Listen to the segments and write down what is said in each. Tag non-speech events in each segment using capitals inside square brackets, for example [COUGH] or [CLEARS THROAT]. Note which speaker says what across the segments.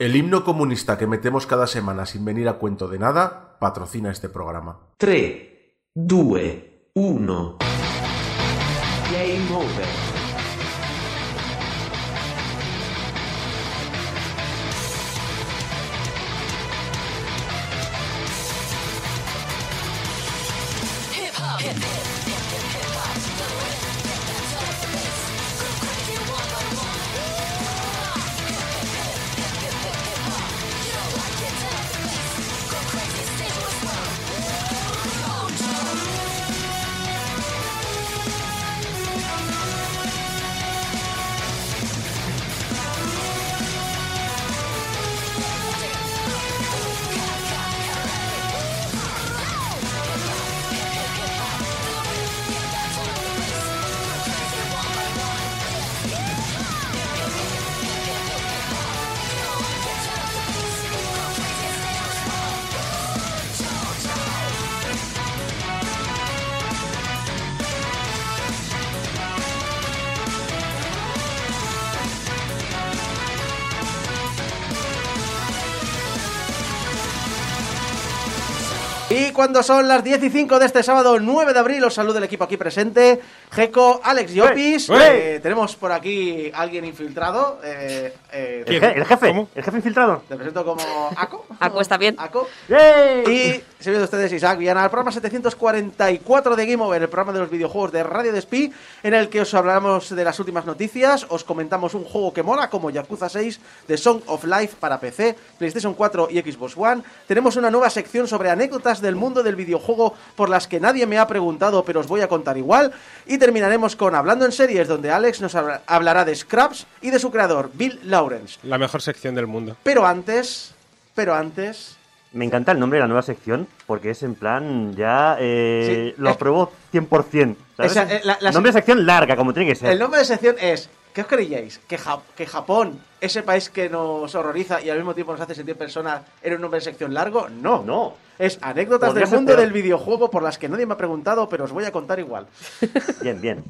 Speaker 1: El himno comunista que metemos cada semana sin venir a cuento de nada patrocina este programa.
Speaker 2: 3, 2, 1. Game over.
Speaker 3: Cuando son las 10 y 5 de este sábado 9 de abril, os saluda el equipo aquí presente. Jeco, Alex Llopis. Eh, tenemos por aquí alguien infiltrado. eh, eh,
Speaker 4: ¿El, je- el jefe?
Speaker 5: ¿Cómo?
Speaker 4: ¿El jefe infiltrado?
Speaker 3: Te presento como Aco.
Speaker 6: Aco [LAUGHS] está bien.
Speaker 3: Aco.
Speaker 4: ¡Yay!
Speaker 3: Y se de ustedes Isaac Villana, el programa 744 de Game Over, el programa de los videojuegos de Radio Despí, en el que os hablamos de las últimas noticias, os comentamos un juego que mola, como Yakuza 6 de Song of Life para PC, PlayStation 4 y Xbox One. Tenemos una nueva sección sobre anécdotas del mundo del videojuego por las que nadie me ha preguntado, pero os voy a contar igual. Y terminaremos con Hablando en Series, donde Alex nos habla- hablará de Scraps y de su creador, Bill Lawrence.
Speaker 5: La mejor sección del mundo.
Speaker 3: Pero antes, pero antes...
Speaker 4: Me encanta el nombre de la nueva sección porque es en plan ya eh,
Speaker 3: Sí,
Speaker 4: lo apruebo 100%. ¿sabes?
Speaker 3: Esa, eh, la- la-
Speaker 4: nombre de sección larga, como tiene que ser.
Speaker 3: El nombre de sección es ¿Qué os creíais? ¿Que, Ja- que Japón, ese país que nos horroriza y al mismo tiempo nos hace sentir personas, era un nombre de sección largo? No.
Speaker 4: No.
Speaker 3: Es anécdotas del mundo
Speaker 4: peor.
Speaker 3: del videojuego por las que nadie me ha preguntado, pero os voy a contar igual. [LAUGHS]
Speaker 4: Bien, bien.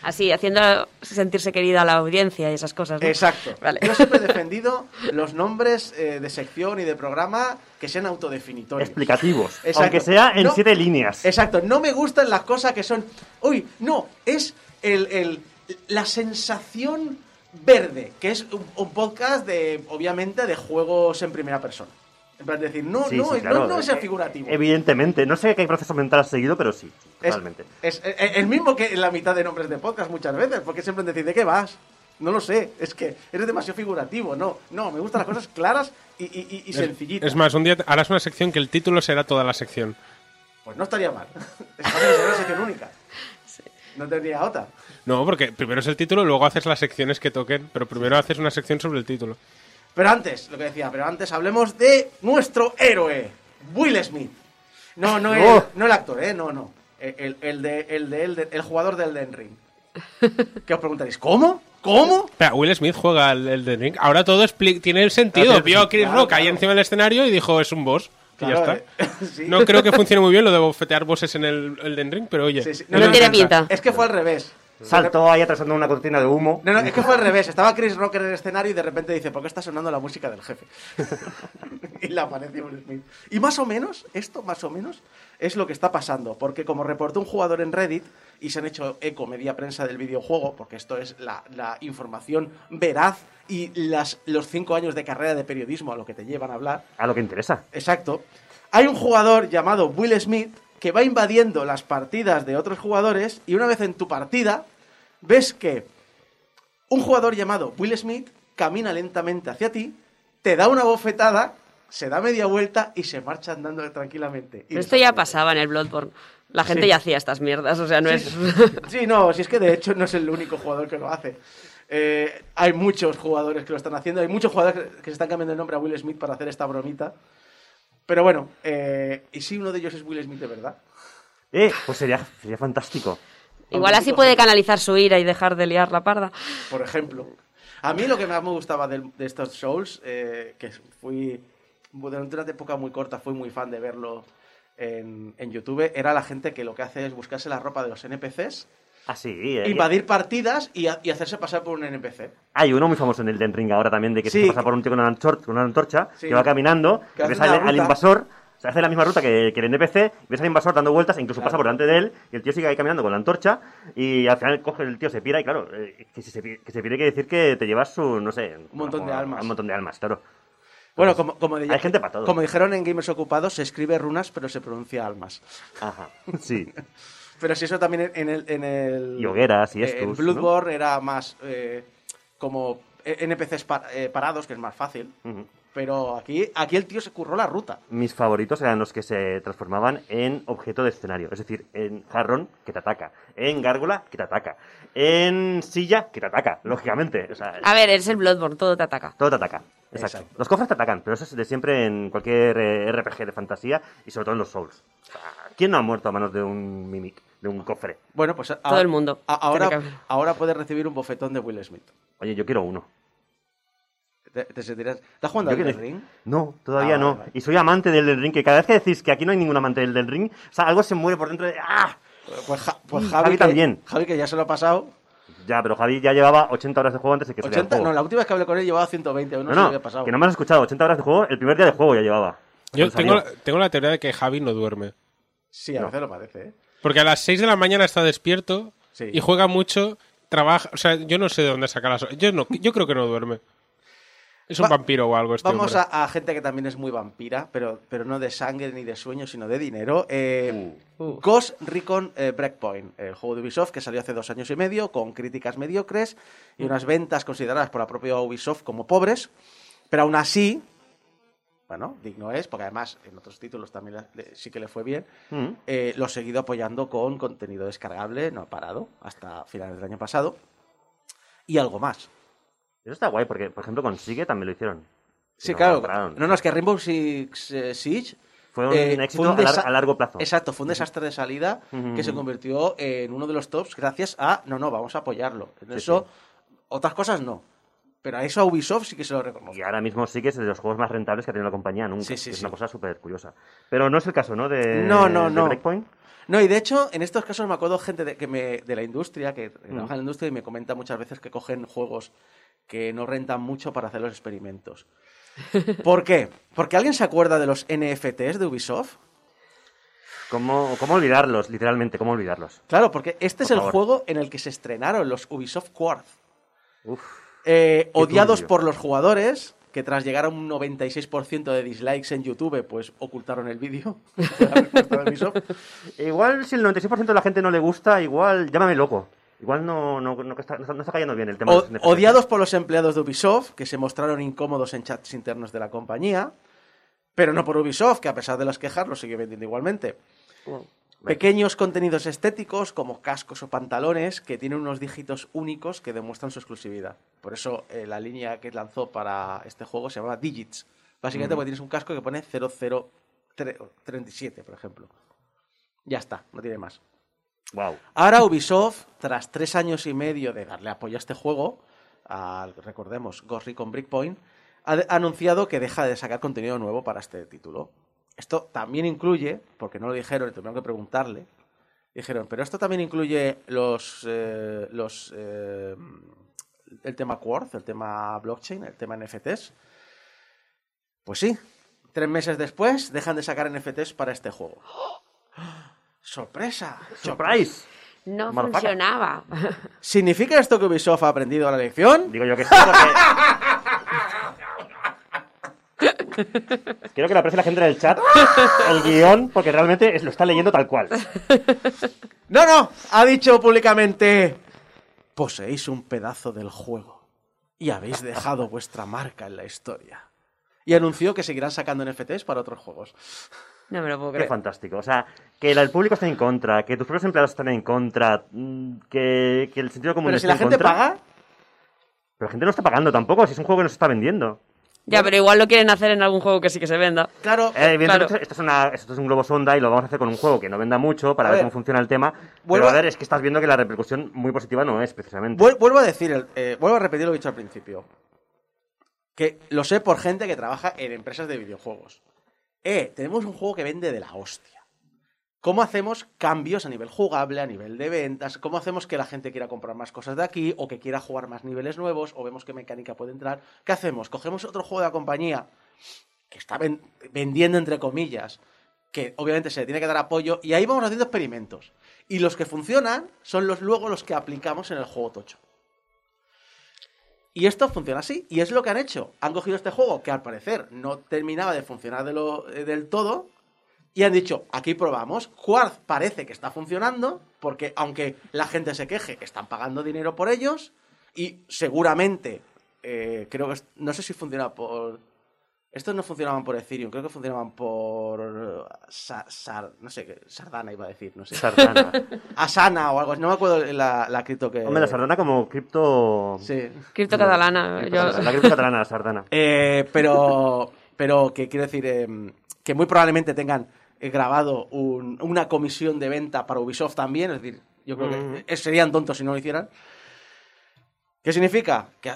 Speaker 6: Así, haciendo sentirse querida a la audiencia y esas cosas. ¿no?
Speaker 3: Exacto.
Speaker 6: Vale.
Speaker 3: Yo siempre he [LAUGHS] defendido los nombres eh, de sección y de programa que sean autodefinitorios.
Speaker 4: Explicativos.
Speaker 3: Exacto.
Speaker 4: Aunque sea en
Speaker 3: No-
Speaker 4: siete líneas.
Speaker 3: Exacto, no me gustan las cosas que son. Uy, no, es el, el- la sensación verde, que es un, un podcast de, obviamente, de juegos en primera persona. En plan, decir, no,
Speaker 4: Sí,
Speaker 3: no,
Speaker 4: sí,
Speaker 3: no-
Speaker 4: claro.
Speaker 3: no, es el
Speaker 4: Eh,
Speaker 3: figurativo.
Speaker 4: Evidentemente. No sé qué proceso mental has seguido, pero sí.
Speaker 3: Es,
Speaker 4: Totalmente.
Speaker 3: es eh, el mismo que la mitad de nombres de podcast muchas veces, porque siempre decís, ¿de qué vas? No lo sé, es que eres demasiado figurativo, no, no, me gustan las cosas claras y, y- y-
Speaker 5: Es-
Speaker 3: sencillitas.
Speaker 5: Es más, un día harás una sección que el título será toda la sección.
Speaker 3: Pues no estaría mal. [LAUGHS] Es fácil una sección única. No tendría otra.
Speaker 5: No, porque primero es el título, luego haces las secciones que toquen, pero primero haces una sección sobre el título.
Speaker 3: Pero antes, lo que decía, pero antes hablemos de nuestro héroe, Will Smith. No, no, el,
Speaker 4: Oh.
Speaker 3: no el actor, ¿eh? No, no. El, el de, el, de, el, de- el jugador del Den Ring. [LAUGHS] ¿Qué os preguntaréis? ¿Cómo? ¿Cómo?
Speaker 5: Espera, Will Smith juega el, el The Ring. Ahora todo tiene el sentido.
Speaker 4: Claro,
Speaker 5: Vio a Chris
Speaker 3: claro,
Speaker 5: Rock ahí encima del escenario y dijo, es un boss. Y ya está.
Speaker 3: eh, [LAUGHS] sí.
Speaker 5: No creo que funcione muy bien lo de bofetear bosses en el Elden Ring, pero oye.
Speaker 3: Sí, sí.
Speaker 5: me
Speaker 6: No tiene pinta.
Speaker 3: Es que fue al revés.
Speaker 4: Saltó ahí atrasando una cortina de humo.
Speaker 3: No, no, es que fue al revés. Estaba Chris Rock en el escenario y de repente dice, ¿por qué está sonando la música del jefe? [LAUGHS] y le aparece Will Smith. Y más o menos, esto más o menos, es lo que está pasando. Porque como reportó un jugador en Reddit, y se han hecho eco media prensa del videojuego, porque esto es la, la información veraz y las, los cinco años de carrera de periodismo a lo que te llevan a hablar,
Speaker 4: A lo que interesa.
Speaker 3: Exacto. Hay un jugador llamado Will Smith que va invadiendo las partidas de otros jugadores y una vez en tu partida ves que un jugador llamado Will Smith camina lentamente hacia ti, te da una bofetada, se da media vuelta y se marcha andando tranquilamente.
Speaker 6: Pero esto ya pasaba en el Bloodborne. La gente
Speaker 3: Sí.
Speaker 6: ya hacía estas mierdas, o sea, no es... [LAUGHS]
Speaker 3: Sí, no, si es que de hecho no es el único jugador que lo hace. Eh, hay muchos jugadores que lo están haciendo, hay muchos jugadores que, que se están cambiando el nombre a Will Smith para hacer esta bromita. Pero bueno, eh, ¿y si uno de ellos es Will Smith de verdad?
Speaker 4: Eh, pues sería, sería fantástico.
Speaker 6: Igual así puede canalizar su ira y dejar de liar la parda.
Speaker 3: Por ejemplo. A mí lo que más me gustaba de, estos shows, eh, que fui durante una época muy corta, fui muy fan de verlo en, en YouTube, era la gente que lo que hace es buscarse la ropa de los NPCs
Speaker 4: Ah, sí. eh,
Speaker 3: invadir partidas y, y hacerse pasar por un NPC.
Speaker 4: Hay uno muy famoso en el Den Ring ahora también, de que
Speaker 3: Sí.
Speaker 4: se pasa por un tío con una antorcha, con una antorcha
Speaker 3: Sí.
Speaker 4: que va caminando,
Speaker 3: Que
Speaker 4: ves al, al invasor, se hace la misma ruta que, que el NPC, y ves al invasor dando vueltas, e incluso
Speaker 3: Claro.
Speaker 4: pasa por delante de él, y el tío sigue ahí caminando con la antorcha, y al final coge el tío, se pira, y claro, eh, que, si se, que se tiene que decir que te llevas su, no sé...
Speaker 3: Un montón de almas.
Speaker 4: Un montón de almas, claro.
Speaker 3: Bueno, como, como,
Speaker 4: Hay gente para todo.
Speaker 3: como dijeron en Gamers Ocupados, se escribe runas, pero se pronuncia almas.
Speaker 4: Ajá, sí. [LAUGHS]
Speaker 3: Pero si eso también en el... En el
Speaker 4: Y hogueras y
Speaker 3: eh,
Speaker 4: estos,
Speaker 3: En
Speaker 4: ¿no?
Speaker 3: Bloodborne era más eh, como NPCs pa- eh, parados, que es más fácil. Pero aquí, aquí el tío se curró la ruta.
Speaker 4: Mis favoritos eran los que se transformaban en objeto de escenario. Es decir, en jarrón, que te ataca. En gárgola, que te ataca. En silla, que te ataca, lógicamente. O sea,
Speaker 6: A ver, es el Bloodborne, todo te ataca.
Speaker 4: todo te ataca. Exacto.
Speaker 3: Exacto.
Speaker 4: Los cofres te atacan, pero eso es de siempre en cualquier eh, RPG de fantasía y sobre todo en los Souls. O sea, ¿Quién no ha muerto a manos de un mimic, de un cofre?
Speaker 3: Bueno, pues a-
Speaker 6: Todo el mundo.
Speaker 3: a- ahora, ahora puedes recibir un bofetón de Will Smith.
Speaker 4: Oye, yo quiero uno.
Speaker 3: Te, te sentirás- ¿Estás jugando al Elden Ring?
Speaker 4: No, todavía
Speaker 3: Ah,
Speaker 4: no.
Speaker 3: vale, vale.
Speaker 4: Y soy amante del Elden Ring, que cada vez que decís que aquí no hay ningún amante del Elden Ring, o sea, algo se muere por dentro de... ¡Ah!
Speaker 3: Pues, Ja- pues
Speaker 4: Mm,
Speaker 3: Javi,
Speaker 4: Javi
Speaker 3: que-
Speaker 4: también.
Speaker 3: Javi, que ya se lo ha pasado.
Speaker 4: Ya, pero Javi ya llevaba 80 horas de juego antes de que saliera el
Speaker 3: 80,
Speaker 4: juego.
Speaker 3: no, la última vez que hablé con él llevaba 120, aún no,
Speaker 4: No,
Speaker 3: se lo
Speaker 4: no,
Speaker 3: había pasado.
Speaker 4: que no me has escuchado. 80 horas de juego, el primer día de juego ya llevaba.
Speaker 5: Yo tengo, la- tengo la teoría de que Javi no duerme.
Speaker 3: Sí, a
Speaker 4: No.
Speaker 3: veces lo parece, ¿eh?
Speaker 5: Porque a las 6 de la mañana está despierto
Speaker 3: Sí.
Speaker 5: y juega mucho, trabaja. O sea, yo no sé de dónde saca las horas. Yo, no, yo creo que no duerme. Es un
Speaker 3: Va-
Speaker 5: vampiro o algo este
Speaker 3: Vamos a, a gente que también es muy vampira, pero, pero no de sangre ni de sueño, sino de dinero. Eh,
Speaker 6: Uh.
Speaker 3: Ghost Recon eh, Breakpoint, el juego de Ubisoft que salió hace dos años y medio, con críticas mediocres y unas ventas consideradas por la propia Ubisoft como pobres, pero aún así, bueno, digno es, porque además en otros títulos también le- le- sí que le fue bien,
Speaker 4: Mm.
Speaker 3: eh, lo he seguido apoyando con contenido descargable, no ha parado, hasta finales del año pasado, y algo más.
Speaker 4: Eso está guay, porque, por ejemplo, con Sigue también lo hicieron.
Speaker 3: Sí,
Speaker 4: No,
Speaker 3: claro. No, no, es que Rainbow Six eh, Siege
Speaker 4: Fue un
Speaker 3: eh,
Speaker 4: éxito
Speaker 3: fue un
Speaker 4: a, lar-
Speaker 3: desa-
Speaker 4: a largo plazo.
Speaker 3: Exacto, fue un desastre de salida que se convirtió en uno de los tops gracias a, no, no, vamos a apoyarlo. En
Speaker 4: Sí,
Speaker 3: eso, otras cosas no. Pero a eso a Ubisoft sí que se lo reconozco.
Speaker 4: Y ahora mismo sí que es de los juegos más rentables que ha tenido la compañía nunca.
Speaker 3: Sí,
Speaker 4: es una cosa súper curiosa. Pero no es el caso, ¿no? De,
Speaker 3: No, no,
Speaker 4: de
Speaker 3: no.
Speaker 4: Breakpoint.
Speaker 3: No, y de hecho, en estos casos me acuerdo gente de, que me, de la industria, que trabaja en la industria y me comenta muchas veces que cogen juegos que no rentan mucho para hacer los experimentos. [LAUGHS] ¿Por qué? Porque alguien se acuerda de los NFTs de Ubisoft.
Speaker 4: ¿Cómo, ¿Cómo olvidarlos? Literalmente, ¿cómo olvidarlos?
Speaker 3: Claro, porque este es el
Speaker 4: favor.
Speaker 3: juego en el que se estrenaron los Ubisoft Quartz.
Speaker 4: Uf.
Speaker 3: Eh, odiados
Speaker 4: turbio.
Speaker 3: por los jugadores, que tras llegar a un 96% de dislikes en YouTube, pues ocultaron el vídeo. [LAUGHS] [LAUGHS]
Speaker 4: Igual si el 96% de la gente no le gusta, igual llámame loco. Igual no, no, no está, no está cayendo bien el tema.
Speaker 3: O-
Speaker 4: de
Speaker 3: odiados por los empleados de Ubisoft, que se mostraron incómodos en chats internos de la compañía, pero no por Ubisoft, que a pesar de las quejas lo sigue vendiendo igualmente. Pequeños contenidos estéticos como cascos o pantalones que tienen unos dígitos únicos que demuestran su exclusividad. Por eso eh, la línea que lanzó para este juego se llama Digits. Básicamente porque tienes un casco que pone 0037, por ejemplo. Ya está, no tiene más.
Speaker 4: Wow.
Speaker 3: Ahora Ubisoft, tras tres años y medio de darle apoyo a este juego, al, recordemos, Ghost Recon Breakpoint, ha anunciado que deja de sacar contenido nuevo para este título. Esto también incluye, porque no lo dijeron y tuvieron que preguntarle, dijeron, pero esto también incluye los, eh, los eh, el tema Quartz, el tema blockchain, el tema NFTs. Pues sí, tres meses después dejan de sacar NFTs para este juego. [GASPS] [GASPS] ¡Sorpresa!
Speaker 4: ¡Surprise!
Speaker 6: No funcionaba.
Speaker 3: ¿Significa esto que Ubisoft ha aprendido la lección?
Speaker 4: Digo yo que sí, porque... [LAUGHS] Quiero que le aprecie la gente del chat el guion, porque realmente es- lo está leyendo tal cual.
Speaker 3: No, no, ha dicho públicamente, poseéis un pedazo del juego y habéis dejado vuestra marca en la historia. Y anunció que seguirán sacando NFTs para otros juegos.
Speaker 6: No me lo puedo
Speaker 4: Qué
Speaker 6: creer.
Speaker 4: fantástico. O sea, que el público esté en contra, que tus propios empleados estén en contra, mm, que, que el sentido común
Speaker 3: Pero
Speaker 4: esté
Speaker 3: si la
Speaker 4: en
Speaker 3: gente
Speaker 4: contra.
Speaker 3: paga,
Speaker 4: Pero la gente no está pagando tampoco, si es un juego que no se está vendiendo.
Speaker 6: Ya, pero igual lo quieren hacer en algún juego que sí que se venda.
Speaker 3: claro,
Speaker 4: Eh, evidentemente,
Speaker 6: Claro.
Speaker 4: esto, es una, esto es un globo sonda y lo vamos a hacer con un juego que no venda mucho para
Speaker 3: A
Speaker 4: ver,
Speaker 3: ver,
Speaker 4: cómo funciona el tema.
Speaker 3: vuelvo
Speaker 4: Pero
Speaker 3: a-
Speaker 4: a ver, es que estás viendo que la repercusión muy positiva no es, precisamente.
Speaker 3: vuel- vuelvo a decir, eh, vuelvo a repetir lo que he dicho al principio. Que lo sé por gente que trabaja en empresas de videojuegos. Eh, tenemos un juego que vende de la hostia. ¿Cómo hacemos cambios a nivel jugable, a nivel de ventas? ¿Cómo hacemos que la gente quiera comprar más cosas de aquí o que quiera jugar más niveles nuevos o vemos qué mecánica puede entrar? ¿Qué hacemos? Cogemos otro juego de la compañía que está ven- vendiendo entre comillas, que obviamente se le tiene que dar apoyo y ahí vamos haciendo experimentos. Y los que funcionan son los luego los que aplicamos en el juego tocho. Y esto funciona así, y es lo que han hecho. Han cogido este juego que al parecer no terminaba de funcionar de lo- eh, del todo, y han dicho, aquí probamos. Quartz parece que está funcionando, porque aunque la gente se queje, están pagando dinero por ellos, y seguramente, eh, creo que, no sé si funciona por... Estos no funcionaban por Ethereum, creo que funcionaban por... eh, Sa- Sar- no sé, qué, Sardana iba a decir, no sé.
Speaker 4: Sardana. [LAUGHS]
Speaker 3: Asana o algo así, no me acuerdo la, la cripto que...
Speaker 4: Hombre, la Sardana como cripto...
Speaker 3: Sí.
Speaker 6: Cripto catalana. yo-
Speaker 4: La cripto catalana, la Sardana. [LAUGHS]
Speaker 3: Eh, pero, pero que quiero decir eh, que muy probablemente tengan eh, grabado un- una comisión de venta para Ubisoft también. Es decir, yo creo que eh, serían tontos si no lo hicieran. ¿Qué significa? Que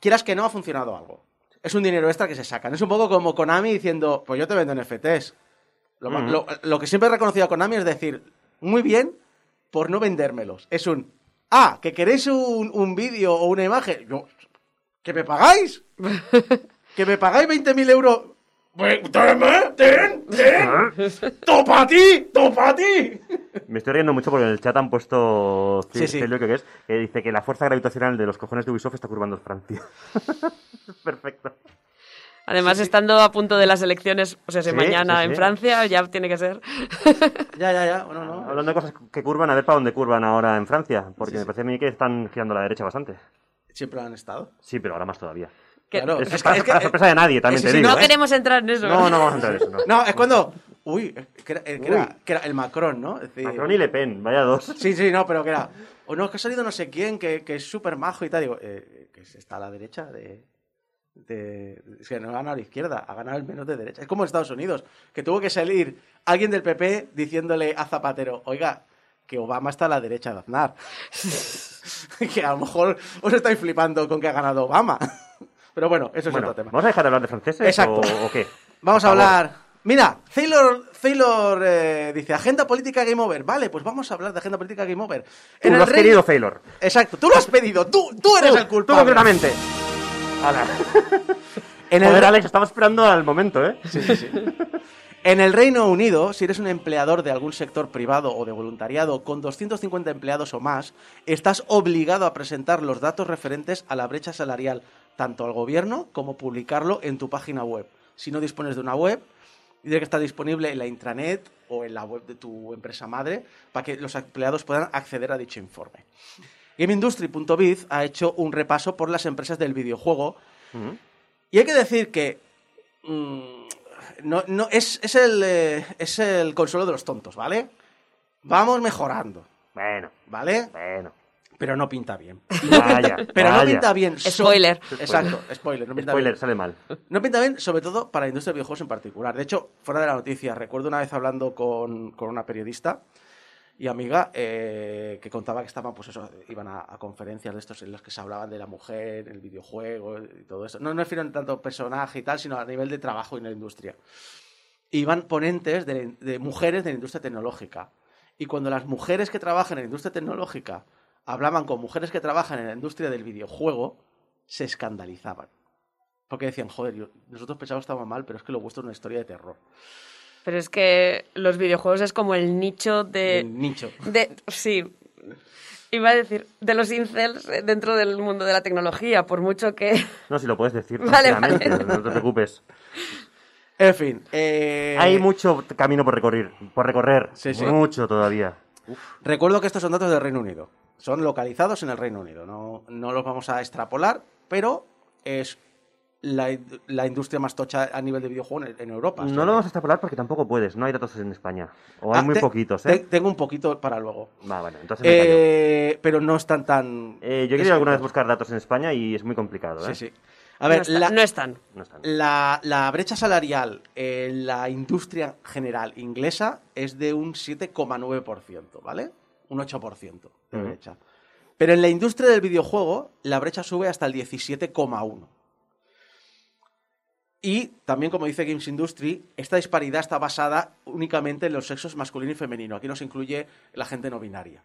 Speaker 3: quieras que no ha funcionado algo. Es un dinero extra que se sacan. Es un poco como Konami diciendo, pues yo te vendo NFTs. Lo, lo que siempre he reconocido a Konami es decir, muy bien por no vendérmelos. Es un, ah, que queréis un, un vídeo o una imagen. Yo, ¿Que me pagáis? [LAUGHS] ¿Que me pagáis 20.000 euros? ¡Ten, ten, ten! ¡Topa a ti! ¡Topa a ti!
Speaker 4: Me estoy riendo mucho porque en el chat han puesto
Speaker 3: Sí, sí.
Speaker 4: Celio, que es, que dice que la fuerza gravitacional de los cojones de Ubisoft está curvando Francia. [LAUGHS] Perfecto.
Speaker 6: Además, estando a punto de las elecciones, o sea, si
Speaker 4: Sí,
Speaker 6: mañana
Speaker 4: sí,
Speaker 6: en. Francia, ya tiene que ser. [LAUGHS]
Speaker 3: Ya, ya, ya. Bueno, no.
Speaker 4: Hablando de cosas que curvan, a ver para dónde curvan ahora en Francia, porque me parece a mí que están girando a la derecha bastante.
Speaker 3: Siempre lo han estado.
Speaker 4: Sí, pero ahora más todavía.
Speaker 6: Que-
Speaker 3: Claro.
Speaker 4: Eso es,
Speaker 3: Es que-
Speaker 4: para,
Speaker 3: es que-
Speaker 4: para sorpresa de nadie, también te
Speaker 3: sí,
Speaker 4: digo.
Speaker 6: no
Speaker 4: ¿eh?
Speaker 6: queremos entrar en eso.
Speaker 4: No, no vamos a entrar en eso, no.
Speaker 3: No, es cuando. Uy, que era, que era- que era el Macron, ¿no? Es decir-
Speaker 4: Macron y Le Pen, vaya dos.
Speaker 3: Sí, sí, no, pero que era. O no, es que ha salido no sé quién, que, que es súper majo y tal. Digo, eh, que está a la derecha de. de- es que no ha ganado a la izquierda, ha ganado el menos de derecha. Es como en Estados Unidos, que tuvo que salir alguien del PP diciéndole a Zapatero, oiga, que Obama está a la derecha de Aznar. [LAUGHS] [LAUGHS] que a lo mejor os estáis flipando con que ha ganado Obama. Pero bueno, eso es
Speaker 4: Bueno,
Speaker 3: otro tema.
Speaker 4: ¿vamos a dejar de hablar de franceses
Speaker 3: Exacto.
Speaker 4: o, o qué?
Speaker 3: Vamos
Speaker 4: Por
Speaker 3: a
Speaker 4: favor.
Speaker 3: hablar. Mira, Taylor, Taylor eh, dice agenda política Game Over. Vale, pues vamos a hablar de agenda política Game Over.
Speaker 4: Tú
Speaker 3: En
Speaker 4: lo has querido, Failor.
Speaker 3: Exacto, tú lo has pedido, tú, tú eres el
Speaker 4: Tú
Speaker 3: culpable.
Speaker 4: concretamente. Hala. [LAUGHS]
Speaker 3: En el,
Speaker 4: Joder, Alex, estamos esperando al momento, ¿eh?
Speaker 3: en el Reino Unido, si eres un empleador de algún sector privado o de voluntariado con 250 empleados o más, estás obligado a presentar los datos referentes a la brecha salarial, tanto al gobierno como publicarlo en tu página web. Si no dispones de una web, tiene que estar disponible en la intranet o en la web de tu empresa madre para que los empleados puedan acceder a dicho informe. GameIndustry.biz ha hecho un repaso por las empresas del videojuego y hay que decir que mm, no, no, es, es el, eh, es el consuelo de los tontos, ¿vale? Vamos mejorando,
Speaker 4: Bueno,
Speaker 3: ¿vale?
Speaker 4: bueno.
Speaker 3: Pero no pinta bien.
Speaker 4: Vaya, [LAUGHS]
Speaker 3: Pero no
Speaker 4: vaya.
Speaker 3: pinta bien.
Speaker 6: Spoiler.
Speaker 3: Exacto, spoiler. No pinta
Speaker 4: Spoiler,
Speaker 3: bien.
Speaker 4: sale mal.
Speaker 3: No pinta bien, sobre todo para la industria de videojuegos en particular. De hecho, fuera de la noticia, recuerdo una vez hablando con, con una periodista y amiga eh, que contaba que estaban, pues eso, iban a, a conferencias de estos en los que se hablaban de la mujer, el videojuego y todo eso. No no me refiero en tanto personaje y tal, sino a nivel de trabajo en la industria. Iban ponentes de, de mujeres de la industria tecnológica. Y cuando las mujeres que trabajan en la industria tecnológica hablaban con mujeres que trabajan en la industria del videojuego, se escandalizaban. Porque decían, joder, yo- nosotros pensábamos que estaba mal, pero es que lo vuestro es una historia de terror.
Speaker 6: Pero es que los videojuegos es como el nicho de.
Speaker 3: El nicho.
Speaker 6: de sí. Iba a decir, de los incels dentro del mundo de la tecnología, por mucho que. [LAUGHS]
Speaker 4: No, si lo puedes decir
Speaker 6: Vale, vale.
Speaker 4: no te preocupes.
Speaker 3: En fin. eh,
Speaker 4: Hay mucho camino por recorrer, por recorrer.
Speaker 3: Sí, sí.
Speaker 4: Mucho todavía.
Speaker 3: Recuerdo que estos son datos del Reino Unido. Son localizados en el Reino Unido. No, no los vamos a extrapolar, pero es la, la industria más tocha a nivel de videojuego en, en Europa.
Speaker 4: No lo vamos a extrapolar porque tampoco puedes. No hay datos en España. O hay
Speaker 3: Ah,
Speaker 4: muy
Speaker 3: te-
Speaker 4: poquitos,
Speaker 3: te-
Speaker 4: ¿eh?
Speaker 3: tengo un poquito para luego.
Speaker 4: Va, bueno, entonces me callo.
Speaker 3: Eh, pero no están tan.
Speaker 4: Eh, yo he querido alguna vez buscar datos en España y es muy complicado, ¿eh?
Speaker 3: Sí, sí. A ver,
Speaker 6: no, está-
Speaker 3: la,
Speaker 6: no están.
Speaker 4: No están.
Speaker 3: la, la brecha salarial en la industria general inglesa es de un 7,9%, ¿vale? Un 8% de brecha. Pero en la industria del videojuego, la brecha sube hasta el 17,1%. Y también, como dice Games Industry, esta disparidad está basada únicamente en los sexos masculino y femenino. Aquí no se incluye la gente no binaria.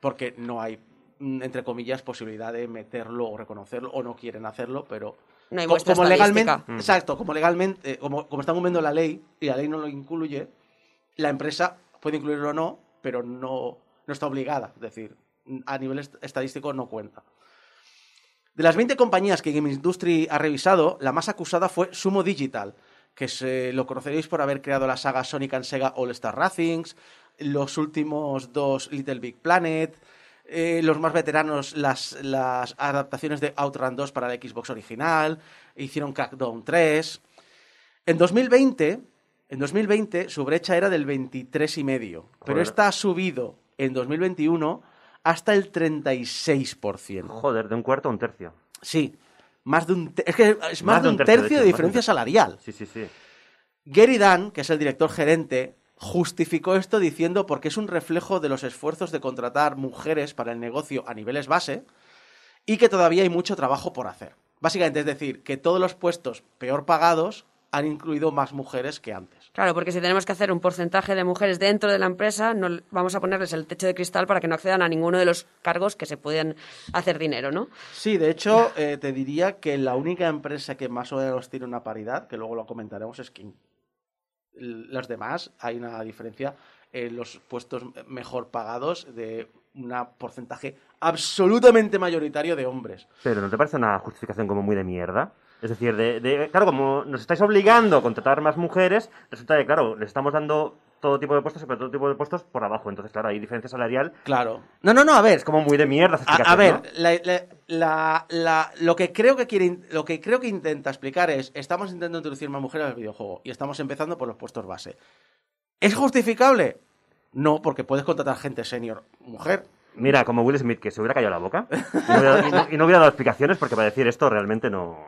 Speaker 3: Porque no hay, mm, entre comillas, posibilidad de meterlo o reconocerlo, o no quieren hacerlo, pero.
Speaker 6: No hay
Speaker 3: co-
Speaker 6: muestra
Speaker 3: como legalmente,
Speaker 6: estadística.
Speaker 3: exacto, como legalmente, eh, como, como están cumpliendo la ley y la ley no lo incluye, la empresa puede incluirlo o no, pero no, no está obligada. Es decir, a nivel est- estadístico no cuenta. De las 20 compañías que Game Industry ha revisado, la más acusada fue Sumo Digital, que se lo conoceréis por haber creado la saga Sonic and Sega All Star Racings, los últimos dos Little Big Planet, eh, los más veteranos las, las adaptaciones de Outrun 2 para la Xbox original, hicieron Crackdown 3. En 2020, en 2020 su brecha era del 23,5, pero esta ha subido en 2021 hasta el 36%.
Speaker 4: Joder, de un cuarto a un tercio.
Speaker 3: Sí, más de un, te- es que es más, de un tercio,
Speaker 4: hecho,
Speaker 3: de diferencia
Speaker 4: tercio.
Speaker 3: salarial.
Speaker 4: Sí, sí, sí.
Speaker 3: Gary Dunn, que es el director gerente, justificó esto diciendo porque es un reflejo de los esfuerzos de contratar mujeres para el negocio a niveles base y que todavía hay mucho trabajo por hacer. Básicamente, es decir, que todos los puestos peor pagados han incluido más mujeres que antes.
Speaker 6: Claro, porque si tenemos que hacer un porcentaje de mujeres dentro de la empresa, no vamos a ponerles el techo de cristal para que no accedan a ninguno de los cargos que se pueden hacer dinero, ¿no?
Speaker 3: Sí, de hecho, eh, te diría que la única empresa que más o menos tiene una paridad, que luego lo comentaremos, es King. L- Los demás, hay una diferencia en los puestos mejor pagados de un porcentaje absolutamente mayoritario de hombres.
Speaker 4: Pero ¿no te parece una justificación como muy de mierda? Es decir, de, de- claro, como nos estáis obligando a contratar más mujeres, resulta que, claro, les estamos dando todo tipo de puestos, pero todo tipo de puestos por abajo. Entonces, claro, hay diferencia salarial.
Speaker 3: Claro. No, no, no, a ver.
Speaker 4: Es como muy de mierda
Speaker 3: A, ver,
Speaker 4: ¿no?
Speaker 3: la- la- la- la- lo que creo que quiere, lo que creo que intenta explicar es, estamos intentando introducir más mujeres al videojuego y estamos empezando por los puestos base. ¿Es justificable? No, porque puedes contratar gente senior mujer.
Speaker 4: Mira, como Will Smith, que se hubiera callado la boca y no hubiera, y no- y no hubiera dado explicaciones, porque para decir esto realmente no.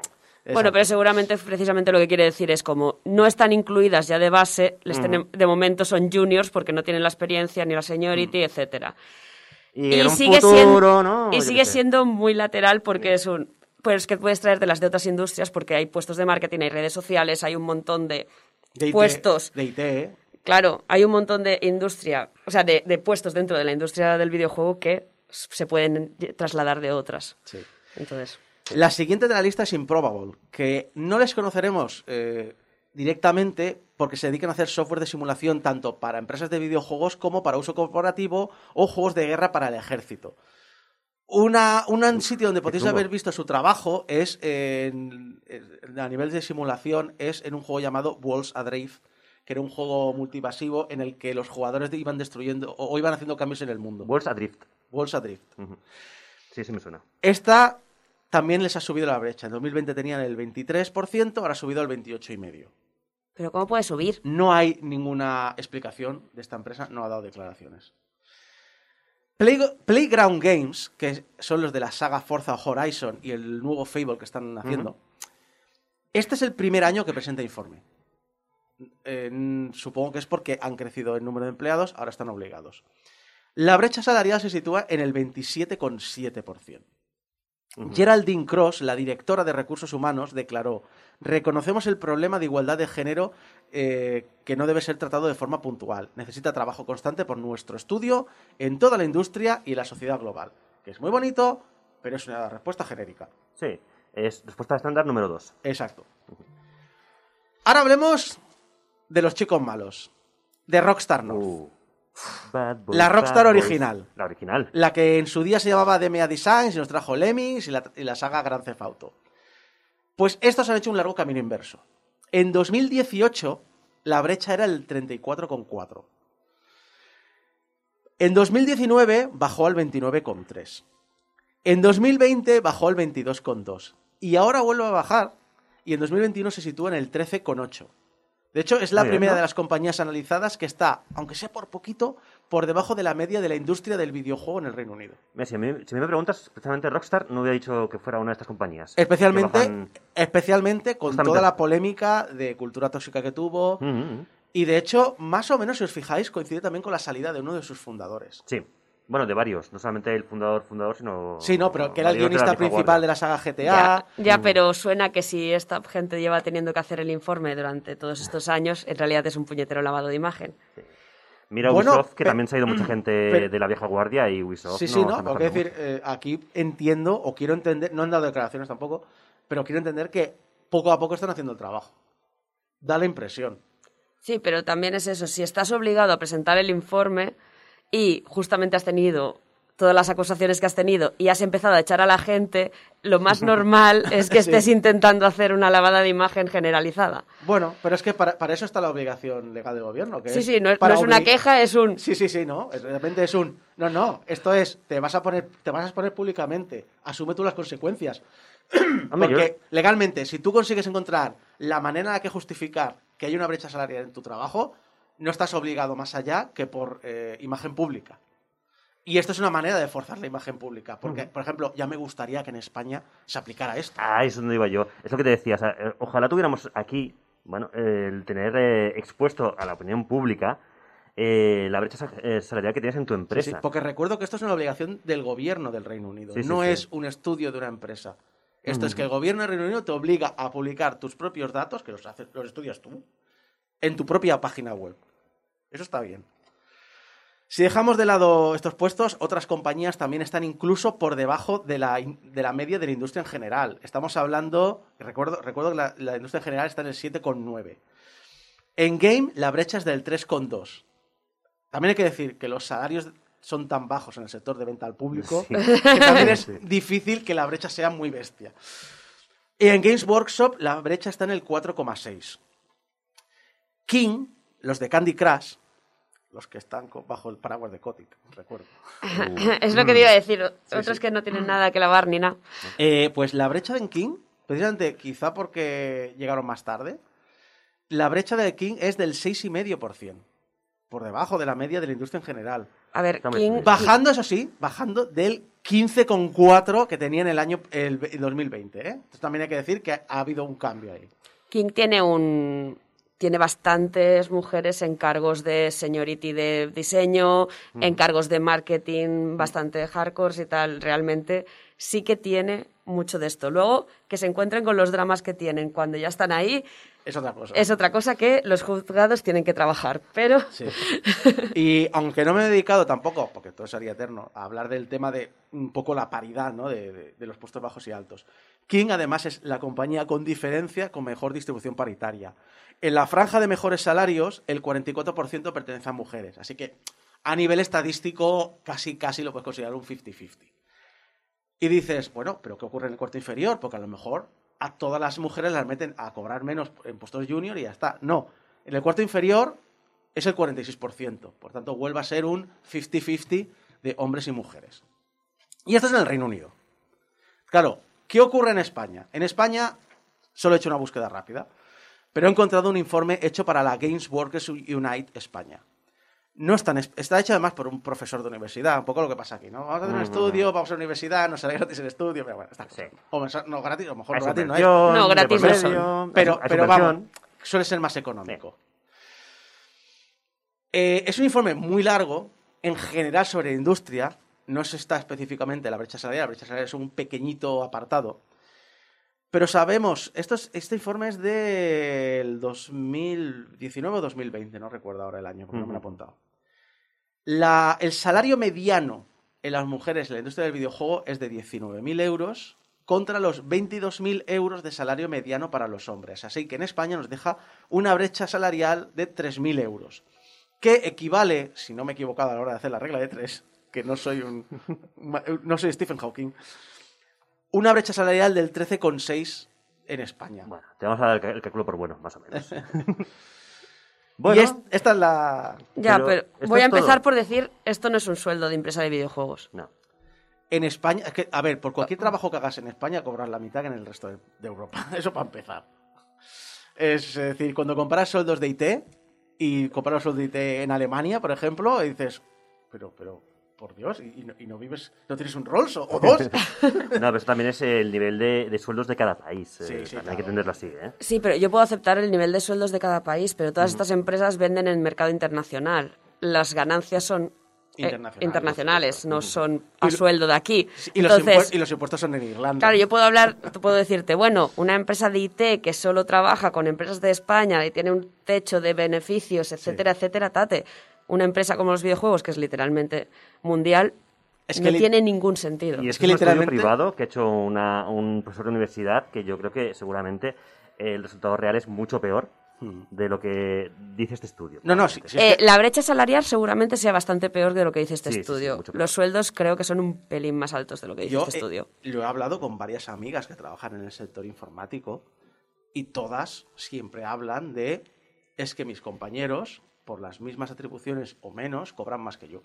Speaker 6: Bueno, pero seguramente precisamente lo que quiere decir es como no están incluidas ya de base, les de momento son juniors porque no tienen la experiencia ni la seniority, etcétera.
Speaker 4: Y,
Speaker 6: Y sigue,
Speaker 4: futuro,
Speaker 6: siendo,
Speaker 4: ¿no?
Speaker 6: y sigue siendo muy lateral porque es un... Pues que puedes traer de las de otras industrias porque hay puestos de marketing, hay redes sociales, hay un montón de
Speaker 3: De IT,
Speaker 6: puestos.
Speaker 3: De IT, ¿eh?
Speaker 6: Claro, hay un montón de industria, o sea, de, de puestos dentro de la industria del videojuego que se pueden trasladar de otras.
Speaker 3: Sí.
Speaker 6: Entonces,
Speaker 3: La siguiente de la lista es Improbable, que no les conoceremos eh, directamente porque se dedican a hacer software de simulación tanto para empresas de videojuegos como para uso corporativo o juegos de guerra para el ejército. Una, un sitio donde podéis haber visto su trabajo es en- en- a nivel de simulación es en un juego llamado Walls Adrift, que era un juego multivasivo en el que los jugadores iban destruyendo o, o iban haciendo cambios en el mundo.
Speaker 4: Walls Adrift.
Speaker 3: Walls Adrift.
Speaker 4: Ujú. Sí, sí me suena.
Speaker 3: Esta también les ha subido la brecha. En 2020 tenían el 23%, ahora ha subido al 28,5%.
Speaker 6: ¿pero cómo puede subir?
Speaker 3: No hay ninguna explicación de esta empresa, no ha dado declaraciones. Play- Playground Games, que son los de la saga Forza Horizon y el nuevo Fable que están haciendo, este es el primer año que presenta informe. Eh, supongo que es porque han crecido el número de empleados, ahora están obligados. La brecha salarial se sitúa en el 27,7%. Geraldine Cross, la directora de recursos humanos, declaró, reconocemos el problema de igualdad de género eh, que no debe ser tratado de forma puntual. Necesita trabajo constante por nuestro estudio en toda la industria y la sociedad global. Que es muy bonito, pero es una respuesta genérica.
Speaker 4: Sí, es respuesta estándar número 2.
Speaker 3: Exacto. Ahora hablemos de los chicos malos. De Rockstar North.
Speaker 4: Uh. Bad
Speaker 3: La Rockstar
Speaker 4: Bad Boys.
Speaker 3: original.
Speaker 4: La original.
Speaker 3: La que en su día se llamaba DMA Designs y nos trajo Lemmings y la, y la saga Grand Theft Auto. Pues estos han hecho un largo camino inverso. En 2018 la brecha era el 34,4. En 2019 bajó al 29,3. En 2020 bajó al 22,2. Y ahora vuelve a bajar y en 2021 se sitúa en el 13,8. De hecho, es la primera
Speaker 4: ¿no?
Speaker 3: de las compañías analizadas que está, aunque sea por poquito, por debajo de la media de la industria del videojuego en el Reino Unido.
Speaker 4: Mira, Si a, mí, si a mí me preguntas, precisamente Rockstar no hubiera dicho que fuera una de estas compañías.
Speaker 3: Especialmente,
Speaker 4: bajan-
Speaker 3: especialmente con
Speaker 4: Justamente.
Speaker 3: toda la polémica de cultura tóxica que tuvo.
Speaker 4: Mm, mm, mm.
Speaker 3: Y de hecho, más o menos, si os fijáis, coincide también con la salida de uno de sus fundadores.
Speaker 4: Sí. Bueno, de varios, no solamente el fundador, fundador, sino...
Speaker 3: Sí, no, pero que era el guionista principal
Speaker 4: guardia.
Speaker 3: de la saga GTA.
Speaker 6: Ya, ya, pero suena que si esta gente lleva teniendo que hacer el informe durante todos estos años, en realidad es un puñetero lavado de imagen.
Speaker 4: Mira
Speaker 3: Bueno,
Speaker 4: Ubisoft, que
Speaker 3: pe-
Speaker 4: también se ha ido mucha [CLEARS THROAT] gente
Speaker 3: pero-
Speaker 4: de la vieja guardia y Ubisoft
Speaker 3: Sí, sí,
Speaker 4: no,
Speaker 3: ¿no? Porque decir, eh, aquí entiendo o quiero entender, no han dado declaraciones tampoco, pero quiero entender que poco a poco están haciendo el trabajo. Da la impresión.
Speaker 6: Sí, pero también es eso, si estás obligado a presentar el informe y justamente has tenido todas las acusaciones que has tenido y has empezado a echar a la gente, lo más normal [LAUGHS] es que
Speaker 3: Sí.
Speaker 6: estés intentando hacer una lavada de imagen generalizada.
Speaker 3: Bueno, pero es que para, para eso está la obligación legal del gobierno. Que
Speaker 6: Sí,
Speaker 3: es
Speaker 6: sí, no es,
Speaker 3: para
Speaker 6: no es una queja, es un...
Speaker 3: Sí, sí, sí, no. De repente es un. No, no. Esto es. Te vas a poner, te vas a exponer públicamente. Asume tú las consecuencias. [CLEARS THROAT] Porque legalmente, si tú consigues encontrar la manera en la que justificar que hay una brecha salarial en tu trabajo, no estás obligado más allá que por eh, imagen pública. Y esto es una manera de forzar la imagen pública. Porque, por ejemplo, ya me gustaría que en España se aplicara esto.
Speaker 4: Ah, eso es donde iba yo. Es lo que te decía. o sea, eh, ojalá tuviéramos aquí, bueno, el tener eh, expuesto a la opinión pública eh, la brecha sa- salarial que tienes en tu empresa.
Speaker 3: sí, porque recuerdo que esto es una obligación del gobierno del Reino Unido.
Speaker 4: Sí,
Speaker 3: no es un estudio de una empresa. Esto es que el gobierno del Reino Unido te obliga a publicar tus propios datos, que los, haces, los estudias tú, en tu propia página web. Eso está bien. Si dejamos de lado estos puestos, otras compañías también están incluso por debajo de la, de la media de la industria en general. Estamos hablando, recuerdo, recuerdo que la, la industria en general está en el 7,9. En game la brecha es del 3,2. También hay que decir que los salarios son tan bajos en el sector de venta al público
Speaker 4: Sí.
Speaker 3: que también es [LAUGHS]
Speaker 4: Sí.
Speaker 3: difícil que la brecha sea muy bestia. Y en Games Workshop la brecha está en el 4,6. King, los de Candy Crush, los que están bajo el paraguas de Kotick, recuerdo. [LAUGHS]
Speaker 6: es lo que te iba a decir,
Speaker 3: Sí,
Speaker 6: otros
Speaker 3: sí.
Speaker 6: que no tienen nada que lavar ni nada.
Speaker 3: Eh, pues la brecha de King, precisamente quizá porque llegaron más tarde, la brecha de King es del 6,5%, por debajo de la media de la industria en general.
Speaker 6: A ver, King.
Speaker 3: Bajando, eso sí, bajando del 15,4 que tenía en el año el, el 2020. ¿eh? Entonces también hay que decir que ha habido un cambio ahí.
Speaker 6: King tiene un tiene bastantes mujeres en cargos de seniority de diseño, en cargos de marketing bastante hardcore y tal. Realmente sí que tiene mucho de esto. Luego, que se encuentren con los dramas que tienen cuando ya están ahí,
Speaker 3: Es otra cosa.
Speaker 6: es otra cosa que los juzgados tienen que trabajar. Pero
Speaker 3: Sí. [LAUGHS] Y aunque no me he dedicado tampoco, porque todo sería eterno, a hablar del tema de un poco la paridad ¿no? de, de- de los puestos bajos y altos. King además es la compañía con diferencia con mejor distribución paritaria. En la franja de mejores salarios, el 44% pertenece a mujeres. Así que a nivel estadístico casi, casi lo puedes considerar un 50-50. Y dices, bueno, pero ¿qué ocurre en el cuarto inferior? Porque a lo mejor a todas las mujeres las meten a cobrar menos en puestos junior y ya está. No, en el cuarto inferior es el 46%. Por tanto, vuelve a ser un 50-50 de hombres y mujeres. Y esto es en el Reino Unido. Claro, ¿qué ocurre en España? En España solo he hecho una búsqueda rápida, pero he encontrado un informe hecho para la Games Workers Unite España. No está, en es- está hecho además por un profesor de universidad, un poco lo que pasa aquí, ¿no? Vamos a hacer un estudio, vamos a la universidad, nos sale gratis el estudio, pero bueno, está
Speaker 4: Sí.
Speaker 3: O no gratis, a lo mejor gratis no es.
Speaker 6: No, gratis no son.
Speaker 3: Pero, pero vamos, suele ser más económico. Eh, es un informe muy largo, en general sobre la industria, no se está específicamente la brecha salarial, la brecha salarial es un pequeñito apartado, pero sabemos, esto es- este informe es del 2019 o 2020, no recuerdo ahora el año, porque no me lo he apuntado. La- el salario mediano en las mujeres en la industria del videojuego es de 19.000 euros contra los 22.000 euros de salario mediano para los hombres. Así que en España nos deja una brecha salarial de 3.000 euros, que equivale, si no me he equivocado a la hora de hacer la regla de tres, que no soy un no soy Stephen Hawking, una brecha salarial del 13,6 en España.
Speaker 4: Bueno, te vamos a dar el cálculo por bueno, más o menos. [LAUGHS]
Speaker 3: y
Speaker 4: bueno,
Speaker 3: es- esta es la
Speaker 6: ya,
Speaker 4: Pero
Speaker 6: voy a
Speaker 4: todo.
Speaker 6: empezar por decir, esto no es un sueldo de empresa de videojuegos.
Speaker 4: no.
Speaker 3: En España, es que, a ver, por cualquier trabajo que hagas en España cobras la mitad que en el resto de, de Europa. [LAUGHS] Eso para empezar. Es decir, cuando comparas sueldos de IT y comparas sueldos de IT en Alemania, por ejemplo, y dices, pero, pero, por Dios, y, y no, y no vives, no tienes un Rolls o, o [LAUGHS] dos.
Speaker 4: No, pero eso también es el nivel de, de sueldos de cada país.
Speaker 3: Sí,
Speaker 4: eh,
Speaker 3: sí, claro.
Speaker 4: hay que entenderlo así, ¿eh?
Speaker 6: Sí, pero yo puedo aceptar el nivel de sueldos de cada país, pero todas estas empresas venden en el mercado internacional. Las ganancias son eh,
Speaker 3: Internacionales,
Speaker 6: no son a sueldo de aquí.
Speaker 3: Y los,
Speaker 6: Entonces,
Speaker 3: impues- y los impuestos son en Irlanda.
Speaker 6: Claro, yo puedo hablar, puedo decirte, bueno, una empresa de IT que solo trabaja con empresas de España y tiene un techo de beneficios, etcétera, etcétera, tate. Una empresa como los videojuegos, que es literalmente mundial,
Speaker 3: Es que
Speaker 6: no
Speaker 3: li-
Speaker 6: tiene ningún sentido.
Speaker 4: Y es
Speaker 3: que
Speaker 4: que un estudio
Speaker 3: literalmente-
Speaker 4: privado que ha hecho una- un profesor de universidad que yo creo que seguramente el resultado real es mucho peor de lo que dice este estudio.
Speaker 3: No, no, sí, sí, es
Speaker 6: Eh, la brecha salarial seguramente sea bastante peor de lo que dice este
Speaker 4: Sí, sí, sí,
Speaker 6: estudio. Los sueldos creo que son un pelín más altos de lo que dice
Speaker 3: yo
Speaker 6: este
Speaker 3: eh,
Speaker 6: estudio.
Speaker 3: lo he hablado con varias amigas que trabajan en el sector informático y todas siempre hablan de es que mis compañeros, por las mismas atribuciones o menos, cobran más que yo.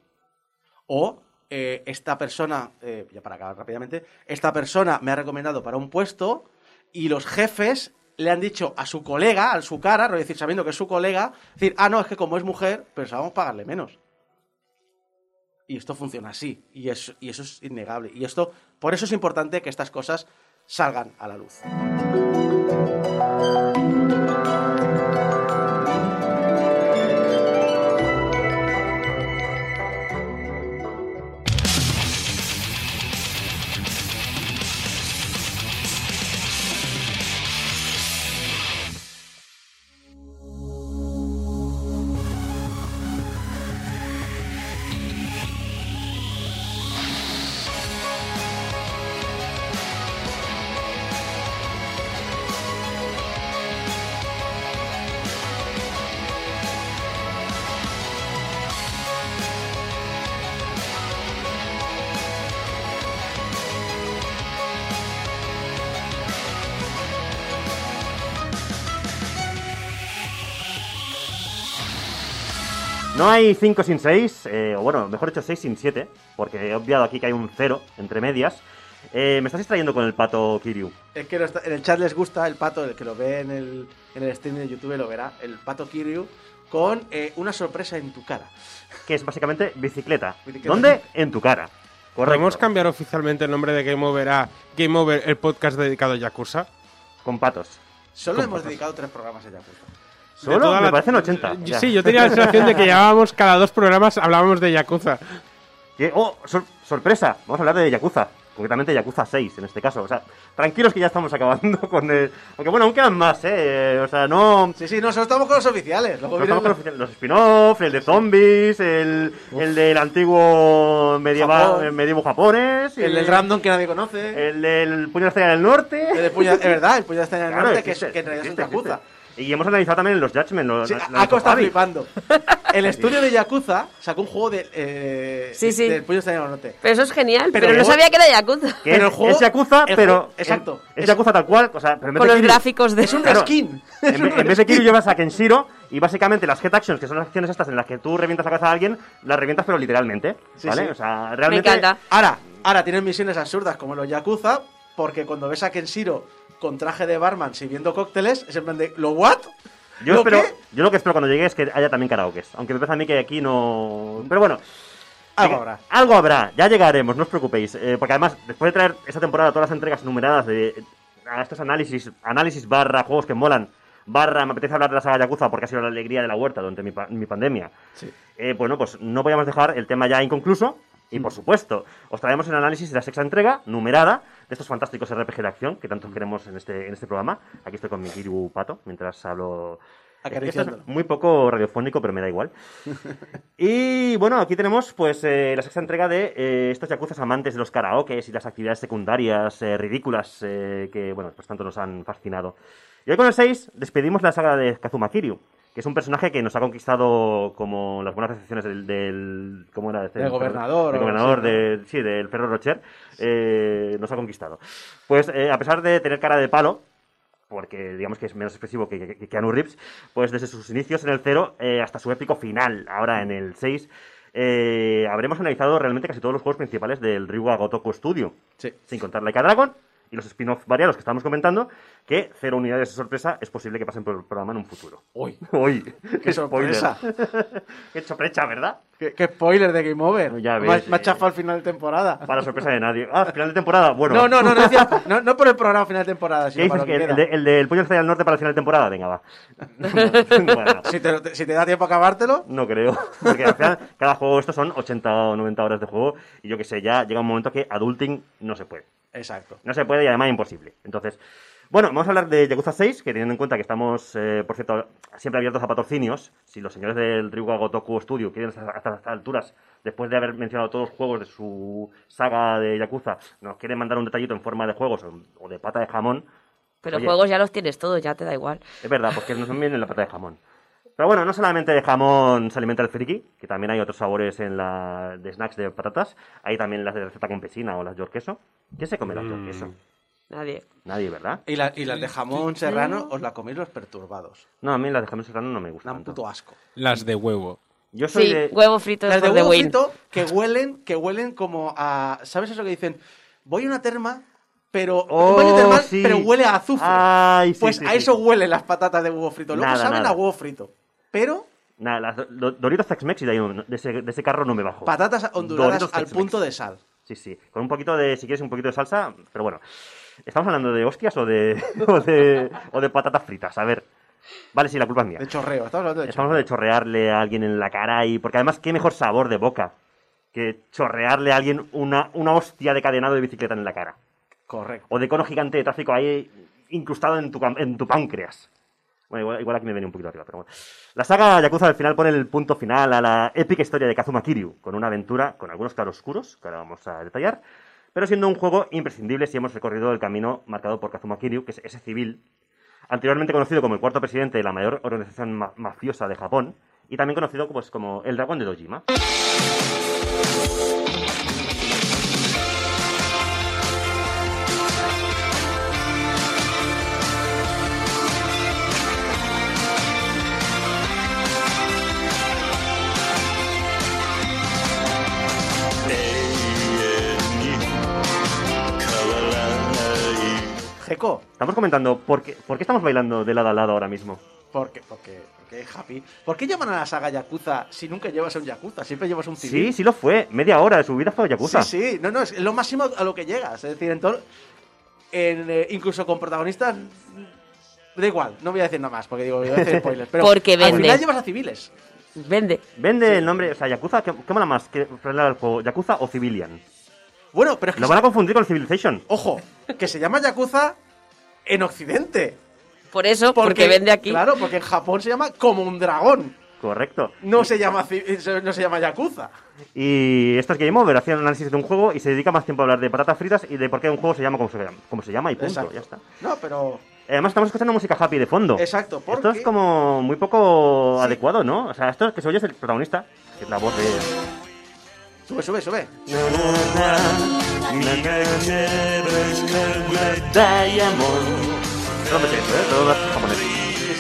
Speaker 3: O eh, esta persona, eh, ya para acabar rápidamente, esta persona me ha recomendado para un puesto y los jefes le han dicho a su colega, a su cara, es decir, sabiendo que es su colega, decir, ah, no, es que como es mujer, pensábamos pagarle menos. Y esto funciona así, y eso, y eso es innegable. Y esto, por eso es importante que estas cosas salgan a la luz.
Speaker 4: Hay 5 sin 6, o bueno, mejor dicho 6 sin 7, porque he obviado aquí que hay un 0 entre medias. Eh, me estás distrayendo con el pato Kiryu.
Speaker 3: Es que está- en el chat les gusta el pato, el que lo ve en el, en el stream de YouTube lo verá, el pato Kiryu, con eh, una sorpresa en tu cara.
Speaker 4: que es básicamente bicicleta.
Speaker 3: Bicicleta.
Speaker 4: ¿Dónde? En tu cara. Correcto.
Speaker 5: ¿Podemos cambiar oficialmente el nombre de Game Over a Game Over, el podcast dedicado a Yakuza?
Speaker 4: Con patos.
Speaker 3: Solo
Speaker 4: Con
Speaker 3: hemos
Speaker 4: patas.
Speaker 3: dedicado tres programas a Yakuza.
Speaker 4: Solo
Speaker 5: toda
Speaker 4: me
Speaker 5: la-
Speaker 4: parecen 80. ya.
Speaker 5: Sí, yo tenía la sensación de que llevábamos cada dos programas hablábamos de Yakuza.
Speaker 4: Que- oh, sor- sorpresa. Vamos a hablar de Yakuza. Concretamente Yakuza 6 en este caso. O sea, tranquilos que ya estamos acabando [LAUGHS] con el... Aunque bueno, aún quedan más, ¿eh? O sea, no...
Speaker 3: Sí, sí, nosotros estamos con los oficiales. Luego vienen
Speaker 4: estamos con los, los spin-off, el de zombies, el, el del antiguo medieval,
Speaker 3: Japón.
Speaker 4: el medievo japonés,
Speaker 3: el del random que nadie conoce.
Speaker 4: el del puño de estrella del norte.
Speaker 3: El de puña- es verdad, el puño de Estaña del
Speaker 4: Claro,
Speaker 3: Norte, que, es-
Speaker 4: existe,
Speaker 3: que en realidad es un
Speaker 4: existe,
Speaker 3: Yakuza.
Speaker 4: existe. Y hemos analizado también los Judgment. Los,
Speaker 3: Sí, Ako está
Speaker 4: Javi.
Speaker 3: flipando. [LAUGHS] El estudio de Yakuza sacó un juego de, eh,
Speaker 6: Sí, sí.
Speaker 3: del puño de Norte.
Speaker 6: Pero eso es genial,
Speaker 3: Pero
Speaker 6: pero, no sabía que era Yakuza.
Speaker 4: Que
Speaker 3: Pero
Speaker 4: es,
Speaker 3: el juego-
Speaker 4: es Yakuza,
Speaker 3: el
Speaker 4: pero.
Speaker 3: juego- exacto.
Speaker 4: Es,
Speaker 3: Es-
Speaker 4: Yakuza tal cual. O sea, pero en vez
Speaker 6: Con
Speaker 4: de
Speaker 6: los
Speaker 4: Kiryu-
Speaker 6: gráficos de...
Speaker 3: Es un
Speaker 4: Claro. En, [LAUGHS] en vez de Kiryu llevas a Kenshiro y básicamente las Head Actions, que son las acciones estas en las que tú revientas la cabeza a alguien, las revientas pero literalmente.
Speaker 3: Sí,
Speaker 4: ¿Vale?
Speaker 3: sí.
Speaker 4: O sea,
Speaker 6: Me
Speaker 4: realmente.
Speaker 6: encanta.
Speaker 3: Ahora, ahora tienen misiones absurdas como los Yakuza, porque cuando ves a Kenshiro con traje de barman sirviendo cócteles, es en plan de, ¿lo what?
Speaker 4: Yo,
Speaker 3: ¿Lo
Speaker 4: espero,
Speaker 3: qué?
Speaker 4: yo lo que espero cuando llegue es que haya también karaokes. Aunque me parece a mí que aquí no. Pero bueno.
Speaker 3: Algo habrá.
Speaker 4: Algo habrá, ya llegaremos, no os preocupéis. eh, porque además, después de traer esta temporada todas las entregas numeradas de a estos análisis, análisis barra juegos que molan, barra me apetece hablar de la saga Yakuza porque ha sido la alegría de la huerta durante mi, pa- mi pandemia.
Speaker 3: Sí.
Speaker 4: Eh, bueno, pues no podíamos dejar el tema ya inconcluso. Y por supuesto, os traemos el análisis de la sexta entrega, numerada, de estos fantásticos RPG de acción que tanto queremos en este, en este programa. Aquí estoy con mi Kiryu Pato, mientras hablo. Esto
Speaker 3: Acariciándolo.
Speaker 4: es muy poco radiofónico, pero me da igual. [LAUGHS] y bueno, aquí tenemos pues eh, la sexta entrega de eh, estos yakuzas amantes de los karaokes y las actividades secundarias eh, ridículas eh, que, bueno, pues tanto nos han fascinado. Y hoy con el 6 despedimos la saga de Kazuma Kiryu, que es un personaje que nos ha conquistado como las buenas recepciones del... del ¿Cómo era?
Speaker 3: Del gobernador
Speaker 4: Del
Speaker 3: o
Speaker 4: gobernador, de, sí, del Ferro Rocher. eh, nos ha conquistado. Pues eh, a pesar de tener cara de palo, porque digamos que es menos expresivo que, que, Keanu Reeves, pues desde sus inicios en el 0 eh, hasta su épico final, ahora en el 6, eh, habremos analizado realmente casi todos los juegos principales del Ryuga Gotoku Studio,
Speaker 3: Sí.
Speaker 4: sin contar Like a Dragon y los spin-off variados que estamos comentando, que cero unidades de sorpresa es posible que pasen por el programa en un futuro.
Speaker 3: Uy, [LAUGHS]
Speaker 4: Uy,
Speaker 3: qué sorpresa. [LAUGHS]
Speaker 4: qué sorpresa, ¿verdad?
Speaker 3: qué, qué spoiler de Game Over.
Speaker 4: Ya
Speaker 3: Me ha-
Speaker 4: ves,
Speaker 3: me ha chafado el final de temporada.
Speaker 4: Para sorpresa de nadie. Ah, final de temporada. Bueno.
Speaker 3: No, no, no, no, decía- [LAUGHS] no, no por el programa final de temporada,
Speaker 4: ¿Qué
Speaker 3: sino para lo
Speaker 4: ¿Que el,
Speaker 3: queda.
Speaker 4: de- el del pollo está al norte para el final de temporada? Venga, va. Bueno,
Speaker 3: Si, te, si te da tiempo a acabártelo,
Speaker 4: no creo. Porque al final, cada juego, estos son 80 o 90 horas de juego. Y yo que sé, ya llega un momento que adulting no se puede.
Speaker 3: Exacto.
Speaker 4: No se puede y además imposible. Entonces, bueno, vamos a hablar de Yakuza 6, que teniendo en cuenta que estamos, eh, por cierto, siempre abiertos a patrocinios. Si los señores del Ryuga Gotoku Studio quieren hasta, hasta estas alturas, después de haber mencionado todos los juegos de su saga de Yakuza, nos quieren mandar un detallito en forma de juegos o, o de pata de jamón,
Speaker 6: Pero
Speaker 4: Oye.
Speaker 6: juegos ya los tienes todos, ya te da igual.
Speaker 4: es verdad, porque nos vienen la pata de jamón. Pero bueno, no solamente de jamón se alimenta el friki, que también hay otros sabores en la de snacks de patatas. Hay también las de receta campesina o las york queso. ¿Quién se come las york queso?
Speaker 6: Nadie.
Speaker 4: Nadie, ¿verdad?
Speaker 3: Y, la- y las de jamón serrano os la coméis los perturbados.
Speaker 4: No, a mí las de jamón serrano no me gustan.
Speaker 3: Dan
Speaker 4: tanto.
Speaker 3: puto asco.
Speaker 5: Las de huevo.
Speaker 4: Yo soy
Speaker 6: Sí,
Speaker 4: de...
Speaker 6: huevo frito
Speaker 3: Las de
Speaker 6: de
Speaker 3: huevo frito que huelen, que huelen como a. ¿Sabes eso que dicen? Voy a una terma, pero.
Speaker 4: Oh,
Speaker 3: termal,
Speaker 4: sí.
Speaker 3: pero huele a azufre.
Speaker 4: Ay, sí,
Speaker 3: pues
Speaker 4: sí,
Speaker 3: a
Speaker 4: sí.
Speaker 3: eso huelen las patatas de huevo frito. Luego
Speaker 4: Nada,
Speaker 3: saben
Speaker 4: nada.
Speaker 3: a huevo frito. Pero
Speaker 4: Nada, las do- do- Doritos Tex-Mex y de, ahí no- de, ese, de ese carro no me bajo.
Speaker 3: patatas onduladas
Speaker 4: Doritos
Speaker 3: al
Speaker 4: Tex-Mex.
Speaker 3: punto de sal.
Speaker 4: Sí, sí. Con un poquito de, si quieres, un poquito de salsa, pero bueno. ¿Estamos hablando de hostias o de, [LAUGHS] o de, o de patatas fritas? A ver. Vale, sí, la culpa es mía.
Speaker 3: De chorreo. Estamos hablando de
Speaker 4: Estamos hablando de chorrearle a alguien en la cara y... Porque además, qué mejor sabor de boca que chorrearle a alguien una, una hostia de cadenado de bicicleta en la cara.
Speaker 3: Correcto.
Speaker 4: O de cono gigante de tráfico ahí incrustado en tu, cam- en tu páncreas. Bueno, igual, igual aquí me viene un poquito arriba, pero bueno. La saga Yakuza al final pone el punto final a la épica historia de Kazuma Kiryu, con una aventura con algunos claroscuros, que ahora vamos a detallar, pero siendo un juego imprescindible si hemos recorrido el camino marcado por Kazuma Kiryu, que es ese civil, anteriormente conocido como el cuarto presidente de la mayor organización ma- mafiosa de Japón, y también conocido pues, como el dragón de Dojima.
Speaker 3: Jeco,
Speaker 4: Estamos comentando por qué, por qué estamos bailando de lado a lado ahora mismo.
Speaker 3: ¿por qué? Porque, porque happy. ¿Por qué llaman a la saga Yakuza si nunca llevas un Yakuza? Siempre llevas un civil.
Speaker 4: Sí, sí lo fue. Media hora de su vida fue Yakuza.
Speaker 3: Sí, sí, no, no, es lo máximo a lo que llegas. Es decir, en todo, en, eh, incluso con protagonistas, da igual, no voy a decir nada más porque digo, voy a hacer spoilers. Pero [LAUGHS]
Speaker 6: Porque
Speaker 3: Al
Speaker 6: vende.
Speaker 3: final llevas a civiles.
Speaker 6: Vende.
Speaker 4: Vende el nombre, o sea, Yakuza, ¿qué, qué mola más que frenar el juego? ¿Yakuza o Civilian?
Speaker 3: Bueno, pero es que,
Speaker 4: Lo van a confundir con Civilization.
Speaker 3: ojo, que se llama Yakuza en Occidente.
Speaker 6: Por eso, porque, vende aquí.
Speaker 3: Claro, porque en Japón se llama como un dragón.
Speaker 4: Correcto.
Speaker 3: No se llama, no se llama Yakuza.
Speaker 4: Y esto es Game Over, hacía un análisis de un juego y se dedica más tiempo a hablar de patatas fritas y de por qué un juego se llama como se llama, como se llama y punto,
Speaker 3: Exacto.
Speaker 4: ya está.
Speaker 3: No, pero.
Speaker 4: Además estamos escuchando música happy de fondo.
Speaker 3: Exacto,
Speaker 4: Esto
Speaker 3: porque-
Speaker 4: es como muy poco
Speaker 3: Sí.
Speaker 4: adecuado, ¿no? O sea, esto que se oye es el protagonista, que es la voz de...
Speaker 3: Sube, sube, sube.
Speaker 4: Sé esto, ¿eh? Todo es japonés.
Speaker 3: Sí,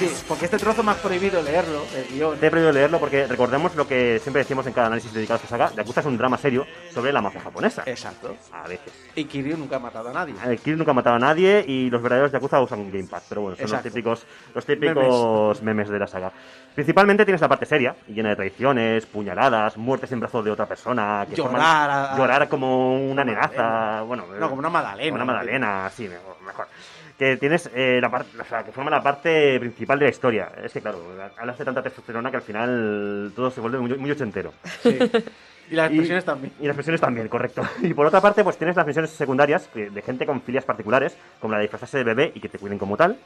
Speaker 3: sí, porque este trozo me has prohibido leerlo, el guion.
Speaker 4: Te he prohibido leerlo porque recordemos lo que siempre decimos en cada análisis dedicado a esta saga. Yakuza es un drama serio sobre la mafia japonesa.
Speaker 3: Exacto.
Speaker 4: A veces.
Speaker 3: Y Kiryu nunca ha matado a nadie.
Speaker 4: Kiryu nunca ha matado a nadie y los verdaderos Yakuza usan Gamepad. Pero bueno, son
Speaker 3: Exacto.
Speaker 4: los típicos, los típicos memes. de la saga. Principalmente tienes la parte seria, llena de traiciones, puñaladas, muertes en brazos de otra persona. Que
Speaker 3: Llorar
Speaker 4: forman-
Speaker 3: a-
Speaker 4: llorar como una
Speaker 3: Una
Speaker 4: nenaza. Bueno,
Speaker 3: No, como una magdalena.
Speaker 4: Una magdalena, sí, mejor. Que tienes eh, la parte, o sea, que forma la parte principal de la historia. Es que, claro, hablas de tanta testosterona que al final todo se vuelve muy, muy ochentero.
Speaker 3: Sí. Y las expresiones también.
Speaker 4: Y las misiones también, correcto. [LAUGHS] Y por otra parte, pues tienes las misiones secundarias de gente con filias particulares, como la de disfrazarse de bebé y que te cuiden como tal.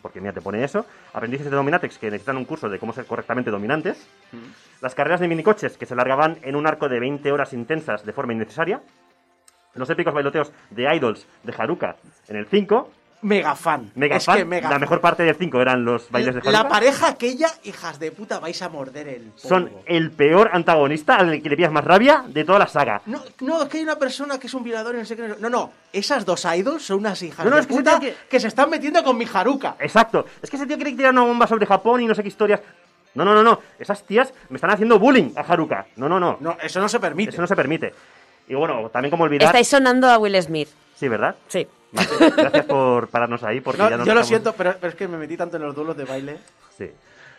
Speaker 4: Porque mira, te pone eso. Aprendices de Dominatrix que necesitan un curso de cómo ser correctamente dominantes. Las carreras de minicoches que se largaban en un arco de 20 horas intensas de forma innecesaria. Los épicos bailoteos de Idols de Haruka en el 5.
Speaker 3: Mega fan.
Speaker 4: Mega
Speaker 3: es
Speaker 4: fan.
Speaker 3: que mega
Speaker 4: la
Speaker 3: fan.
Speaker 4: mejor parte del 5 eran los bailes de Haruka.
Speaker 3: La pareja aquella, hijas de puta, vais a morder el polvo.
Speaker 4: Son el peor antagonista al que le pillas más rabia de toda la saga.
Speaker 3: No, no, es que hay una persona que es un violador y no sé qué. No, no, esas dos idols son unas hijas
Speaker 4: No, no,
Speaker 3: de
Speaker 4: es que se
Speaker 3: puta que- se están metiendo con mi Haruka.
Speaker 4: Exacto. Es que ese tío quiere tirar una bomba sobre Japón y no sé qué historias. No, no, no, no. Esas tías me están haciendo bullying a Haruka. No, no, no.
Speaker 3: No, eso no se permite.
Speaker 4: Eso no se permite. Y bueno, también como olvidar.
Speaker 6: Estáis sonando a Will Smith.
Speaker 4: Sí, ¿verdad?
Speaker 6: Sí.
Speaker 4: Gracias por pararnos ahí, porque
Speaker 3: No,
Speaker 4: ya nos
Speaker 3: yo lo
Speaker 4: estamos-
Speaker 3: siento, pero, pero es que me metí tanto en los duelos de baile.
Speaker 4: Sí.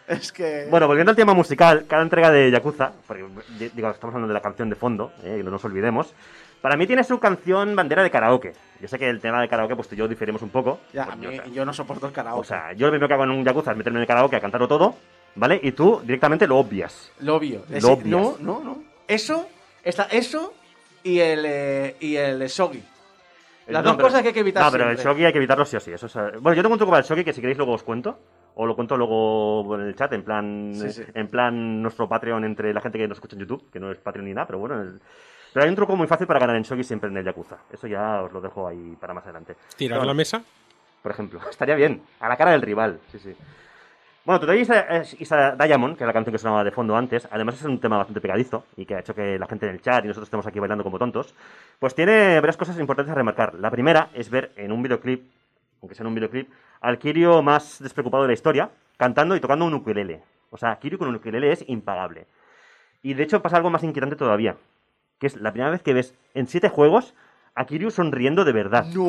Speaker 3: Es que.
Speaker 4: Bueno, volviendo al tema musical, cada entrega de Yakuza, porque di- digo, estamos hablando de la canción de fondo, eh, y no nos olvidemos, para mí tiene su canción bandera de karaoke. Yo sé que el tema de karaoke, pues tú y yo diferimos un poco.
Speaker 3: ya,
Speaker 4: Pues,
Speaker 3: a mí-
Speaker 4: o sea,
Speaker 3: yo no soporto el karaoke.
Speaker 4: o sea, yo lo primero que hago en un Yakuza es meterme en el karaoke a cantarlo todo, ¿vale? Y tú directamente lo obvias.
Speaker 3: lo obvio. Es-
Speaker 4: Lo obvias.
Speaker 3: no, no, no. Eso, está, eso y el, eh, y el Shogi. Las
Speaker 4: No,
Speaker 3: dos
Speaker 4: pero-
Speaker 3: cosas que hay que evitar
Speaker 4: No, pero el shogi hay que evitarlo sí o sí. Eso es, Bueno, yo tengo un truco para el shogi que si queréis luego os cuento. O lo cuento luego en el chat, en plan,
Speaker 3: Sí, sí.
Speaker 4: en plan nuestro Patreon entre la gente que nos escucha en YouTube, que no es Patreon ni nada, pero bueno. el- Pero hay un truco muy fácil para ganar en shogi siempre en el Yakuza. Eso ya os lo dejo ahí para más adelante.
Speaker 5: Tirar
Speaker 4: Pero
Speaker 5: la mesa.
Speaker 4: Por ejemplo. [LAUGHS] Estaría bien. A la cara del rival. Sí, sí. Bueno, Today is a, is- a Diamond, que es la canción que sonaba de fondo antes, además es un tema bastante pegadizo y que ha hecho que la gente en el chat y nosotros estemos aquí bailando como tontos, pues tiene varias cosas importantes a remarcar. La primera es ver en un videoclip, aunque sea en un videoclip, al Kiryu más despreocupado de la historia, cantando y tocando un ukulele. O sea, Kiryu con un ukulele es impagable. Y de hecho pasa algo más inquietante todavía, que es la primera vez que ves en siete juegos a Kiryu sonriendo de verdad.
Speaker 3: No.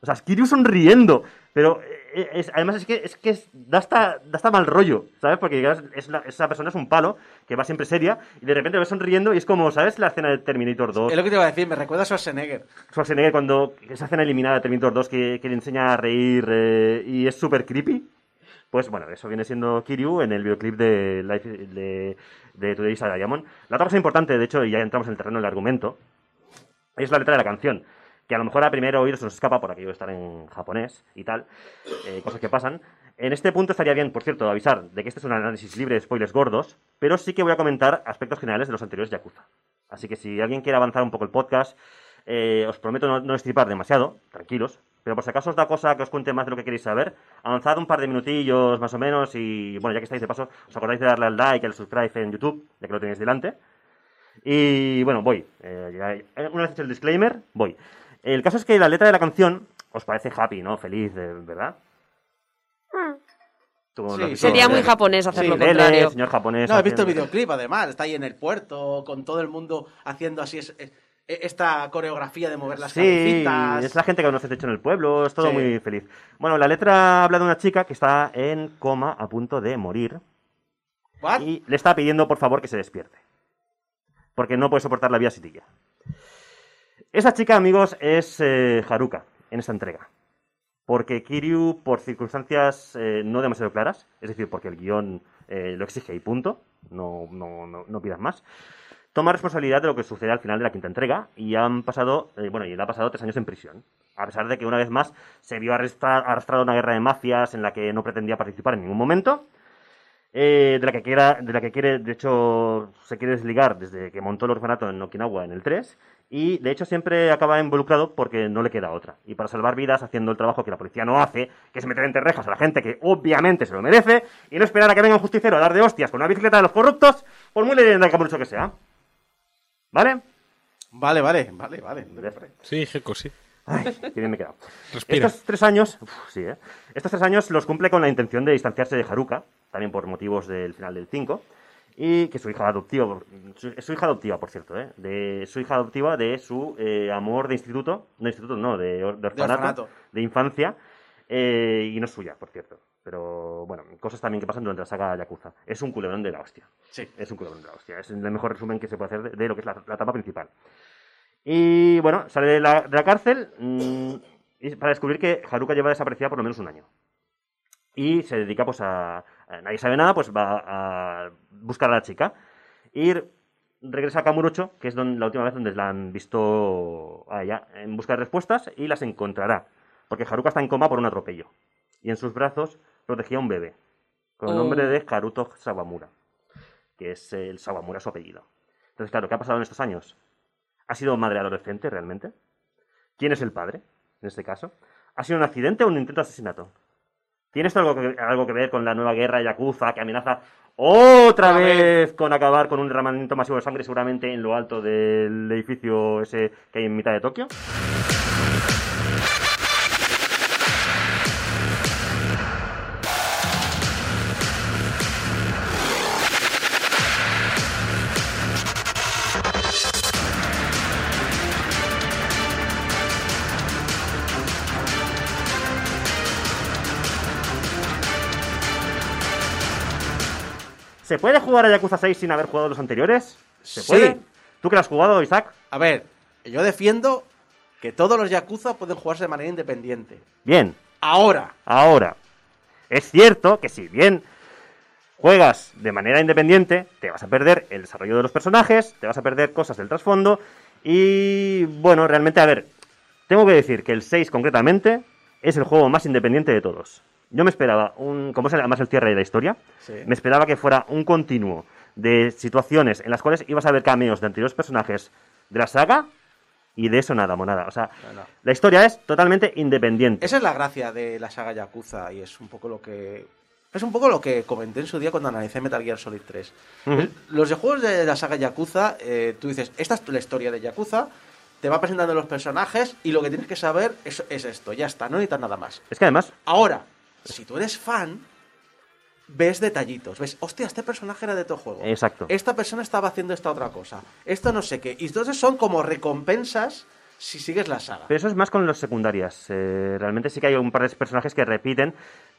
Speaker 4: O sea, es Kiryu sonriendo. Pero eh, es- además es que, es que es- da, hasta, da hasta mal rollo, ¿sabes? Porque es esa persona es un palo que va siempre seria y de repente lo ves sonriendo y es como, ¿sabes? La escena de Terminator 2.
Speaker 3: Es lo que te iba a decir, me recuerda a Schwarzenegger.
Speaker 4: Schwarzenegger cuando esa escena eliminada de Terminator 2 que, que le enseña a reír eh, y es súper creepy. Pues bueno, eso viene siendo Kiryu en el videoclip de, Life, de, de Today's Diamond. La otra cosa importante, de hecho, y ya entramos en el terreno del argumento, es la letra de la canción. Que a lo mejor a primero oído se nos escapa por aquello de estar en japonés y tal, eh, cosas que pasan. En este punto estaría bien, por cierto, avisar de que este es un análisis libre de spoilers gordos, pero sí que voy a comentar aspectos generales de los anteriores Yakuza. Así que si alguien quiere avanzar un poco el podcast, eh, os prometo no, no demasiado, tranquilos. Pero por si acaso os da cosa que os cuente más de lo que queréis saber, avanzad un par de minutillos más o menos y, bueno, ya que estáis de paso, os acordáis de darle al like, al subscribe en YouTube, ya que lo tenéis delante. Y bueno, voy. Eh, una vez hecho el disclaimer, voy. El caso es que la letra de la canción os parece happy, ¿no? Feliz, ¿verdad? Tú
Speaker 3: Sí,
Speaker 4: visto,
Speaker 6: Sería muy japonés hacer
Speaker 3: Sí,
Speaker 6: lo
Speaker 4: Lele,
Speaker 6: contrario.
Speaker 4: señor japonés.
Speaker 3: No, he visto el videoclip además, está ahí en el puerto, con todo el mundo haciendo así es- es- esta coreografía de mover las
Speaker 4: Sí,
Speaker 3: cabecitas.
Speaker 4: es la gente que conoces de hecho en el pueblo, es todo
Speaker 3: Sí.
Speaker 4: muy feliz. Bueno, la letra habla de una chica que está en coma a punto de morir
Speaker 3: ¿What?
Speaker 4: y le está pidiendo por favor que se despierte. Porque no puede soportar la vida sin ella. Esa chica, amigos, es eh, Haruka en esta entrega. Porque Kiryu, por circunstancias eh, no demasiado claras, es decir, porque el guion eh, lo exige y punto, no, no, no, no pidas más, toma responsabilidad de lo que sucede al final de la quinta entrega y han pasado, bueno, y le ha pasado tres años en prisión. A pesar de que una vez más se vio arrastrado una guerra de mafias en la que no pretendía participar en ningún momento, de, la que quiera, de la que quiere, de hecho, se quiere desligar desde que montó el orfanato en Okinawa en el 3, y de hecho siempre acaba involucrado porque no le queda otra. Y para salvar vidas, haciendo el trabajo que la policía no hace, que es meter entre rejas a la gente que obviamente se lo merece, y no esperar a que venga un justiciero a dar de hostias con una bicicleta de los corruptos, por muy leyenda y camuroso que sea. ¿Vale?
Speaker 3: Vale, vale, vale, vale.
Speaker 5: Sí, Gecko, sí.
Speaker 4: Ay, qué bien me he quedado.
Speaker 5: Respira.
Speaker 4: Estos tres años, uf, sí, ¿eh? Estos tres años los cumple con la intención de distanciarse de Haruka, también por motivos del final del 5, y que su hija adoptiva, su, es su hija adoptiva, por cierto, ¿eh? De su hija adoptiva de su eh, amor de instituto, no instituto, no, de, de orfanato,
Speaker 3: orfanato.
Speaker 4: de infancia, eh, y no es suya, por cierto. Pero bueno, cosas también que pasan durante la saga Yakuza. Es un culebrón de la hostia.
Speaker 3: Sí.
Speaker 4: Es un culebrón de la hostia. Es el mejor resumen que se puede hacer de, de lo que es la, la etapa principal. Y bueno, sale de la, cárcel mm, y para descubrir que Haruka lleva desaparecida por lo menos un año. Y se dedica pues a- Nadie sabe nada, pues va a buscar a la chica. Y regresa a Kamurocho, que es donde, la última vez donde la han visto a ella, en busca de respuestas y las encontrará. Porque Haruka está en coma por un atropello. Y en sus brazos protegía a un bebé, con el
Speaker 6: Oh.
Speaker 4: nombre de Haruto Sawamura, que es el Sawamura su apellido. Entonces, claro, ¿qué ha pasado en estos años? ¿Ha sido madre adolescente realmente? ¿Quién es el padre, en este caso? ¿Ha sido un accidente o un intento de asesinato? ¿Tiene esto algo que, algo que ver con la nueva guerra Yakuza que amenaza otra
Speaker 3: Otra
Speaker 4: vez con acabar con un derramamiento masivo de sangre seguramente en lo alto del edificio ese que hay en mitad de Tokio? ¿Se puede jugar a Yakuza 6 sin haber jugado los anteriores? ¿Se
Speaker 3: Sí.
Speaker 4: puede? ¿Tú que lo has jugado, Isaac?
Speaker 3: A ver, yo defiendo que todos los Yakuza pueden jugarse de manera independiente.
Speaker 4: Bien,
Speaker 3: Ahora,
Speaker 4: ahora. Es cierto que si bien juegas de manera independiente, te vas a perder el desarrollo de los personajes, te vas a perder cosas del trasfondo y bueno, realmente, a ver, tengo que decir que el 6 concretamente es el juego más independiente de todos. Yo me esperaba, un, como es además el cierre de la historia,
Speaker 3: Sí.
Speaker 4: me esperaba que fuera un continuo de situaciones en las cuales ibas a ver cameos de anteriores personajes de la saga y de eso nada, monada. O sea,
Speaker 3: No, no.
Speaker 4: la historia es totalmente independiente.
Speaker 3: esa es la gracia de la saga Yakuza y es un poco lo que es un poco lo que comenté en su día cuando analicé Metal Gear Solid 3.
Speaker 4: Ujú.
Speaker 3: El- Los de juegos de la saga Yakuza, eh, tú dices, esta es la historia de Yakuza, te va presentando los personajes y lo que tienes que saber es, es esto, ya está, no necesitas nada más.
Speaker 4: Es que además,
Speaker 3: Ahora, si tú eres fan, ves detallitos, ves, hostia, este personaje era de tu juego.
Speaker 4: Exacto.
Speaker 3: Esta persona estaba haciendo esta otra cosa. Esto no sé qué. Y entonces son como recompensas si sigues la saga.
Speaker 4: Pero eso es más con los secundarias. Eh, realmente sí que hay un par de personajes que repiten,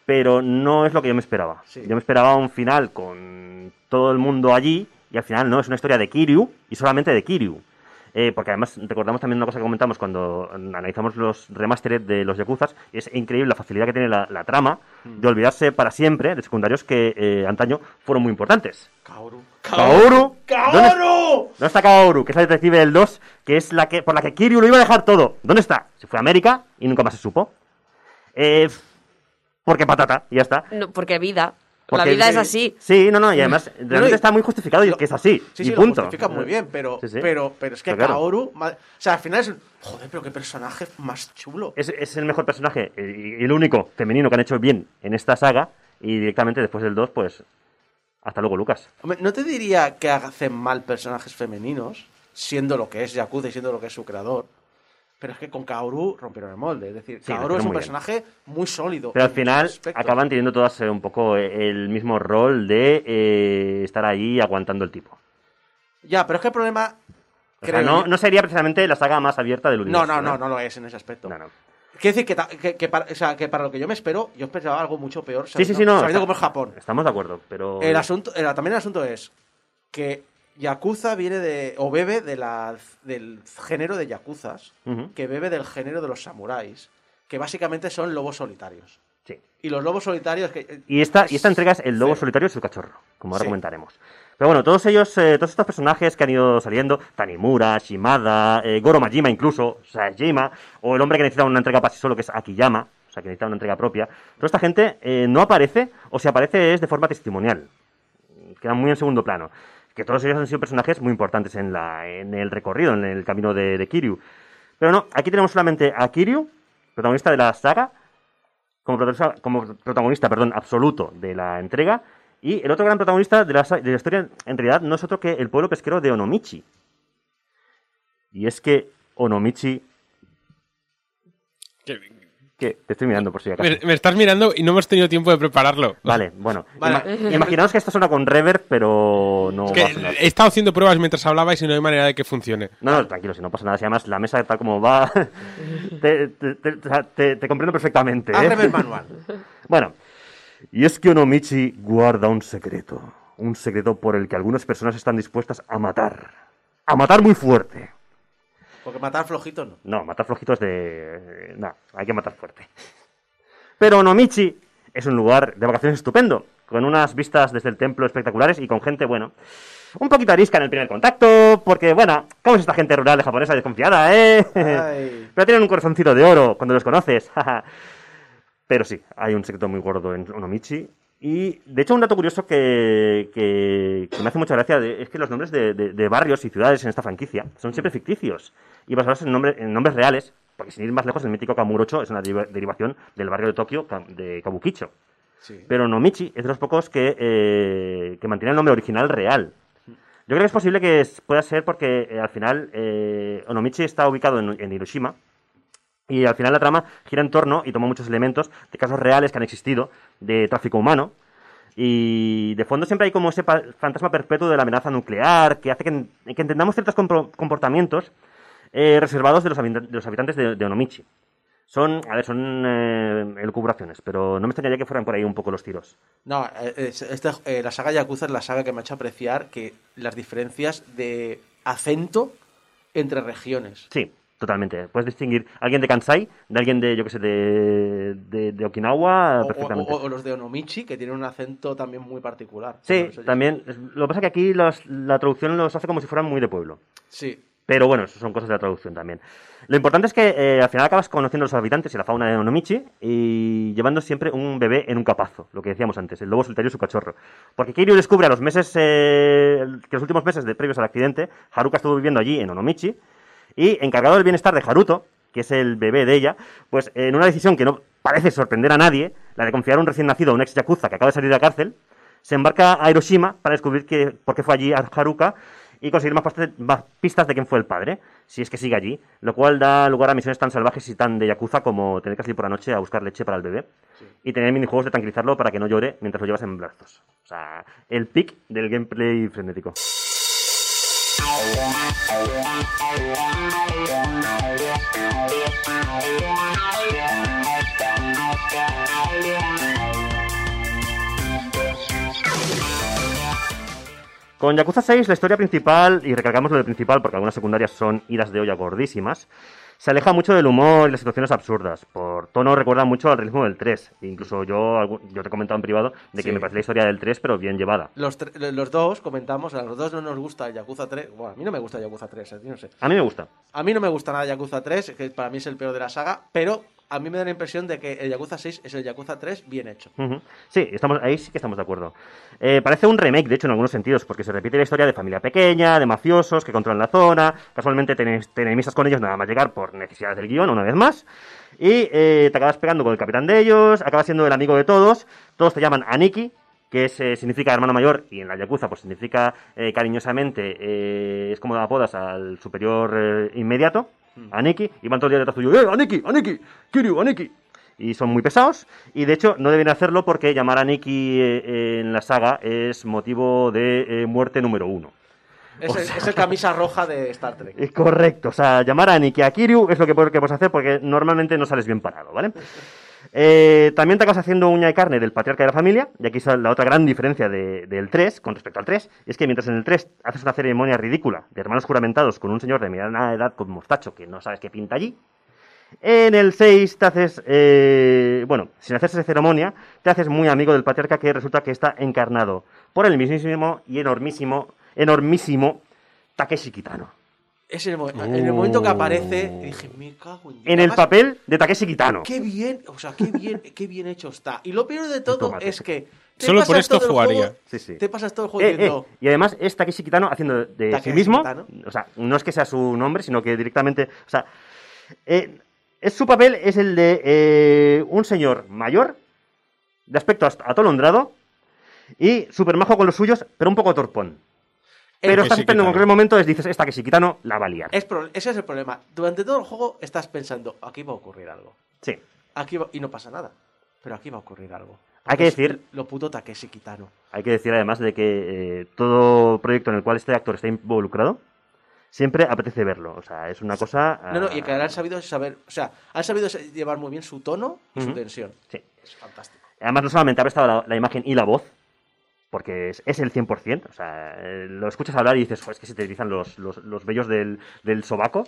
Speaker 4: pero no es lo que yo me esperaba.
Speaker 3: Sí.
Speaker 4: Yo me esperaba un final con todo el mundo allí, y al final no, es una historia de Kiryu, y solamente de Kiryu. Eh, porque además recordamos también una cosa que comentamos cuando analizamos los remastered de los Yakuzas, y es increíble la facilidad que tiene la, la trama de olvidarse para siempre de secundarios que eh, antaño fueron muy importantes.
Speaker 3: Kaoru.
Speaker 4: Kaoru. ¿Dónde,
Speaker 3: ¡Kaoru!
Speaker 4: ¿Dónde está Kaoru? Que es la detective del 2, que es la que por la que Kiryu lo iba a dejar todo. ¿Dónde está? Se fue a América y nunca más se supo. Eh, porque patata, y ya está.
Speaker 6: No, porque vida.
Speaker 4: Porque-
Speaker 6: la vida es
Speaker 3: sí.
Speaker 6: así.
Speaker 4: Sí, no, no, y además [CLEARS THROAT] realmente
Speaker 3: y-
Speaker 4: está muy justificado y
Speaker 3: lo-
Speaker 4: que es así.
Speaker 3: Sí,
Speaker 4: y
Speaker 3: sí,
Speaker 4: punto.
Speaker 3: lo justifica muy bien, pero,
Speaker 4: Sí, sí.
Speaker 3: pero, pero es que
Speaker 4: Pero.
Speaker 3: Kaoru... O sea, al final es... Joder, pero qué personaje más chulo.
Speaker 4: Es, es el mejor personaje y el único femenino que han hecho bien en esta saga. Y directamente después del 2, pues. Hasta luego, Lucas.
Speaker 3: Hombre, no te diría que hacen mal personajes femeninos, siendo lo que es Yakuza y siendo lo que es su creador. Pero es que con Kaoru rompieron el molde. Es decir,
Speaker 4: Sí,
Speaker 3: Kaoru es un
Speaker 4: bien.
Speaker 3: personaje muy sólido.
Speaker 4: Pero al final acaban teniendo todas eh, un poco eh, el mismo rol de eh, estar ahí aguantando el tipo.
Speaker 3: Ya, pero es que el problema...
Speaker 4: O sea,
Speaker 3: creo
Speaker 4: no, no sería precisamente la saga más abierta del
Speaker 3: no,
Speaker 4: universo.
Speaker 3: no, no,
Speaker 4: ¿eh?
Speaker 3: no lo es en ese aspecto.
Speaker 4: No, no.
Speaker 3: Quiero decir que, que, que para, o sea, que para lo que yo me espero, yo esperaba algo mucho peor.
Speaker 4: Sí, sí, sí, no.
Speaker 3: Sabiendo
Speaker 4: está-
Speaker 3: cómo es Japón.
Speaker 4: Estamos de acuerdo, pero.
Speaker 3: El asunto, el- también el asunto es que Yakuza viene de. o bebe de la, del género de Yakuzas, que bebe del género de los samuráis, que básicamente son lobos solitarios.
Speaker 4: sí.
Speaker 3: Y los lobos solitarios que.
Speaker 4: Y esta, y esta entrega es el lobo
Speaker 3: Sí.
Speaker 4: solitario y su cachorro, como ahora
Speaker 3: Sí.
Speaker 4: comentaremos. Pero bueno, todos ellos, eh, todos estos personajes que han ido saliendo, Tanimura, Shimada, eh, Goro Majima incluso, Sajima, o el hombre que necesita una entrega para sí solo, que es Akiyama, o sea, que necesita una entrega propia, toda esta gente eh, no aparece, o si aparece es de forma testimonial. Quedan muy en segundo plano. Que todos ellos han sido personajes muy importantes en, la, en el recorrido, en el camino de, Kiryu. Pero no, aquí tenemos solamente a Kiryu, protagonista de la saga, como protagonista, perdón, absoluto de la entrega. Y el otro gran protagonista de la, de la historia, en realidad, no es otro que el pueblo pesquero de Onomichi. Y es que Onomichi.
Speaker 5: Que
Speaker 4: Te estoy mirando por si acaso.
Speaker 5: Me, me estás mirando y no hemos tenido tiempo de prepararlo.
Speaker 4: Vale, bueno. [LAUGHS]
Speaker 3: Vale.
Speaker 4: ima- imaginaos que esto suena con reverb, pero no
Speaker 5: Es que
Speaker 4: va a sonar.
Speaker 5: he estado haciendo pruebas mientras hablabais y no hay manera de que funcione.
Speaker 4: No, no, tranquilo, si no pasa nada. Si además la mesa tal como va, [LAUGHS] te, te- te- o sea, te- te comprendo perfectamente. ¿eh?
Speaker 3: El manual. [LAUGHS]
Speaker 4: Bueno, y es que Onomichi guarda un secreto. Un secreto por el que algunas personas están dispuestas a matar. A matar muy fuerte.
Speaker 3: Porque matar flojito no.
Speaker 4: No, matar flojito es de... No, hay que matar fuerte. Pero Onomichi es un lugar de vacaciones estupendo, con unas vistas desde el templo espectaculares y con gente, bueno, un poquito arisca en el primer contacto, porque, bueno, ¿cómo es esta gente rural de japonesa desconfiada, eh?
Speaker 3: Ay. [LAUGHS]
Speaker 4: Pero tienen un corazoncito de oro cuando los conoces. [LAUGHS] Pero sí, hay un secreto muy gordo en Onomichi. Y, de hecho, un dato curioso que, que- que me hace mucha gracia de- es que los nombres de, de- de barrios y ciudades en esta franquicia son siempre ficticios y basados en, nombre- en nombres reales, porque sin ir más lejos, el mítico Kamurocho es una deriva- derivación del barrio de Tokio de Kabukicho.
Speaker 3: Sí.
Speaker 4: Pero Onomichi es de los pocos que, eh, que mantiene el nombre original real. Yo creo que es posible que pueda ser porque eh, al final eh, Onomichi está ubicado en, en Hiroshima y al final la trama gira en torno y toma muchos elementos de casos reales que han existido de tráfico humano. Y de fondo siempre hay como ese fantasma perpetuo de la amenaza nuclear que hace que, que entendamos ciertos comportamientos eh, reservados de los, de los habitantes de, de Onomichi. Son, a ver, son eh, elucubraciones, pero no me extrañaría que fueran por ahí un poco los tiros.
Speaker 3: No, eh, es- eh, la saga Yakuza es la saga que me ha hecho apreciar que las diferencias de acento entre regiones.
Speaker 4: Sí, totalmente. Puedes distinguir a alguien de Kansai de alguien de, yo qué sé, de, de, de Okinawa
Speaker 3: O,
Speaker 4: perfectamente.
Speaker 3: o- o los de Onomichi, que tienen un acento también muy particular.
Speaker 4: sí, también. Lo que pasa es que aquí los- la traducción los hace como si fueran muy de pueblo.
Speaker 3: Sí.
Speaker 4: Pero bueno, eso son cosas de la traducción también. Lo importante es que eh, al final acabas conociendo a los habitantes y la fauna de Onomichi y llevando siempre un bebé en un capazo, lo que decíamos antes, el lobo solitario y su cachorro. Porque Kiryu descubre a los meses, eh, que los últimos meses de, previos al accidente, Haruka estuvo viviendo allí en Onomichi y encargado del bienestar de Haruto, que es el bebé de ella, pues en una decisión que no parece sorprender a nadie, la de confiar a un recién nacido a un ex yakuza que acaba de salir de la cárcel, se embarca a Hiroshima para descubrir que, por qué fue allí Haruka y conseguir más pistas de quién fue el padre, si es que sigue allí, lo cual da lugar a misiones tan salvajes y tan de yakuza como tener que salir por la noche a buscar leche para el bebé y tener minijuegos de tranquilizarlo para que no llore mientras lo llevas en brazos. O sea, el pic del gameplay frenético. Con Yakuza 6, la historia principal, y recargamos lo de principal porque algunas secundarias son idas de olla gordísimas, se aleja mucho del humor y las situaciones absurdas. Por tono recuerda mucho al ritmo del 3. Incluso yo, yo te he comentado en privado de que
Speaker 3: Sí.
Speaker 4: me parece la historia del 3, pero bien llevada.
Speaker 3: Los, los dos comentamos, a los dos no nos gusta Yakuza 3. Bueno, a mí no me gusta Yakuza 3, eh, no sé.
Speaker 4: A mí me gusta.
Speaker 3: A mí no me gusta nada Yakuza 3, que para mí es el peor de la saga, pero a mí me da la impresión de que el Yakuza 6 es el Yakuza 3 bien hecho.
Speaker 4: Sí, estamos, ahí sí que estamos de acuerdo. Eh, parece un remake, de hecho, en algunos sentidos, porque se repite la historia de familia pequeña, de mafiosos que controlan la zona, casualmente te, te enemistas con ellos nada más llegar por necesidades del guion, una vez más, y eh, te acabas pegando con el capitán de ellos, acabas siendo el amigo de todos, todos te llaman Aniki, que es, eh, significa hermano mayor, y en la Yakuza pues significa cariñosamente, es como apodas al superior inmediato, Aniki, y van todo el día detrás tuyo, ¡eh, Aniki, Aniki, Kiryu, Aniki! Y son muy pesados, y de hecho no deben hacerlo porque llamar a Aniki eh, en la saga es motivo de eh, muerte número uno.
Speaker 3: Es, el, es el camisa [LAUGHS] roja de Star Trek.
Speaker 4: Es correcto, o sea, llamar a Aniki a Kiryu es lo que que puedes hacer porque normalmente no sales bien parado, ¿vale? [LAUGHS] Eh, también te acabas haciendo uña de carne del patriarca de la familia, y aquí está la otra gran diferencia de- del 3 con respecto al 3, es que mientras en el 3 haces una ceremonia ridícula de hermanos juramentados con un señor de mediana edad con mostacho que no sabes qué pinta allí, en el 6 te haces, eh, bueno, sin hacerse ceremonia, te haces muy amigo del patriarca que resulta que está encarnado por el mismísimo y enormísimo, enormísimo Takeshi Kitano.
Speaker 3: Es el, mo- en el momento que aparece, dije, me cago en Dios".
Speaker 4: En el papel de Takeshi Kitano.
Speaker 3: Qué bien, o sea, qué bien, [LAUGHS] qué bien hecho está. Y lo peor de todo
Speaker 4: Tomate.
Speaker 3: es que. te
Speaker 5: Solo por esto jugaría.
Speaker 3: juego-
Speaker 4: Sí, sí.
Speaker 3: Te pasas todo el juego
Speaker 4: Eh, eh, y además es Takeshi Kitano haciendo de sí
Speaker 3: Takeshi
Speaker 4: mismo,
Speaker 3: Kitano.
Speaker 4: o sea, no es que sea su nombre, sino que directamente, o sea, eh, es su papel es el de eh, un señor mayor, de aspecto atolondrado y súper majo con los suyos, pero un poco torpón. Pero
Speaker 5: Takeshi
Speaker 4: estás esperando en cualquier momento, es, dices, esta Takeshi Kitano la va a liar.
Speaker 3: Es pro- ese es el problema. Durante todo el juego estás pensando, aquí va a ocurrir algo.
Speaker 4: Sí.
Speaker 3: Aquí va- y no pasa nada. Pero aquí va a ocurrir algo.
Speaker 4: Hay que decir-
Speaker 3: Lo puto Takeshi Kitano.
Speaker 4: Hay que decir además de que eh, todo proyecto en el cual este actor está involucrado, siempre apetece verlo. O sea, es una cosa...
Speaker 3: No, no, y
Speaker 4: ah,
Speaker 3: que han sabido saber. O sea, han sabido llevar muy bien su tono y su
Speaker 4: Ujú.
Speaker 3: tensión.
Speaker 4: Sí.
Speaker 3: Es fantástico.
Speaker 4: Además, no solamente ha prestado la, la imagen y la voz, porque es, es el 100%. O sea, eh, lo escuchas hablar y dices, "Jo, es que se te erizan los, los, los vellos del, del sobaco.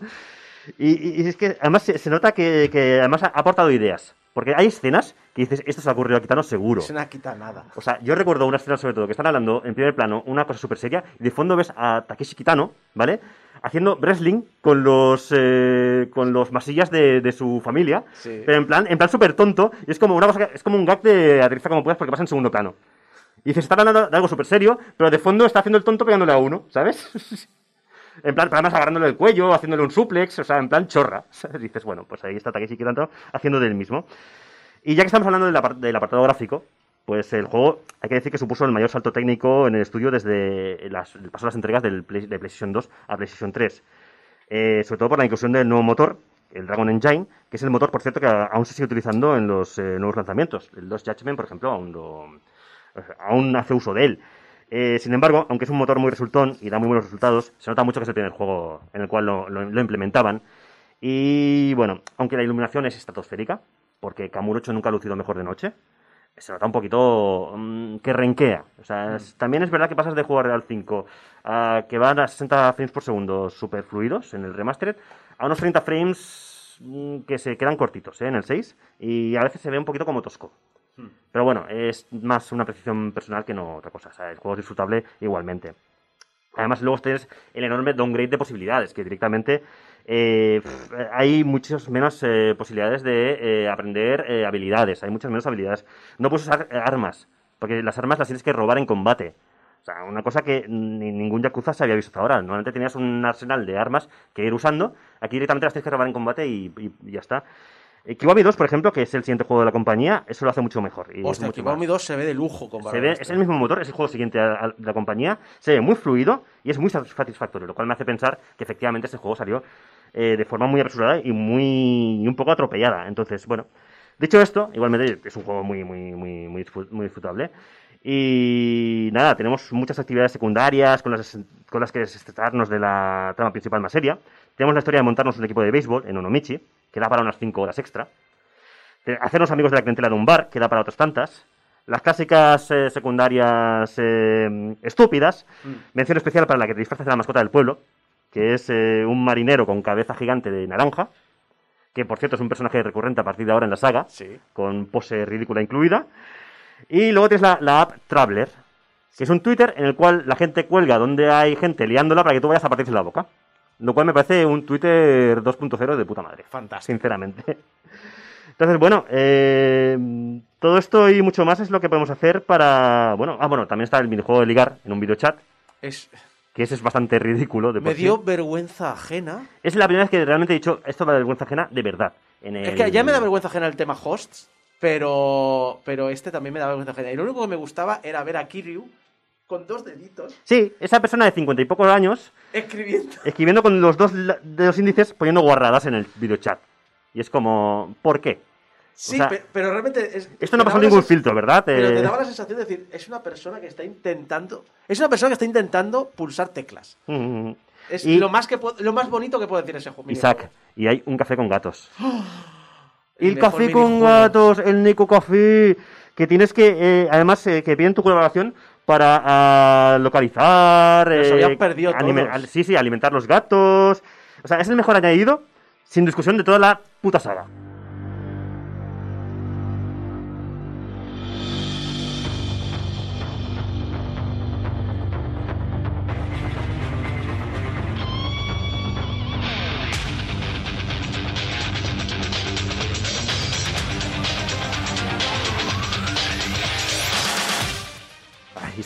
Speaker 4: Y, y- es que además se, se nota que, que además ha aportado ideas. Porque hay escenas que dices, esto se ha ocurrido a Kitano seguro.
Speaker 3: Es una quita nada.
Speaker 4: O sea, yo recuerdo una escena sobre todo que están hablando en primer plano una cosa súper seria y de fondo ves a Takeshi Kitano, ¿vale? Haciendo wrestling con los eh, con los masillas de, de su familia,
Speaker 3: Sí.
Speaker 4: pero en plan en plan súper tonto y es como una cosa que- es como un gag de aterriza como puedas porque pasa en segundo plano. Y dices, está hablando de algo súper serio, pero de fondo está haciendo el tonto pegándole a uno, ¿sabes? [LAUGHS] En plan, además agarrándole el cuello, haciéndole un suplex, o sea, en plan chorra. [LAUGHS] Dices, bueno, pues ahí está Takeshi Kitano haciendo del mismo. Y ya que estamos hablando del, apar- del apartado gráfico, pues el juego, hay que decir que supuso el mayor salto técnico en el estudio desde las, el paso de las entregas del de PlayStation 2 a PlayStation 3. Eh, sobre todo por la inclusión del nuevo motor, el Dragon Engine, que es el motor, por cierto, que aún se sigue utilizando en los eh, nuevos lanzamientos. El 2 Judgment, por ejemplo, aún, lo, aún hace uso de él. Eh, sin embargo, aunque es un motor muy resultón y da muy buenos resultados, se nota mucho que es el primer juego en el cual lo, lo- lo implementaban. Y bueno, aunque la iluminación es estratosférica, porque Kamurocho nunca ha lucido mejor de noche, se nota un poquito mm, que renquea. O sea, es- también es verdad que pasas de jugar al 5 a que van a 60 frames por segundo super fluidos en el remastered a unos 30 frames mm, que se quedan cortitos ¿eh? en el 6 y a veces se ve un poquito como tosco. Pero bueno, es más una precisión personal que no otra cosa. O sea, el juego es disfrutable igualmente. Además, luego tienes el enorme downgrade de posibilidades, que directamente eh, hay muchas menos eh, posibilidades de eh, aprender habilidades, hay muchas menos habilidades. No puedes usar armas, porque las armas las tienes que robar en combate. O sea, una cosa que ni ningún Yakuza se había visto hasta ahora. Normalmente tenías un arsenal de armas que ir usando, aquí directamente las tienes que robar en combate y ya está. Eh, Kiwami 2, por ejemplo, que es el siguiente juego de la compañía, eso lo hace mucho mejor. y
Speaker 3: Hostia,
Speaker 4: mucho
Speaker 3: Kiwami
Speaker 4: más-
Speaker 3: 2 se ve de lujo comparado
Speaker 4: se ve, es el mismo motor, es el juego siguiente a, a la compañía, se ve muy fluido y es muy satisfactorio, lo cual me hace pensar que efectivamente este juego salió eh, de forma muy apresurada y muy y un poco atropellada. Entonces, bueno, dicho esto, igualmente es un juego muy, muy, muy, muy, muy disfrutable. Y nada, tenemos muchas actividades secundarias con las, con las que desestresarnos de la trama principal más seria. Tenemos la historia de montarnos un equipo de béisbol en Onomichi, que da para unas 5 horas extra. De hacernos amigos de la clientela de un bar, que da para otras tantas. Las clásicas eh, secundarias eh, estúpidas. Mención especial para la que te disfrazas de la mascota del pueblo, que es eh, un marinero con cabeza gigante de naranja, que por cierto es un personaje recurrente a partir de ahora en la saga,
Speaker 3: Sí.
Speaker 4: con pose ridícula incluida. Y luego tienes la, la app Traveler, que es un Twitter en el cual la gente cuelga donde hay gente liándola para que tú vayas a partirse la boca. Lo cual me parece un Twitter 2.0 de puta madre.
Speaker 3: Fantástico.
Speaker 4: Sinceramente. Entonces, bueno, eh, todo esto y mucho más es lo que podemos hacer para... Bueno, ah, bueno, también está el videojuego de ligar en un videochat,
Speaker 3: Es,
Speaker 4: que ese es bastante ridículo. De
Speaker 3: me
Speaker 4: sí.
Speaker 3: dio vergüenza ajena.
Speaker 4: Es la primera vez que realmente he dicho esto de vergüenza ajena de verdad. En
Speaker 3: Es que ya me da vergüenza ajena el tema hosts, pero, pero este también me da vergüenza ajena. Y lo único que me gustaba era ver a Kiryu con dos deditos
Speaker 4: Sí, esa persona de cincuenta y pocos años
Speaker 3: escribiendo.
Speaker 4: escribiendo con los dos dedos índices poniendo guarradas en el videochat. Y es como, ¿por qué?
Speaker 3: Sí,
Speaker 4: sea,
Speaker 3: pero, realmente... es-
Speaker 4: Esto no pasó ningún filtro, ¿verdad?
Speaker 3: Pero
Speaker 4: Eh,
Speaker 3: te daba la sensación de decir, es una persona que está intentando... Es una persona que está intentando pulsar teclas.
Speaker 4: mm,
Speaker 3: Es
Speaker 4: Y-
Speaker 3: lo, más que lo más bonito que puede decir ese juego.
Speaker 4: Isaac, y hay un café con gatos. [GASPS]
Speaker 3: El
Speaker 4: El,
Speaker 3: mejor
Speaker 4: café con gatos, el Nico Café, que tienes que, eh, además, eh, que piden tu colaboración para ah, localizar,
Speaker 3: Los
Speaker 4: eh,
Speaker 3: habían perdido
Speaker 4: anime-
Speaker 3: todos.
Speaker 4: al- sí, sí, alimentar los gatos. O sea, es el mejor añadido, sin discusión, de toda la puta saga.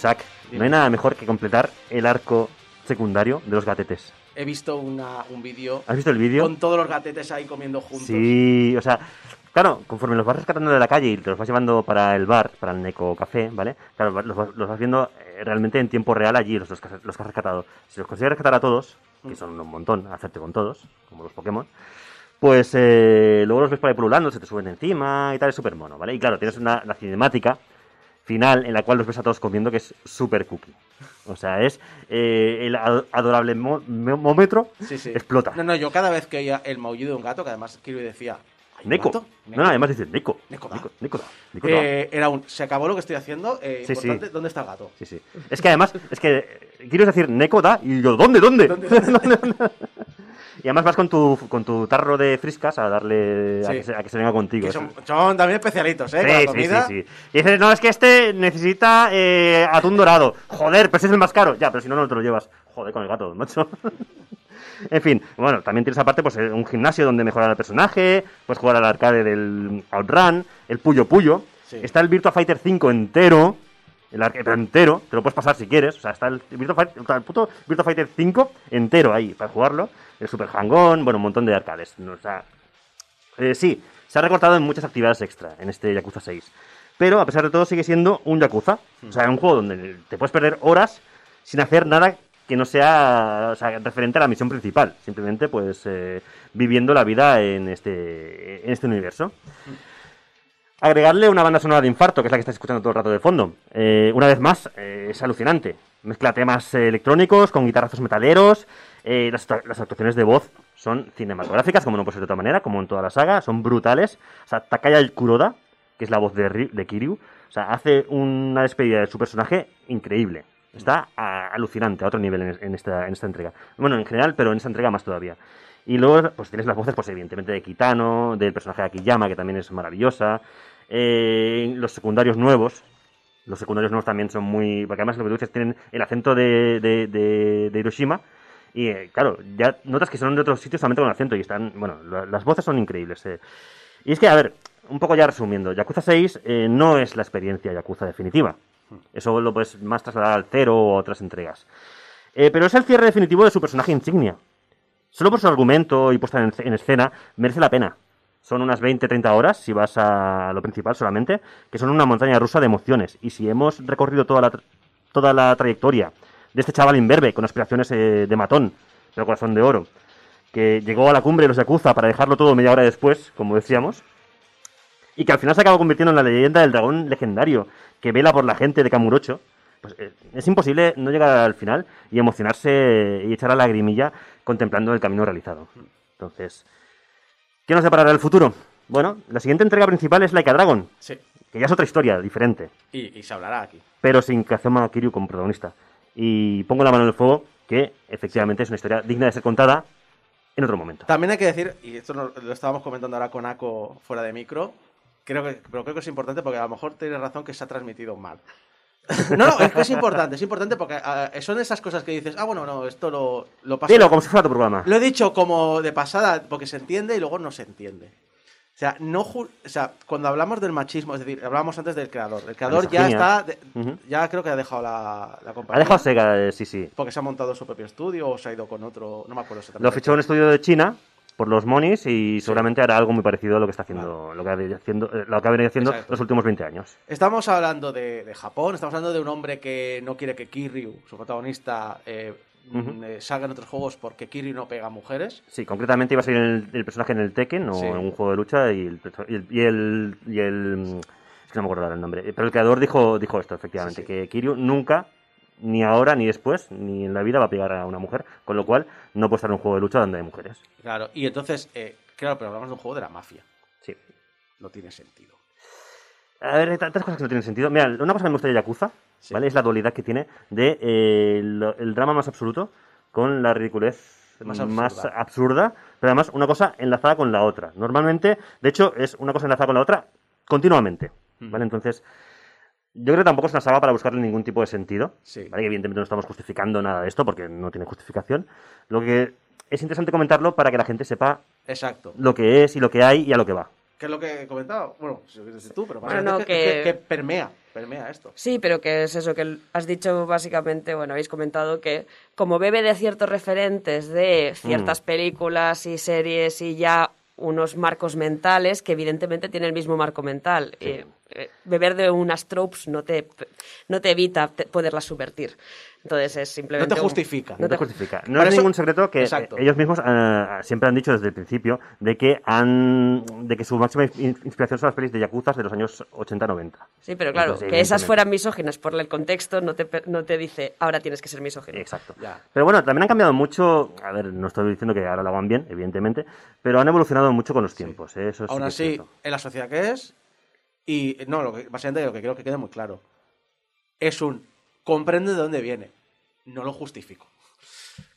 Speaker 4: Isaac, no hay nada mejor que completar el arco secundario de los gatetes.
Speaker 3: He visto una- un vídeo
Speaker 4: ¿Has visto el vídeo?
Speaker 3: con todos los gatetes ahí comiendo juntos.
Speaker 4: Sí, o sea, claro, conforme los vas rescatando de la calle y te los vas llevando para el bar, para el Neco Café, ¿vale? Claro, los, vas- los vas viendo eh, realmente en tiempo real allí, los, los, que, los que has rescatado. Si los consigues rescatar a todos, que son un montón, hacerte con todos, como los Pokémon, pues eh, luego los ves por ahí pululando, se te suben encima y tal, es súper mono, ¿vale? Y claro, tienes una, la cinemática final en la cual los ves a todos comiendo que es súper cookie. O sea, es eh, el ad- adorable mo- mo- momómetro
Speaker 3: Sí, sí.
Speaker 4: explota.
Speaker 3: No, no, yo cada vez que oía el maullido de un gato, que además Kirby decía... ¿hay un
Speaker 4: Neko.
Speaker 3: gato?
Speaker 4: No, no, además dice Neko.
Speaker 3: Neko da.
Speaker 4: Neko, Neko da, Neko da.
Speaker 3: Eh, era un... Se acabó lo que estoy haciendo. eh,
Speaker 4: Sí, sí.
Speaker 3: importante, ¿Dónde está el gato?
Speaker 4: Sí, sí. Es que además, es que eh, quiero decir Neko da y yo, ¿dónde, dónde? [LAUGHS] [LAUGHS] y además vas con tu, con tu tarro de friscas a darle a, que se, a que se venga contigo.
Speaker 3: Que son, son también especialitos, ¿eh? con la
Speaker 4: Sí, sí,
Speaker 3: comida.
Speaker 4: sí, sí. Y dices, no, es que este necesita eh, atún dorado. Joder, pero ese es el más caro. Ya, pero si no, no te lo llevas. Joder, con el gato, macho. [LAUGHS] en fin, bueno, también tienes aparte pues eh, un gimnasio donde mejorar el personaje, puedes jugar al arcade del Outrun, el Puyo Puyo.
Speaker 3: Sí.
Speaker 4: Está el Virtua Fighter 5 entero. El arcade entero, te lo puedes pasar si quieres. O sea, está el, Virtua Fighter, el puto Virtua Fighter 5 entero ahí para jugarlo. El Super Hang-On, bueno, un montón de arcades. ¿no? O sea, eh, sí, se ha recortado en muchas actividades extra en este Yakuza 6. Pero a pesar de todo sigue siendo un Yakuza. O sea, un juego donde te puedes perder horas sin hacer nada que no sea, o sea, referente a la misión principal. Simplemente, pues, eh, viviendo la vida en este, en este universo. Agregarle una banda sonora de infarto, que es la que estás escuchando todo el rato de fondo. Eh, una vez más, es alucinante. Mezcla temas electrónicos con guitarrazos metaleros. Eh, las, actuaciones de voz son cinematográficas, como no puede ser de otra manera, como en toda la saga, son brutales. O sea, Takaya Kuroda, que es la voz de, Kiryu, o sea, hace una despedida de su personaje increíble. Está alucinante, a otro nivel en, esta, en esta entrega. Bueno, en general, pero en esta entrega más todavía. Y luego, pues tienes las voces, pues evidentemente, de Kitano, del personaje de Akiyama, que también es maravillosa. Eh, los secundarios nuevos, los secundarios nuevos también son muy. Porque además lo que tú tienen el acento de, de, de- de Hiroshima. Y eh, claro, ya notas que son de otros sitios solamente con acento. Y están. Bueno, la- las voces son increíbles. eh. Y es que, a ver, un poco ya resumiendo: Yakuza 6 eh, no es la experiencia Yakuza definitiva. Eso lo puedes más trasladar al 0 o a otras entregas. Eh, pero es el cierre definitivo de su personaje insignia. Solo por su argumento y puesta en, en escena merece la pena. Son unas 20-30 horas, si vas a lo principal solamente, que son una montaña rusa de emociones. Y si hemos recorrido toda la, toda la trayectoria de este chaval imberbe, con aspiraciones eh, de matón, pero corazón de oro, que llegó a la cumbre de los Yakuza para dejarlo todo media hora después, como decíamos, y que al final se acaba convirtiendo en la leyenda del dragón legendario, que vela por la gente de Kamurocho, pues eh, es imposible no llegar al final y emocionarse y echar la lagrimilla contemplando el camino realizado. Entonces, ¿qué nos deparará el futuro? Bueno, la siguiente entrega principal es Laika Dragon,
Speaker 3: Sí.
Speaker 4: que ya es otra historia, diferente,
Speaker 3: Y, y se hablará aquí.
Speaker 4: pero sin Kazuma Kiryu como protagonista. Y pongo la mano en el fuego que efectivamente es una historia digna de ser contada en otro momento.
Speaker 3: También hay que decir, y esto lo estábamos comentando ahora con Ako fuera de micro, creo que, pero creo que es importante porque a lo mejor tienes razón que se ha transmitido mal. [LAUGHS] No, no, es que es importante, es importante porque ah, son esas cosas que dices, ah, bueno, no, esto lo, lo paso.
Speaker 4: Dilo, como si fuera tu programa.
Speaker 3: Lo he dicho como de pasada porque se entiende y luego no se entiende. O sea, no ju- o sea, cuando hablamos del machismo, es decir, hablábamos antes del creador. El creador ya está, de- ya creo que ha dejado la, la
Speaker 4: Ha
Speaker 3: compañía.
Speaker 4: dejado Sega, eh, sí, sí.
Speaker 3: Porque se ha montado su propio estudio o se ha ido con otro, no me acuerdo exactamente.
Speaker 4: Lo fichó un estudio de China por los monis y seguramente hará algo muy parecido a lo que está haciendo, lo que ha venido haciendo, eh, lo que ha venido haciendo
Speaker 3: Exacto.
Speaker 4: los últimos 20 años.
Speaker 3: Estamos hablando de, de Japón, estamos hablando de un hombre que no quiere que Kiryu, su protagonista, eh, Salga en otros juegos porque Kiryu no pega a mujeres.
Speaker 4: Sí, concretamente iba a salir el, el personaje en el Tekken o
Speaker 3: Sí.
Speaker 4: en un juego de lucha y el, y el, y el, y el- es que no me acuerdo ahora el nombre, pero el creador dijo, dijo esto, efectivamente,
Speaker 3: Sí, sí.
Speaker 4: que Kiryu nunca, ni ahora, ni después, ni en la vida va a pegar a una mujer, con lo cual no puede estar en un juego de lucha donde hay mujeres.
Speaker 3: Claro, y entonces, eh, claro, pero hablamos de un juego de la mafia.
Speaker 4: Sí.
Speaker 3: No tiene sentido.
Speaker 4: A ver, hay tantas cosas que no tienen sentido. Mira, una cosa que me gusta de Yakuza,
Speaker 3: Sí.
Speaker 4: ¿vale? Es la dualidad que tiene de eh, el drama más absoluto con la ridiculez
Speaker 3: Más
Speaker 4: más,
Speaker 3: absurda.
Speaker 4: absurda. pero además una cosa enlazada con la otra. Normalmente, de hecho, es una cosa enlazada con la otra continuamente, ¿vale? Entonces, yo creo que tampoco es una saga para buscarle ningún tipo de sentido,
Speaker 3: Sí.
Speaker 4: ¿vale? Que evidentemente no estamos justificando nada de esto porque no tiene justificación. Lo que es interesante comentarlo para que la gente sepa
Speaker 3: Exacto.
Speaker 4: lo que es y lo que hay y a lo que va.
Speaker 3: ¿Qué es lo que he comentado? Bueno, si lo dices tú, pero
Speaker 6: Bueno,
Speaker 3: básicamente
Speaker 6: no,
Speaker 3: que,
Speaker 6: que-
Speaker 3: que- que permea, permea esto.
Speaker 6: Sí, pero que es eso que has dicho básicamente, bueno, habéis comentado que como bebe de ciertos referentes de ciertas películas y series y ya unos marcos mentales que evidentemente tienen el mismo marco mental. Eh, eh, beber de unas tropes no te, no te evita poderlas subvertir. Entonces es simplemente...
Speaker 3: No te
Speaker 6: un-
Speaker 3: justifica.
Speaker 4: No te justifica. No es
Speaker 3: eso-
Speaker 4: ningún secreto que
Speaker 3: Exacto.
Speaker 4: eh, ellos mismos eh, siempre han dicho desde el principio de que han de que su máxima in- inspiración son las pelis de Yakuza de los años 80-90.
Speaker 6: Sí, pero claro,
Speaker 4: Entonces,
Speaker 6: que esas fueran misóginas por el contexto no te, no te dice ahora tienes que ser misógino.
Speaker 4: Exacto.
Speaker 3: Ya.
Speaker 4: Pero bueno, también han cambiado mucho. A ver, no estoy diciendo que ahora lo hagan bien, evidentemente, pero han evolucionado mucho con los tiempos. ¿eh? Eso sí
Speaker 3: Aún
Speaker 4: que es
Speaker 3: así, en la sociedad que es, y no, lo que, básicamente lo que creo que quede muy claro, es un comprende de dónde viene, no lo justifico.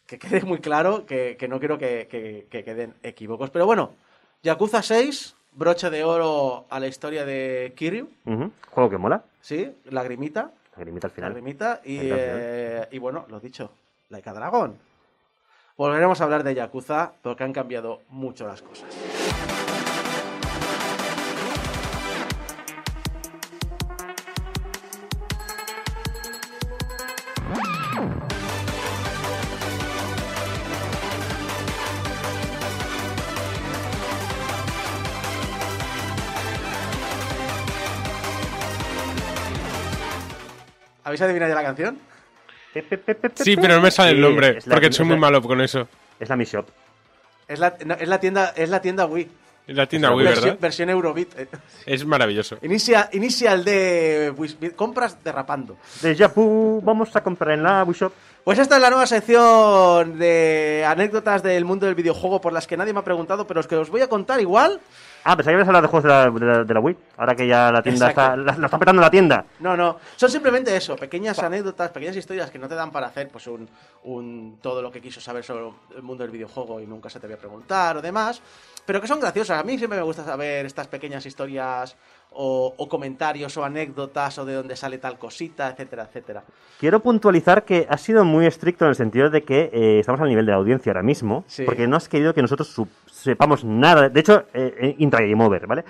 Speaker 3: Que quede muy claro que, que no quiero que, que- que queden equívocos. Pero bueno, Yakuza 6, broche de oro a la historia de Kiryu.
Speaker 4: Juego que mola.
Speaker 3: ¿sí? Lagrimita,
Speaker 4: Lagrimita al final.
Speaker 3: lagrimita, y,
Speaker 4: al final.
Speaker 3: eh, y bueno, lo dicho, Laika Dragon. Volveremos a hablar de Yakuza porque han cambiado mucho las cosas. ¿Habéis adivinado ya la canción?
Speaker 4: Pe, pe, pe, pe, pe,
Speaker 5: Sí,
Speaker 4: pe.
Speaker 5: pero no me sale el nombre,
Speaker 4: es la-
Speaker 5: porque
Speaker 4: es
Speaker 5: soy muy
Speaker 4: la-
Speaker 5: malo con eso.
Speaker 4: Es la Mi Shop.
Speaker 3: Es la, no, es la tienda, es la tienda Wii.
Speaker 5: Es la tienda Wii,
Speaker 3: versión,
Speaker 5: ¿verdad?
Speaker 3: versión Eurobeat. eh.
Speaker 5: Es maravilloso.
Speaker 3: Inicia, inicial de Wii- compras derrapando.
Speaker 4: De Yapu, vamos a comprar en la Wii Shop.
Speaker 3: Pues esta es la nueva sección de anécdotas del mundo del videojuego por las que nadie me ha preguntado, pero es que os voy a contar igual.
Speaker 4: Ah, pensaba que ibas a hablar de juegos de la, de la- de la Wii. Ahora que ya la tienda
Speaker 3: Exacto.
Speaker 4: está, la, la está petando la tienda.
Speaker 3: No, no, son simplemente eso, pequeñas anécdotas, pequeñas historias que no te dan para hacer pues un, un todo lo que quiso saber sobre el mundo del videojuego y nunca se te voy a preguntar o demás, pero que son graciosas. A mí siempre me gusta saber estas pequeñas historias o, o comentarios o anécdotas o de dónde sale tal cosita, etcétera, etcétera.
Speaker 4: Quiero puntualizar que has sido muy estricto en el sentido de que eh, estamos al nivel de la audiencia ahora mismo,
Speaker 3: Sí.
Speaker 4: porque no has querido que nosotros sepamos nada. De hecho, eh, eh, intra Game Over, ¿vale?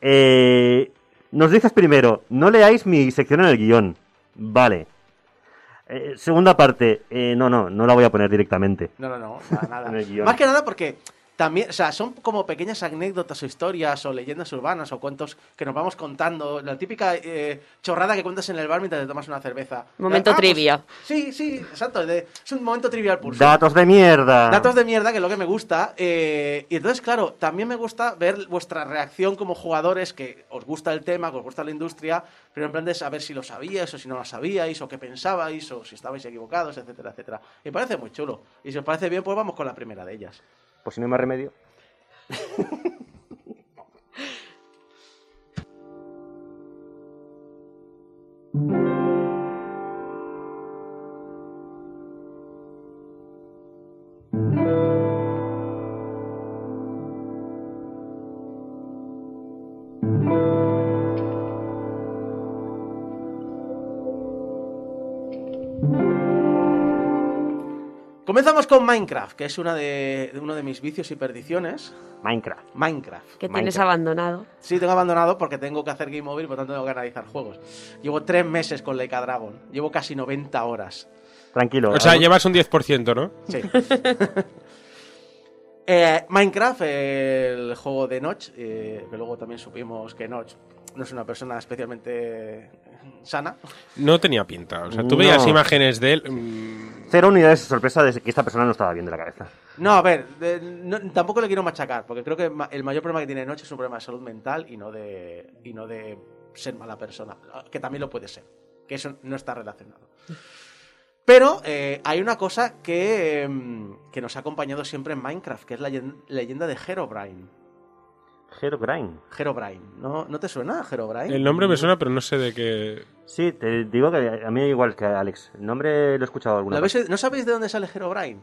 Speaker 4: Eh, nos dices primero, no leáis mi sección en el guion. Vale. Eh, segunda parte, eh, no, no, no la voy a poner directamente.
Speaker 3: No, no, no, [LAUGHS] nada. Más que nada porque también, o sea, son como pequeñas anécdotas o historias o leyendas urbanas o cuentos que nos vamos contando. La típica eh, chorrada que cuentas en el bar mientras te tomas una cerveza.
Speaker 6: Momento
Speaker 3: Ah, pues,
Speaker 6: trivia.
Speaker 3: sí, sí, exacto. de- es un momento trivial pulso.
Speaker 4: Datos de mierda.
Speaker 3: Datos de mierda, que es lo que me gusta. eh, y entonces, claro, también me gusta ver vuestra reacción como jugadores, que os gusta el tema, que os gusta la industria, pero en plan de saber si lo sabíais o si no lo sabíais, o qué pensabais, o si estabais equivocados, etcétera, etcétera. Y me parece muy chulo. Y si os parece bien, pues vamos con la primera de ellas.
Speaker 4: Pues si no hay más remedio. [LAUGHS]
Speaker 3: Comenzamos con Minecraft, que es una de, de uno de mis vicios y perdiciones.
Speaker 4: Minecraft.
Speaker 3: Minecraft.
Speaker 6: Que tienes
Speaker 4: Minecraft.
Speaker 6: abandonado.
Speaker 3: Sí, tengo abandonado porque tengo que hacer game over y por tanto tengo que analizar juegos. Llevo tres meses con Leica Dragon. Llevo casi 90 horas.
Speaker 4: Tranquilo.
Speaker 5: O sea,
Speaker 4: algún-
Speaker 5: llevas un 10%, ¿no?
Speaker 3: Sí. [LAUGHS] Eh, Minecraft, el juego de Notch, eh, que luego también supimos que Notch no es una persona especialmente sana.
Speaker 5: No tenía pinta. O sea, tú
Speaker 4: No.
Speaker 5: veías imágenes de él. mm,
Speaker 4: Cero unidades de sorpresa de que esta persona no estaba bien de la cabeza.
Speaker 3: No, a ver, de- no- tampoco le quiero machacar, porque creo que el mayor problema que tiene Notch es un problema de salud mental y no de, y no de ser mala persona, que también lo puede ser, que eso no está relacionado. Pero eh, hay una cosa que, em, que nos ha acompañado siempre en Minecraft, que es la yen- leyenda de Herobrine.
Speaker 4: Herobrine.
Speaker 3: Herobrine, ¿no, ¿no te suena Herobrine?
Speaker 5: el nombre me suena, pero no sé de qué.
Speaker 4: Sí, te digo que a mí igual que a Alex. El nombre lo he escuchado alguna
Speaker 3: ¿Lo
Speaker 4: vez.
Speaker 3: ¿No sabéis de dónde sale Herobrine?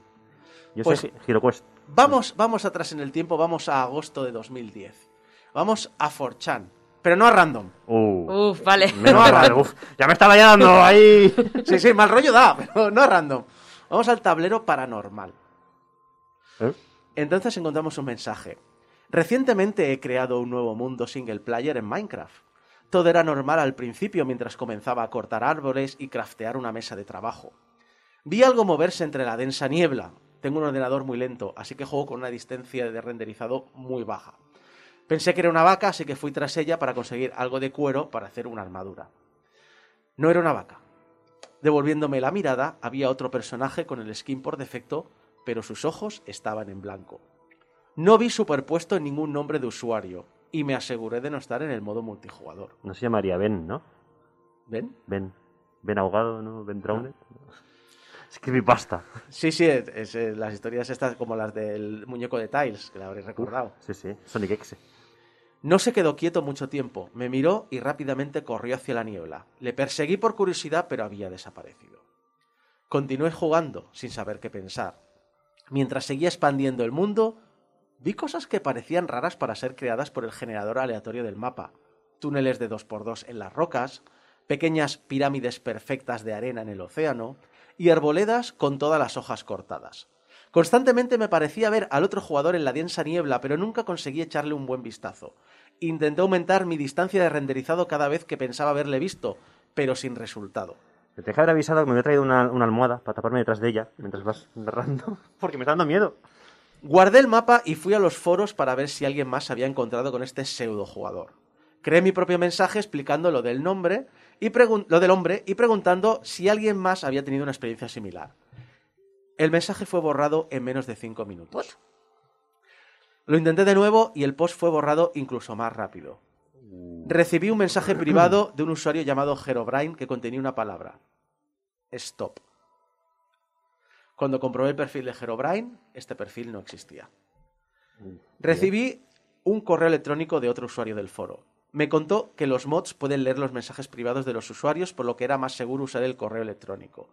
Speaker 4: Yo
Speaker 3: Pues-
Speaker 4: sé HeroQuest.
Speaker 3: Vamos, vamos atrás en el tiempo, vamos a agosto de 2010. Vamos a 4chan, pero no a random.
Speaker 4: Uh,
Speaker 6: Uf, vale.
Speaker 4: mal, uf, ya me estaba llenando ahí. [LAUGHS]
Speaker 3: Sí, sí, mal rollo da, [LAUGHS] pero no a random. Vamos al tablero paranormal.
Speaker 4: ¿Eh?
Speaker 3: Entonces encontramos un mensaje. Recientemente he creado un nuevo mundo single player en Minecraft. Todo era normal al principio mientras comenzaba a cortar árboles y craftear una mesa de trabajo. Vi algo moverse entre la densa niebla. Tengo un ordenador muy lento, así que juego con una distancia de renderizado muy baja. Pensé que era una vaca, así que fui tras ella para conseguir algo de cuero para hacer una armadura. No era una vaca. Devolviéndome la mirada, había otro personaje con el skin por defecto, pero sus ojos estaban en blanco. No vi superpuesto ningún nombre de usuario, y me aseguré de no estar en el modo multijugador.
Speaker 4: No se llamaría Ben, ¿no?
Speaker 3: ¿Ven?
Speaker 4: Ben. Ben ahogado, ¿no? Ben drowned. Es creepypasta.
Speaker 3: Sí, sí, es, es, eh, las historias estas como las del muñeco de Tiles, que la habréis recordado.
Speaker 4: Sí, sí. Sonic X.
Speaker 3: No se quedó quieto mucho tiempo, me miró y rápidamente corrió hacia la niebla. Le perseguí por curiosidad, pero había desaparecido. Continué jugando, sin saber qué pensar. Mientras seguía expandiendo el mundo, vi cosas que parecían raras para ser creadas por el generador aleatorio del mapa. Túneles de 2x2 en las rocas, pequeñas pirámides perfectas de arena en el océano y arboledas con todas las hojas cortadas. Constantemente me parecía ver al otro jugador en la densa niebla, pero nunca conseguí echarle un buen vistazo. Intenté aumentar mi distancia de renderizado cada vez que pensaba haberle visto, pero sin resultado.
Speaker 4: Te deja haber avisado que me había traído una, una almohada para taparme detrás de ella mientras vas narrando. [LAUGHS] Porque me está dando miedo.
Speaker 3: Guardé el mapa y fui a los foros para ver si alguien más se había encontrado con este pseudo jugador. Creé mi propio mensaje explicando lo del nombre y lo del hombre y preguntando si alguien más había tenido una experiencia similar. El mensaje fue borrado en menos de cinco minutos. Lo intenté de nuevo y el post fue borrado incluso más rápido. Recibí un mensaje privado de un usuario llamado Herobrine que contenía una palabra. Stop. Cuando comprobé el perfil de Herobrine, este perfil no existía. Recibí un correo electrónico de otro usuario del foro. Me contó que los mods pueden leer los mensajes privados de los usuarios, por lo que era más seguro usar el correo electrónico.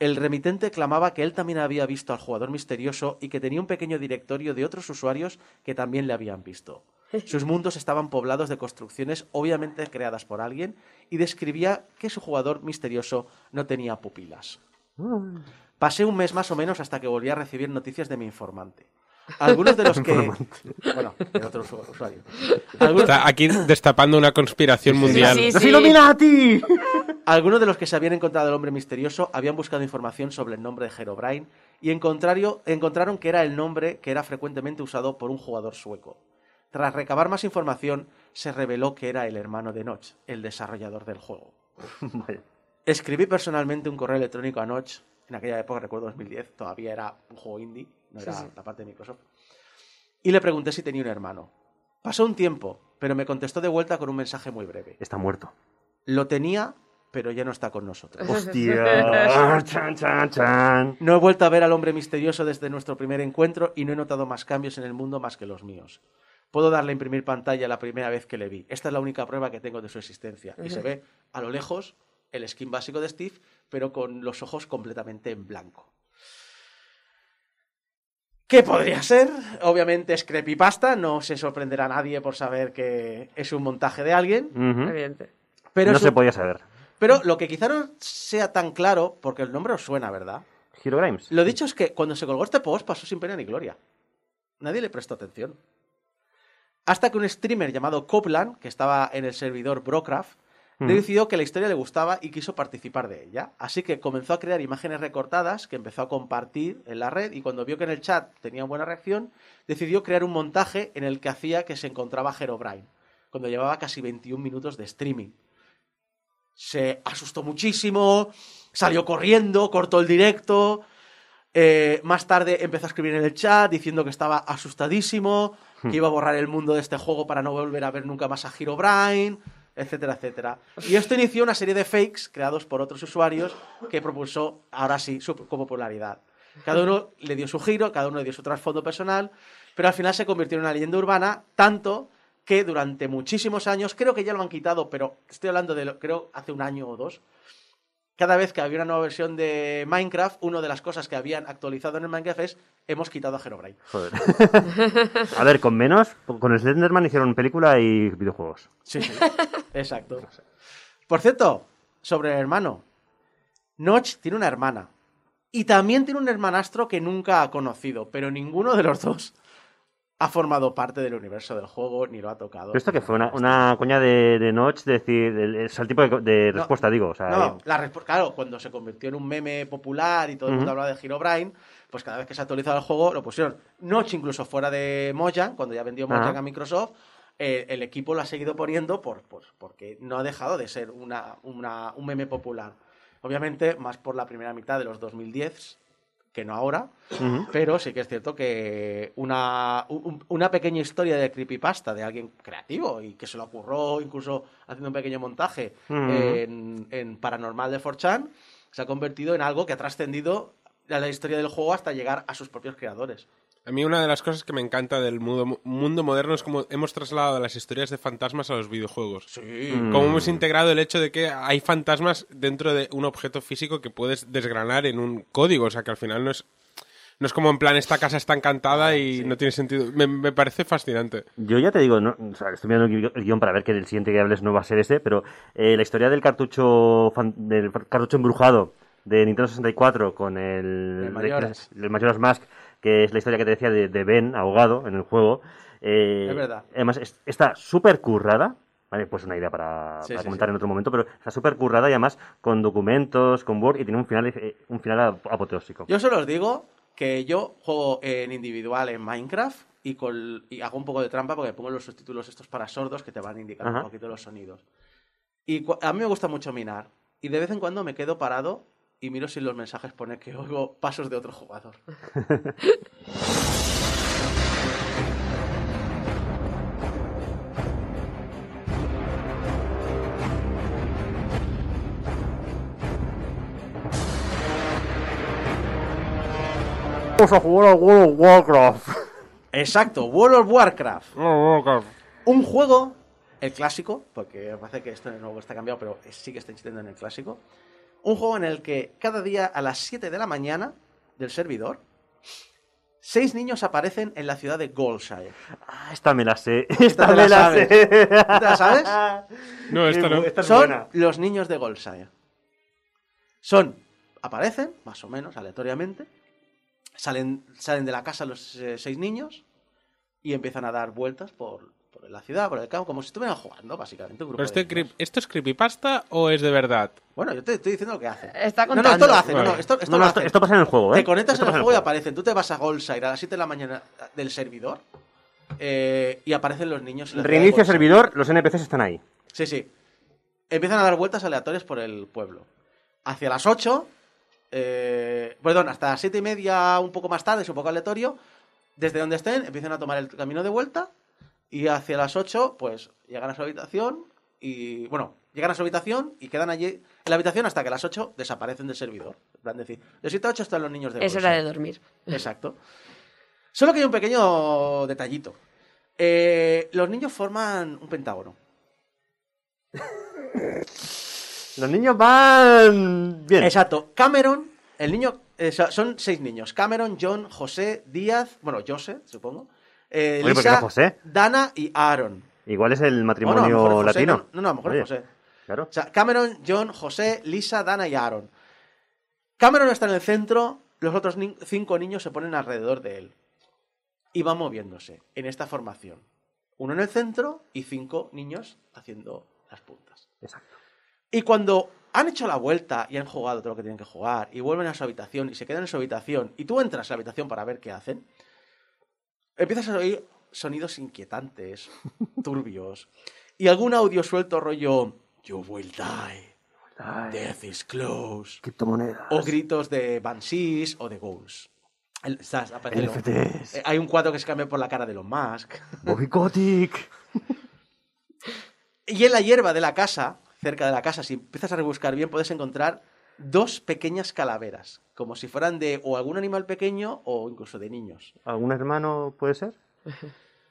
Speaker 3: El remitente clamaba que él también había visto al jugador misterioso y que tenía un pequeño directorio de otros usuarios que también le habían visto. [LAUGHS] Sus mundos estaban poblados de construcciones obviamente creadas por alguien y describía que su jugador misterioso no tenía pupilas. Pasé un mes más o menos hasta que volví a recibir noticias de mi informante. Algunos de los que... bueno, de otro usu- usuario. Algunos,
Speaker 5: Está aquí destapando una conspiración mundial.
Speaker 6: Sí,
Speaker 4: ¡Los
Speaker 6: sí.
Speaker 4: Illuminati!
Speaker 3: algunos de los que se habían encontrado el hombre misterioso habían buscado información sobre el nombre de Herobrine y en contrario, encontraron que era el nombre que era frecuentemente usado por un jugador sueco. Tras recabar más información, se reveló que era el hermano de Notch, el desarrollador del juego. Escribí personalmente un correo electrónico a Notch, en aquella época, recuerdo 2010, todavía era un juego indie, no era
Speaker 6: sí.
Speaker 3: la parte de Microsoft, y le pregunté si tenía un hermano. Pasó un tiempo, pero me contestó de vuelta con un mensaje muy breve.
Speaker 4: Está muerto.
Speaker 3: Lo tenía, pero ya no está con nosotros. [LAUGHS]
Speaker 4: ¡Hostia! [LAUGHS] ¡Chan, chan, chan!
Speaker 3: No he vuelto a ver al hombre misterioso desde nuestro primer encuentro y no he notado más cambios en el mundo más que los míos. Puedo darle a imprimir pantalla la primera vez que le vi. Esta es la única prueba que tengo de su existencia. Y se ve a lo lejos el skin básico de Steve, pero con los ojos completamente en blanco. ¿Qué podría ser? Obviamente es creepypasta, no se sorprenderá a nadie por saber que es un montaje de alguien.
Speaker 6: Evidente.
Speaker 3: pero,
Speaker 4: no se
Speaker 3: un-
Speaker 4: podía saber.
Speaker 3: pero lo que quizá no sea tan claro, porque el nombre os suena, ¿verdad?
Speaker 4: Hero Grimes.
Speaker 3: Lo dicho es que cuando se colgó este post pasó sin pena ni gloria. Nadie le prestó atención. Hasta que un streamer llamado Copland, que estaba en el servidor Brocraft, decidió que la historia le gustaba y quiso participar de ella. Así que comenzó a crear imágenes recortadas que empezó a compartir en la red y cuando vio que en el chat tenía buena reacción, decidió crear un montaje en el que hacía que se encontraba Herobrine, cuando llevaba casi 21 minutos de streaming. Se asustó muchísimo, salió corriendo, cortó el directo, eh, más tarde empezó a escribir en el chat diciendo que estaba asustadísimo, que iba a borrar el mundo de este juego para no volver a ver nunca más a Herobrine, etcétera, etcétera. Y esto inició una serie de fakes creados por otros usuarios que propulsó, ahora sí, su popularidad. Cada uno le dio su giro, cada uno le dio su trasfondo personal, pero al final se convirtió en una leyenda urbana, tanto que durante muchísimos años, creo que ya lo han quitado, pero estoy hablando de, creo, hace un año o dos, cada vez que había una nueva versión de Minecraft, una de las cosas que habían actualizado en el Minecraft es hemos quitado a Herobrine.
Speaker 4: Joder. [LAUGHS] A ver, con menos, con Slenderman hicieron película y videojuegos.
Speaker 3: Sí, sí. Exacto. Por cierto, sobre el hermano. Notch tiene una hermana. Y también tiene un hermanastro que nunca ha conocido, pero ninguno de los dos ha formado parte del universo del juego ni lo ha tocado.
Speaker 4: Pero esto que fue una, una coña de, de Notch, de decir, el, es el tipo de, de
Speaker 3: No,
Speaker 4: respuesta, digo. O sea,
Speaker 3: No, la claro, cuando se convirtió en un meme popular y todo el mundo
Speaker 4: Ujú.
Speaker 3: hablaba de Herobrine, pues cada vez que se actualizaba el juego lo pusieron. Notch incluso fuera de Mojang, cuando ya vendió Mojang a Microsoft, el equipo lo ha seguido poniendo por, por- porque no ha dejado de ser una, una- un meme popular. Obviamente, más por la primera mitad de los 2010 que no ahora, pero sí que es cierto que una, un- una pequeña historia de creepypasta de alguien creativo y que se lo ocurrió incluso haciendo un pequeño montaje en, en Paranormal de 4chan se ha convertido en algo que ha trascendido la historia del juego hasta llegar a sus propios creadores.
Speaker 5: A mí una de las cosas que me encanta del mundo, mundo moderno es como hemos trasladado las historias de fantasmas a los videojuegos.
Speaker 3: Sí.
Speaker 5: Como hemos integrado el hecho de que hay fantasmas dentro de un objeto físico que puedes desgranar en un código. O sea, que al final no es, no es como en plan esta casa está encantada y no tiene sentido. Me, me parece fascinante.
Speaker 4: Yo ya te digo, no, o sea, estoy mirando el gui- el guion para ver que el siguiente que hables no va a ser ese, pero eh, la historia del cartucho fan- del cartucho embrujado de Nintendo 64 con el,
Speaker 3: El Majora's.
Speaker 4: el Majora's Mask, que es la historia que te decía de, de Ben ahogado en el juego. eh,
Speaker 3: Es verdad.
Speaker 4: Además, es- está súper currada. Vale, pues una idea para,
Speaker 3: Sí,
Speaker 4: para
Speaker 3: sí,
Speaker 4: comentar
Speaker 3: sí.
Speaker 4: en otro momento, pero está súper currada y además con documentos, con Word y tiene un final, eh, un final ap- apoteósico.
Speaker 3: Yo solo os digo que yo juego en individual en Minecraft y, con- y hago un poco de trampa porque pongo los subtítulos estos para sordos que te van indicando
Speaker 4: Ajá.
Speaker 3: un poquito los sonidos. Y a mí me gusta mucho minar. Y de vez en cuando me quedo parado y miro si en los mensajes pone que oigo pasos de otro jugador.
Speaker 4: a jugar a World of Warcraft.
Speaker 3: Exacto, World of Warcraft. Un juego, el clásico, porque parece que esto en el nuevo está cambiado, pero sí que está insistiendo en el clásico. Un juego en el que cada día a las 7 de la mañana del servidor, seis niños aparecen en la ciudad de Goldshire.
Speaker 4: Ah, esta me la sé.
Speaker 3: Esta
Speaker 4: me
Speaker 3: la
Speaker 4: la
Speaker 3: sabes.
Speaker 4: sé.
Speaker 3: ¿Te la sabes?
Speaker 5: No, esta no.
Speaker 4: Esta es
Speaker 3: Son
Speaker 4: buena.
Speaker 3: los niños de Goldshire. Son, aparecen, más o menos, aleatoriamente. Salen, salen de la casa los eh, seis niños y empiezan a dar vueltas por, por la ciudad, por el campo, como si estuvieran jugando, básicamente. Un grupo
Speaker 5: ¿Pero
Speaker 3: de
Speaker 5: este ¿Esto es creepypasta o es de verdad?
Speaker 3: Bueno, yo te estoy diciendo lo que hacen.
Speaker 6: Está
Speaker 3: No, no, esto
Speaker 6: contando.
Speaker 3: lo hacen. No, esto, esto
Speaker 4: No,
Speaker 3: lo hacen.
Speaker 4: esto pasa en el juego, ¿eh?
Speaker 3: Te conectas en el juego y aparecen. Tú te vas a Goldshire a las 7 de la mañana del servidor eh, y aparecen los niños. en
Speaker 4: Reinicia
Speaker 3: Goldshire.
Speaker 4: servidor, los NPCs están ahí.
Speaker 3: Sí, sí. Empiezan a dar vueltas aleatorias por el pueblo. Hacia las 8, eh, perdón, hasta las 7 y media, un poco más tarde, es un poco aleatorio. Desde donde estén, empiezan a tomar el camino de vuelta. Y hacia las 8, pues llegan a su habitación. Y bueno, llegan a su habitación y quedan allí en la habitación hasta que a las 8 desaparecen del servidor. En plan, decir, de 7 a 8 están los niños de
Speaker 6: Es hora de dormir.
Speaker 3: Exacto. Solo que hay un pequeño detallito. Eh, los niños forman un pentágono. [LAUGHS]
Speaker 4: Los niños van bien.
Speaker 3: Exacto. Cameron, el niño, eh, so- son seis niños. Cameron, John, José, Díaz, bueno, José, supongo. Eh,
Speaker 4: Oye, ¿por qué
Speaker 3: Lisa,
Speaker 4: no José?
Speaker 3: Dana y Aaron.
Speaker 4: Igual es el
Speaker 3: no,
Speaker 4: matrimonio
Speaker 3: mejor es José,
Speaker 4: latino.
Speaker 3: No, no, a lo mejor
Speaker 4: Oye,
Speaker 3: es José.
Speaker 4: Claro.
Speaker 3: O sea, Cameron, John, José, Lisa, Dana y Aaron. Cameron está en el centro, los otros ni- cinco niños se ponen alrededor de él. Y van moviéndose en esta formación. Uno en el centro y cinco niños haciendo las puntas.
Speaker 4: Exacto.
Speaker 3: Y cuando han hecho la vuelta y han jugado todo lo que tienen que jugar y vuelven a su habitación y se quedan en su habitación y tú entras a la habitación para ver qué hacen, empiezas a oír sonidos inquietantes, [LAUGHS] turbios y algún audio suelto rollo You will die, death is close
Speaker 4: Criptomonedas.
Speaker 3: o gritos de Banshees o de Ghouls. El- estás-
Speaker 4: NFTs.
Speaker 3: eh, hay un cuadro que se cambia por la cara de Elon Musk. [LAUGHS]
Speaker 4: Bobby Kotick.
Speaker 3: Y en la hierba de la casa, cerca de la casa, si empiezas a rebuscar bien, puedes encontrar dos pequeñas calaveras, como si fueran de o algún animal pequeño o incluso de niños.
Speaker 4: ¿Algún hermano puede ser?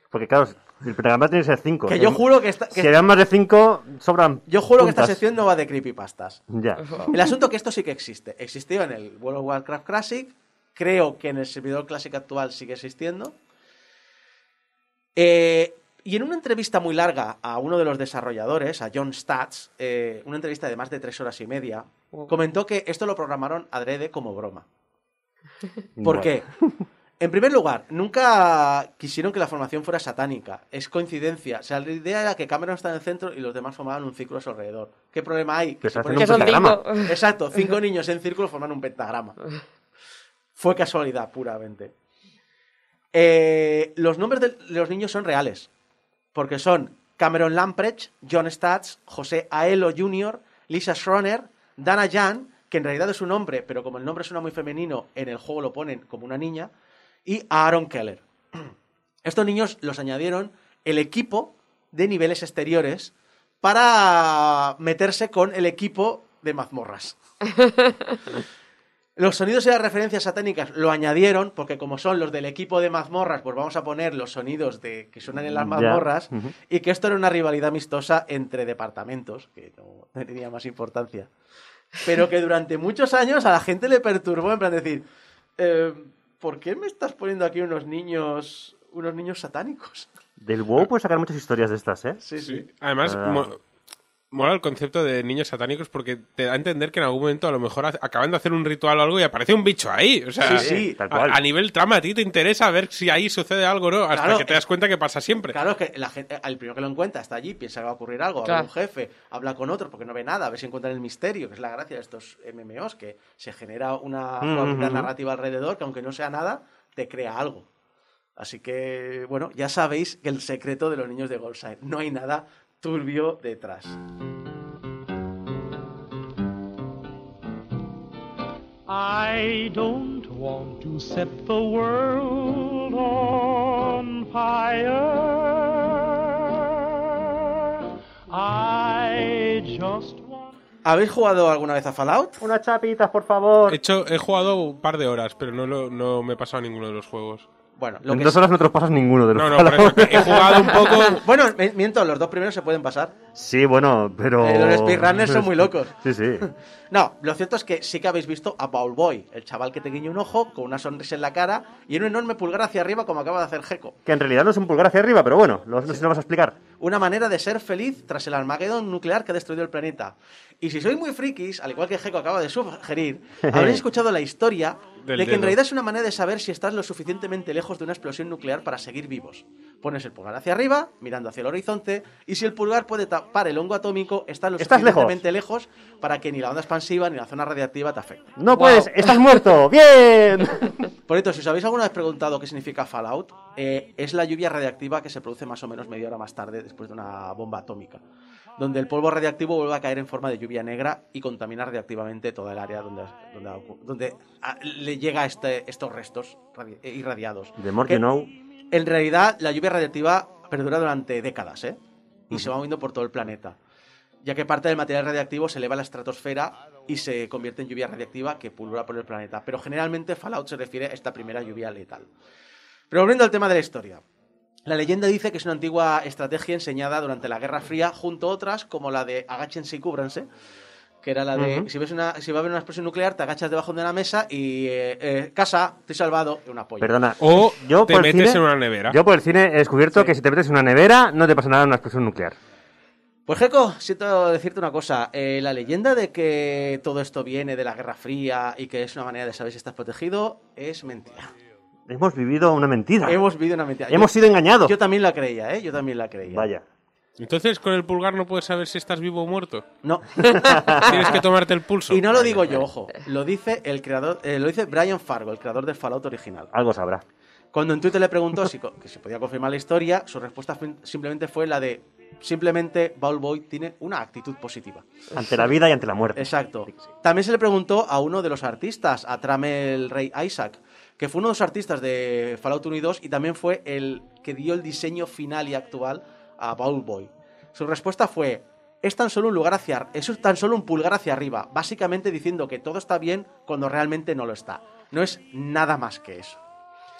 Speaker 4: Porque claro, el programa tiene que ser cinco.
Speaker 3: Que yo juro que esta, que-
Speaker 4: Si eran más de cinco, sobran.
Speaker 3: yo juro que esta sección no va de creepypastas.
Speaker 4: Ya.
Speaker 3: El asunto que esto sí que existe. Existió en el World of Warcraft Classic, creo que en el servidor Classic actual sigue existiendo. Eh, y en una entrevista muy larga a uno de los desarrolladores, a John Stats, eh, una entrevista de más de tres horas y media, comentó que esto lo programaron adrede como broma. [LAUGHS] ¿Por
Speaker 4: Bueno.
Speaker 3: qué? En primer lugar, nunca quisieron que la formación fuera satánica. Es coincidencia. O sea, la idea era que Cameron está en el centro y los demás formaban un círculo a su alrededor. ¿Qué problema hay?
Speaker 4: Que
Speaker 3: se
Speaker 4: hacen un pentagrama.
Speaker 6: cinco. [LAUGHS]
Speaker 3: Exacto, cinco niños en círculo forman un pentagrama. Fue casualidad, puramente. Eh, los nombres de los niños son reales, porque son Cameron Lamprecht, John Stats, José Aelo Jr., Lisa Schroner, Dana Jan, que en realidad es un hombre, pero como el nombre suena muy femenino, en el juego lo ponen como una niña, y Aaron Keller. [CLEARS THROAT] Estos niños los añadieron el equipo de niveles exteriores para meterse con el equipo de mazmorras. [LAUGHS] Los sonidos y las referencias satánicas lo añadieron porque como son los del equipo de mazmorras, pues vamos a poner los sonidos de que suenan en las mazmorras y que esto era una rivalidad amistosa entre departamentos, que no tenía más importancia. Pero que durante muchos años a la gente le perturbó en plan decir, eh, ¿por qué me estás poniendo aquí unos niños, unos niños satánicos?
Speaker 4: Del WoW puedes sacar muchas historias de estas, ¿eh?
Speaker 3: Sí, sí.
Speaker 5: Además,
Speaker 4: Ah.
Speaker 5: mo- mola el concepto de niños satánicos porque te da a entender que en algún momento a lo mejor acaban de hacer un ritual o algo y aparece un bicho ahí. O sea,
Speaker 3: Sí, sí,
Speaker 4: tal
Speaker 5: a,
Speaker 4: cual.
Speaker 5: a nivel trama, a ti te interesa ver si ahí sucede algo o no, hasta
Speaker 3: Claro,
Speaker 5: que te das cuenta que pasa siempre.
Speaker 3: Claro, es que la gente, el primero que lo encuentra está allí, piensa que va a ocurrir algo, habla
Speaker 6: Claro.
Speaker 3: con un jefe, habla con otro porque no ve nada, a ver si encuentran el misterio, que es la gracia de estos MMOs, que se genera una
Speaker 4: Mm,
Speaker 3: jugabilidad
Speaker 4: mm, mm.
Speaker 3: narrativa alrededor que aunque no sea nada, te crea algo. Así que, bueno, ya sabéis que el secreto de los niños de Goldside, no hay nada turbio detrás.
Speaker 7: I don't want to set the world on fire. I just want.
Speaker 3: ¿Habéis jugado alguna vez a Fallout?
Speaker 4: Unas chapitas, por favor.
Speaker 5: He, hecho, he jugado un par de horas, pero no, lo- no me he pasado ninguno de los juegos.
Speaker 3: Bueno, lo
Speaker 4: En
Speaker 3: que
Speaker 4: dos
Speaker 3: es-
Speaker 4: horas no te los pasas ninguno de los
Speaker 5: No, no, [LAUGHS] por eso, que he jugado un poco. [LAUGHS]
Speaker 3: Bueno, miento, los dos primeros se pueden pasar.
Speaker 4: Sí, bueno, pero...
Speaker 3: Eh, los speedrunners son muy locos. [LAUGHS]
Speaker 4: Sí, sí.
Speaker 3: No, lo cierto es que sí que habéis visto a Paul Boy, el chaval que te guiña un ojo con una sonrisa en la cara y un enorme pulgar hacia arriba como acaba de hacer Gecko.
Speaker 4: Que en realidad no es un pulgar hacia arriba, pero bueno, lo- no sé si lo vas a explicar.
Speaker 3: Una manera de ser feliz tras el Armagedón nuclear que ha destruido el planeta. Y si sois muy frikis, al igual que Gecko acaba de sugerir, habréis escuchado la historia de que en realidad es una manera de saber si estás lo suficientemente lejos de una explosión nuclear para seguir vivos. Pones el pulgar hacia arriba, mirando hacia el horizonte, y si el pulgar puede tapar el hongo atómico, estás lo
Speaker 4: Estás
Speaker 3: suficientemente lejos. para que ni la onda expansiva ni la zona radiactiva te afecten.
Speaker 4: No puedes, estás muerto. [LAUGHS] Bien.
Speaker 3: Por esto, si os habéis alguna vez preguntado qué significa Fallout, eh, es la lluvia radiactiva que se produce más o menos media hora más tarde después de una bomba atómica, donde el polvo radiactivo vuelve a caer en forma de lluvia negra y contamina radiactivamente toda el área donde, donde, donde, le llega este, estos restos radi- eh, irradiados.
Speaker 4: The more
Speaker 3: Que,
Speaker 4: know.
Speaker 3: En realidad, la lluvia radiactiva perdura durante décadas, ¿eh? Y se va moviendo por todo el planeta. Ya que parte del material radiactivo se eleva a la estratosfera y se convierte en lluvia radiactiva que pulula por el planeta. Pero generalmente Fallout se refiere a esta primera lluvia letal. Pero volviendo al tema de la historia. La leyenda dice que es una antigua estrategia enseñada durante la Guerra Fría junto a otras como la de agáchense y cúbranse, que era la de si, ves una, si va a haber una explosión nuclear te agachas debajo de una mesa y eh, eh, casa, he salvado, y una polla.
Speaker 4: Perdona.
Speaker 5: O
Speaker 4: Yo
Speaker 5: te
Speaker 4: por el
Speaker 5: metes
Speaker 4: cine-
Speaker 5: en una nevera.
Speaker 4: Yo por el cine he descubierto que si te metes en una nevera no te pasa nada en una explosión nuclear.
Speaker 3: Pues Jeco, siento decirte una cosa. eh, la leyenda de que todo esto viene de la Guerra Fría y que es una manera de saber si estás protegido es mentira.
Speaker 4: Hemos vivido una mentira.
Speaker 3: Hemos vivido una mentira.
Speaker 4: Hemos
Speaker 3: Yo-
Speaker 4: sido engañados.
Speaker 3: Yo también la creía, ¿eh? Yo también la creía.
Speaker 4: Vaya.
Speaker 5: Entonces, con el pulgar no puedes saber si estás vivo o muerto.
Speaker 3: No. [LAUGHS]
Speaker 5: Tienes que tomarte el pulso.
Speaker 3: y no lo digo yo, ojo. Lo dice el creador, eh, lo dice Brian Fargo, el creador del Fallout original.
Speaker 4: Algo sabrá.
Speaker 3: Cuando en Twitter le preguntó si, que si podía confirmar la historia, su respuesta simplemente fue la de simplemente Ball Boy tiene una actitud positiva.
Speaker 4: Ante la vida y ante la muerte.
Speaker 3: Exacto. También se le preguntó a uno de los artistas, a Tramel Rey Isaac, que fue uno de los artistas de Fallout 1 y 2 y también fue el que dio el diseño final y actual a Ball Boy. Su respuesta fue: es tan solo un lugar hacia, es tan solo un pulgar hacia arriba, básicamente diciendo que todo está bien cuando realmente no lo está. No es nada más que eso.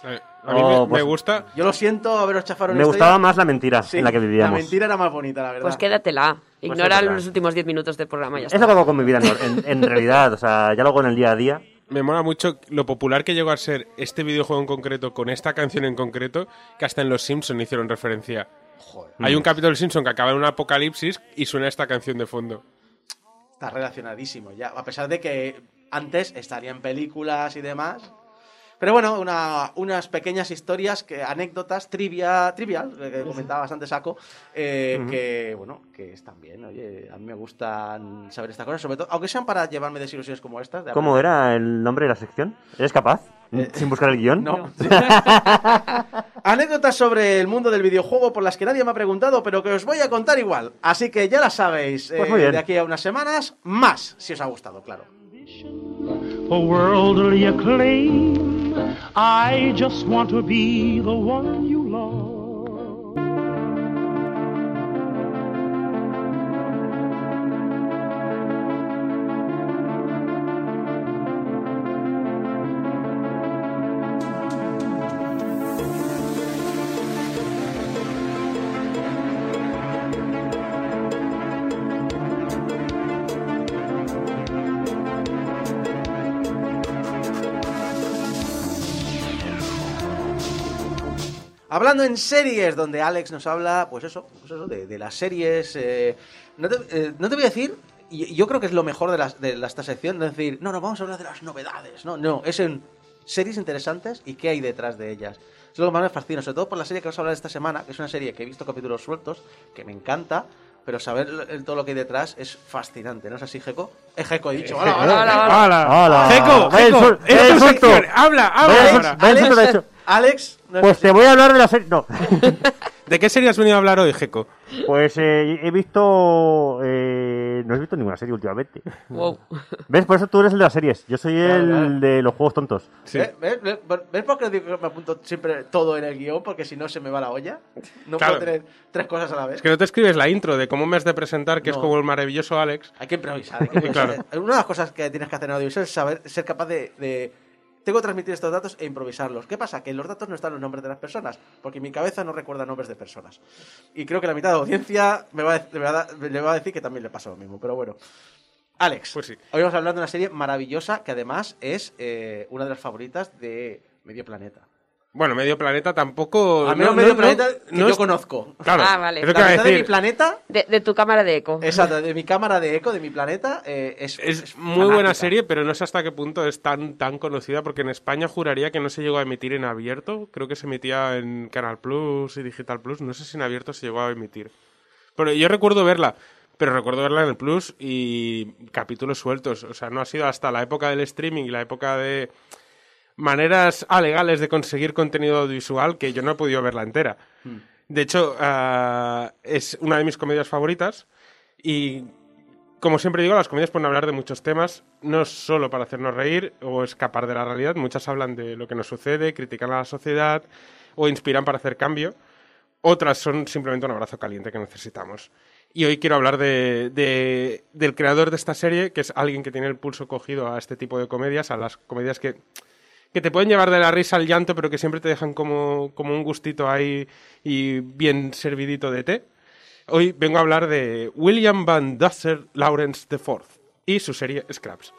Speaker 5: Eh, A mí
Speaker 4: Oh,
Speaker 5: me, me
Speaker 4: pues-
Speaker 5: gusta.
Speaker 3: Yo lo siento haberos chafado
Speaker 4: Me gustaba más la mentira
Speaker 3: Sí,
Speaker 4: en la que vivíamos.
Speaker 3: La mentira era más bonita, la verdad.
Speaker 6: Pues quédatela.
Speaker 4: Pues
Speaker 6: Ignora
Speaker 4: es verdad.
Speaker 6: los últimos 10 minutos del programa ya
Speaker 4: Es lo
Speaker 6: está.
Speaker 4: que hago con mi vida en, en- en realidad. O sea, ya lo hago en el día a día.
Speaker 5: Me mola mucho lo popular que llegó a ser este videojuego en concreto, con esta canción en concreto, que hasta en Los Simpson hicieron referencia. Hay un capítulo de Simpson que acaba en un apocalipsis y suena esta canción de fondo.
Speaker 3: Está relacionadísimo ya, a pesar de que antes estaría en películas y demás. Pero bueno, una- unas pequeñas historias, que, anécdotas, trivia, trivial, que que comentaba bastante saco, eh, que bueno, que están bien, oye, a mí me gustan saber estas cosas, sobre todo, aunque sean para llevarme desilusiones como estas. de
Speaker 4: ¿Cómo era el nombre de la sección? ¿Eres capaz? Sin buscar el guion.
Speaker 3: Eh, No. [LAUGHS] [LAUGHS] Anécdotas sobre el mundo del videojuego por las que nadie me ha preguntado, pero que os voy a contar igual. Así que ya las sabéis.
Speaker 4: Pues
Speaker 3: eh,
Speaker 4: muy bien.
Speaker 3: de aquí a unas semanas, más, si os ha gustado, claro.
Speaker 7: acclaim. I just want to be the one you love.
Speaker 3: Hablando en series, donde Alex nos habla, pues eso, pues eso de, de las series. eh, no, te, eh, no te voy a decir, y yo creo que es lo mejor de, las, de la- esta sección, no es decir, no, no, vamos a hablar de las novedades. No, no, es en series interesantes y qué hay detrás de ellas. Es lo que más me fascina, sobre todo por la serie que vamos a hablar esta semana, que es una serie que he visto capítulos sueltos, que me encanta, pero saber el- todo lo que hay detrás es fascinante, ¿no es así, Jeco? Es Jeco, he dicho. hola, hola, hola.
Speaker 5: ¡Hala!
Speaker 4: ¡Hala!
Speaker 5: ¡Jeco! ¡Jeco! ¡Habla! ¡Habla
Speaker 3: Alex, no
Speaker 4: Pues te voy a hablar de la serie. No. [LAUGHS]
Speaker 5: ¿De qué serie has venido a hablar hoy, Geco?
Speaker 4: Pues eh, he visto. eh, no he visto ninguna serie últimamente.
Speaker 6: Wow.
Speaker 4: ¿Ves? Por eso tú eres el de las series. Yo soy el
Speaker 3: claro.
Speaker 4: de los juegos tontos.
Speaker 5: Sí.
Speaker 3: ¿Ves, ves, ves- ves por qué digo que me apunto siempre todo en el guion? Porque si no se me va la olla. No
Speaker 5: Claro.
Speaker 3: puedo tener tres cosas a la vez.
Speaker 5: Es que no te escribes la intro de cómo me has de presentar, que es como el maravilloso Alex.
Speaker 3: Hay que improvisar. Hay que [LAUGHS] improvisar.
Speaker 5: Claro.
Speaker 3: Una de las cosas que tienes que hacer en audiovisual es saber, ser capaz de, de- Tengo que transmitir estos datos e improvisarlos. ¿Qué pasa? Que en los datos no están los nombres de las personas, porque mi cabeza no recuerda nombres de personas. Y creo que la mitad de la audiencia me va a, me va a da- le va a decir que también le pasa lo mismo, pero bueno. Alex,
Speaker 5: Pues sí.
Speaker 3: hoy vamos a hablar de una serie maravillosa que además es eh, una de las favoritas de Medio Planeta.
Speaker 5: Bueno, Medio Planeta tampoco...
Speaker 3: Al menos
Speaker 5: no-
Speaker 3: Medio
Speaker 5: no-
Speaker 3: Planeta
Speaker 5: no-
Speaker 3: que
Speaker 5: no
Speaker 3: yo
Speaker 5: es-
Speaker 3: conozco.
Speaker 5: Claro,
Speaker 6: Ah, vale.
Speaker 3: La mitad de mi planeta,
Speaker 6: De, de tu cámara de eco.
Speaker 3: exacto, de mi cámara de eco, de mi planeta, eh, es,
Speaker 5: Es muy
Speaker 3: fanática.
Speaker 5: buena serie, pero no sé hasta qué punto es tan, tan conocida, porque en España juraría que no se llegó a emitir en abierto. Creo que se emitía en Canal Plus y Digital Plus. No sé si en abierto se llegó a emitir. Pero yo recuerdo verla, pero recuerdo verla en el Plus y capítulos sueltos. O sea, no ha sido hasta la época del streaming y la época de maneras alegales de conseguir contenido audiovisual que yo no he podido verla entera. De hecho, ah, es una de mis comedias favoritas y como siempre digo, las comedias pueden hablar de muchos temas, no solo para hacernos reír o escapar de la realidad. Muchas hablan de lo que nos sucede, critican a la sociedad o inspiran para hacer cambio. Otras son simplemente un abrazo caliente que necesitamos. Y hoy quiero hablar de, de- del creador de esta serie, que es alguien que tiene el pulso cogido a este tipo de comedias, a las comedias que, que te pueden llevar de la risa al llanto, pero que siempre te dejan como, como un gustito ahí y bien servidito de té. Hoy vengo a hablar de William Van Dusser Lawrence IV y su serie Scraps.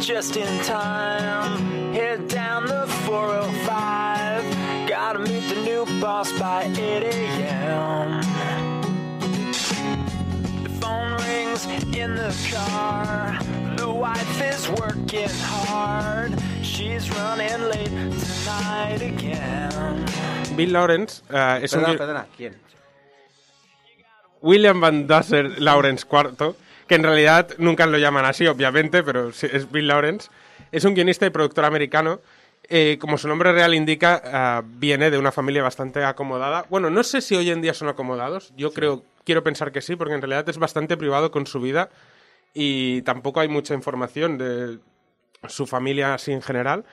Speaker 8: just in time. Head down the 405. Gotta meet the new boss by 8 a.m. The phone rings in the car. The wife is working hard. She's running late tonight again.
Speaker 5: Bill Lawrence eh, es un
Speaker 3: Perdona,
Speaker 5: gui-
Speaker 3: perdona, ¿quién?
Speaker 5: William Van Dusser Lawrence IV, que en realidad nunca lo llaman así, obviamente, pero es Bill Lawrence. Es un guionista y productor americano. Eh, como su nombre real indica, ah, viene de una familia bastante acomodada. Bueno, no sé si hoy en día son acomodados. Yo creo, quiero pensar que sí, porque en realidad es bastante privado con su vida y tampoco hay mucha información de su familia así en general.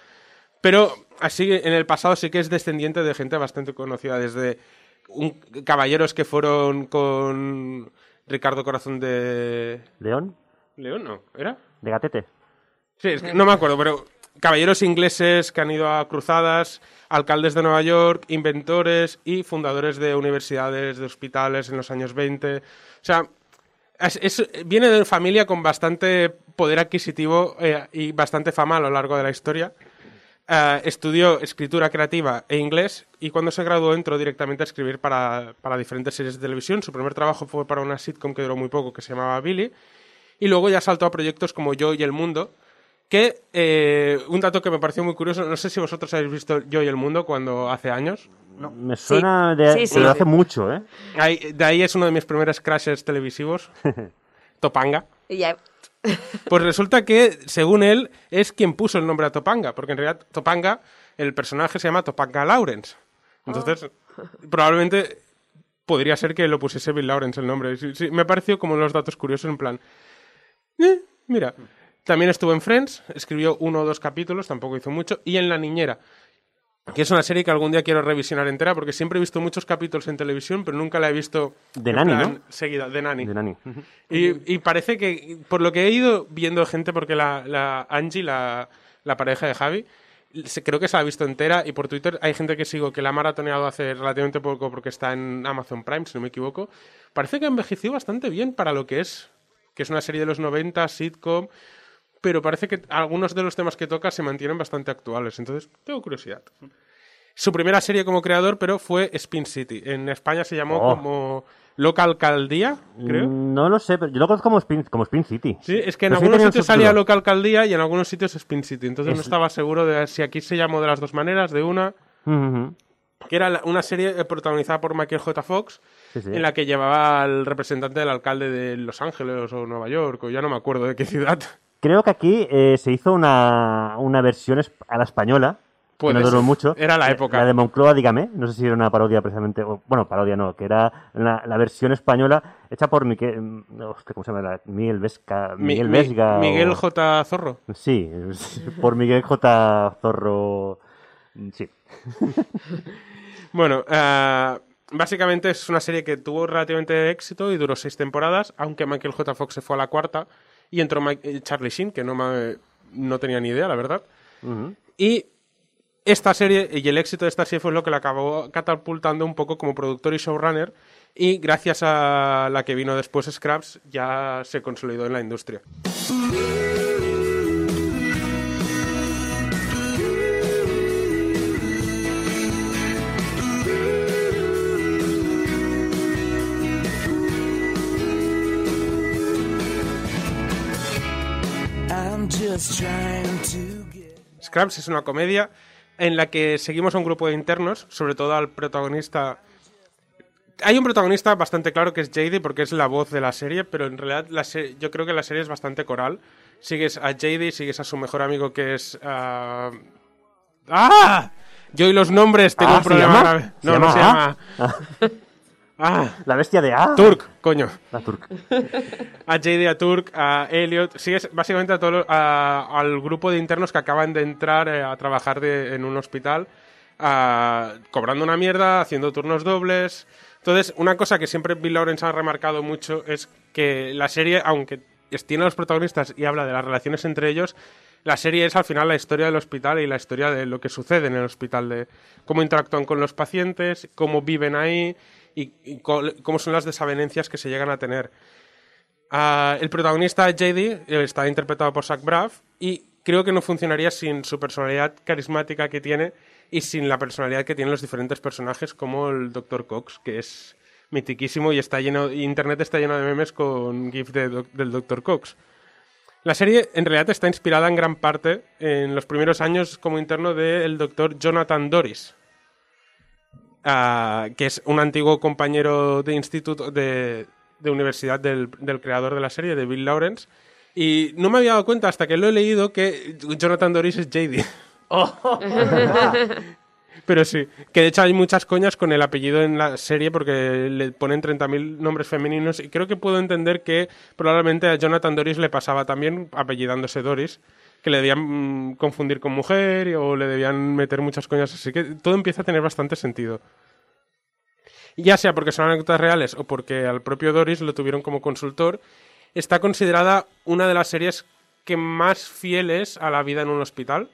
Speaker 5: Pero así en el pasado sí que es descendiente de gente bastante conocida, desde un, caballeros que fueron con Ricardo Corazón de
Speaker 4: ¿León?
Speaker 5: León, ¿no? ¿Era?
Speaker 4: ¿De gatete?
Speaker 5: Sí, es que no me acuerdo, pero caballeros ingleses que han ido a cruzadas, alcaldes de Nueva York, inventores y fundadores de universidades, de hospitales en los años 20. O sea, es- es- viene de familia con bastante poder adquisitivo eh, y bastante fama a lo largo de la historia. Eh, estudió escritura creativa e inglés y cuando se graduó entró directamente a escribir para, para diferentes series de televisión. Su primer trabajo fue para una sitcom que duró muy poco que se llamaba Billy y luego ya saltó a proyectos como Yo y el Mundo, que eh, un dato que me pareció muy curioso, no sé si vosotros habéis visto Yo y el Mundo cuando hace años.
Speaker 4: Me suena de,
Speaker 6: Sí, sí,
Speaker 4: pero
Speaker 6: sí.
Speaker 4: hace mucho, ¿eh?
Speaker 5: Ahí- de ahí es uno de mis primeros crashes televisivos, [LAUGHS] Topanga. [LAUGHS] Pues resulta que, según él, es quien puso el nombre a Topanga, porque en realidad Topanga, el personaje se llama Topanga Lawrence. Entonces, [LAUGHS] probablemente podría ser que lo pusiese Bill Lawrence el nombre. Sí, sí, me pareció como los datos curiosos en plan... eh, mira, también estuvo en Friends, escribió uno o dos capítulos, tampoco hizo mucho, y en La Niñera, que es una serie que algún día quiero revisionar entera, porque siempre he visto muchos capítulos en televisión, pero nunca la he visto
Speaker 4: De Nani, ¿no?
Speaker 5: seguida, de Nani.
Speaker 4: De Nani.
Speaker 5: Y, y parece que, por lo que he ido viendo gente, porque la, la Angie, la, la pareja de Javi, creo que se la ha visto entera y por Twitter hay gente que sigo que la ha maratoneado hace relativamente poco porque está en Amazon Prime, si no me equivoco. Parece que ha envejecido bastante bien para lo que es, que es una serie de los 90, sitcom, pero parece que algunos de los temas que toca se mantienen bastante actuales. Entonces, tengo curiosidad. Su primera serie como creador, pero fue Spin City. En España se llamó
Speaker 4: Oh.
Speaker 5: como Local Alcaldía, creo.
Speaker 4: Mm, No lo sé, pero yo lo conozco como Spin, como Spin City.
Speaker 5: Sí, es que en algunos sitios salía. Local Alcaldía y en algunos sitios Spin City. Entonces no
Speaker 4: Es-
Speaker 5: estaba seguro de si aquí se llamó de las dos maneras, de una, que era una serie eh, protagonizada por Michael J. Fox,
Speaker 4: Sí, sí.
Speaker 5: en la que llevaba al representante del alcalde de Los Ángeles o Nueva York, o ya no me acuerdo de qué ciudad.
Speaker 4: Creo que aquí eh, se hizo una, una versión a la española. que no duró mucho.
Speaker 5: Era la
Speaker 4: Eh,
Speaker 5: época.
Speaker 4: La de Moncloa, dígame. No sé si era una parodia precisamente. o- bueno, parodia no, que era la, la versión española hecha por Miquel. mm, hostia, ¿Cómo se llama? La- Miguel Vesca.
Speaker 5: Mi-
Speaker 4: Miguel
Speaker 5: mi-
Speaker 4: Vesga.
Speaker 5: Miguel J. Zorro.
Speaker 4: Sí, [LAUGHS] por Miguel J. Zorro. Sí. [LAUGHS]
Speaker 5: Bueno, eh, básicamente es una serie que tuvo relativamente éxito y duró seis temporadas, aunque Michael J. Fox se fue a la cuarta y entró Mike- eh, Charlie Sheen, que no, me- no tenía ni idea, la verdad. Y esta serie y el éxito de esta serie fue lo que la acabó catapultando un poco como productor y showrunner y gracias a la que vino después Scraps ya se consolidó en la industria. Scraps es una comedia en la que seguimos a un grupo de internos, sobre todo al protagonista. Hay un protagonista bastante claro que es JD porque es la voz de la serie, pero en realidad la se- yo creo que la serie es bastante coral. Sigues a JD, sigues a su mejor amigo que es. ah, ¡Ah! Yo y los nombres tengo
Speaker 4: Ah,
Speaker 5: un
Speaker 4: ¿se
Speaker 5: problema
Speaker 4: llama? ¿Se
Speaker 5: No,
Speaker 4: llama
Speaker 5: no se
Speaker 4: A?
Speaker 5: llama. [LAUGHS] ¡Ah!
Speaker 4: La bestia de A.
Speaker 5: Turk, coño
Speaker 4: La Turk.
Speaker 5: a JD, a Turk, a Elliot, sigues básicamente a todo, lo- a- al grupo de internos que acaban de entrar eh, a trabajar de- en un hospital, ah, cobrando una mierda, haciendo turnos dobles. Entonces, una cosa que siempre Bill Lawrence ha remarcado mucho es que la serie, aunque es- tiene a los protagonistas y habla de las relaciones entre ellos, la serie es al final la historia del hospital y la historia de lo que sucede en el hospital, de cómo interactúan con los pacientes, cómo viven ahí y, cómo son las desavenencias que se llegan a tener. Ah, el protagonista JD está interpretado por Zach Braff y creo que no funcionaría sin su personalidad carismática que tiene y sin la personalidad que tienen los diferentes personajes como el Dr. Cox, que es mitiquísimo y está lleno internet está lleno de memes con gif del Dr. Cox. La serie en realidad está inspirada en gran parte en los primeros años como interno del doctor Jonathan Doris, ah, que es un antiguo compañero de instituto de, de universidad del, del creador de la serie, de Bill Lawrence. Y no me había dado cuenta hasta que lo he leído que Jonathan Doris es JD. Pero sí, que de hecho hay muchas coñas con el apellido en la serie porque le ponen 30.000 nombres femeninos y creo que puedo entender que probablemente a Jonathan Doris le pasaba también apellidándose Doris, que le debían confundir con mujer o le debían meter muchas coñas, así que todo empieza a tener bastante sentido. Ya sea porque son anécdotas reales o porque al propio Doris lo tuvieron como consultor, está considerada una de las series que más fiel es a la vida en un hospital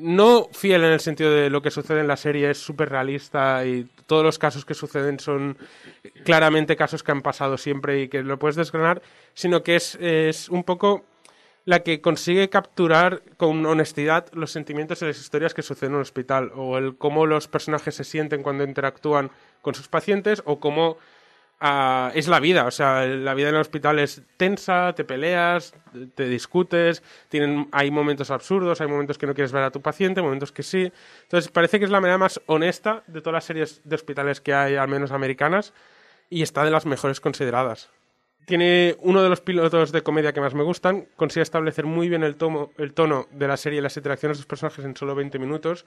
Speaker 5: no fiel en el sentido de lo que sucede en la serie es súper realista y todos los casos que suceden son claramente casos que han pasado siempre y que lo puedes desgranar, sino que es, es un poco la que consigue capturar con honestidad los sentimientos y las historias que suceden en un hospital o el cómo los personajes se sienten cuando interactúan con sus pacientes o cómo ah, es la vida, o sea, la vida en el hospital es tensa, te peleas, te discutes, tienen, hay momentos absurdos, hay momentos que no quieres ver a tu paciente, momentos que sí. Entonces, parece que es la manera más honesta de todas las series de hospitales que hay, al menos americanas, y está de las mejores consideradas. Tiene uno de los pilotos de comedia que más me gustan, consigue establecer muy bien el, tomo, el tono de la serie y las interacciones de los personajes en solo 20 minutos.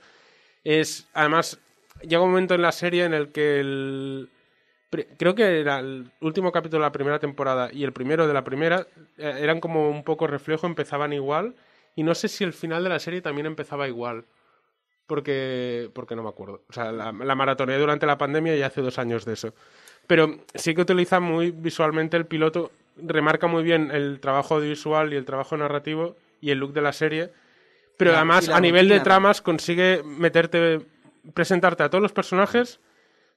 Speaker 5: Es, además, llega un momento en la serie en el que el, Creo que era el último capítulo de la primera temporada y el primero de la primera eh, eran como un poco reflejo, empezaban igual. Y no sé si el final de la serie también empezaba igual. Porque, porque no me acuerdo. O sea, la, la maratoneé durante la pandemia y hace dos años de eso. Pero sí que utiliza muy visualmente el piloto, remarca muy bien el trabajo audiovisual y el trabajo narrativo y el look de la serie. Pero
Speaker 3: la-
Speaker 5: además, a nivel de tramas, consigue meterte, presentarte a todos los personajes,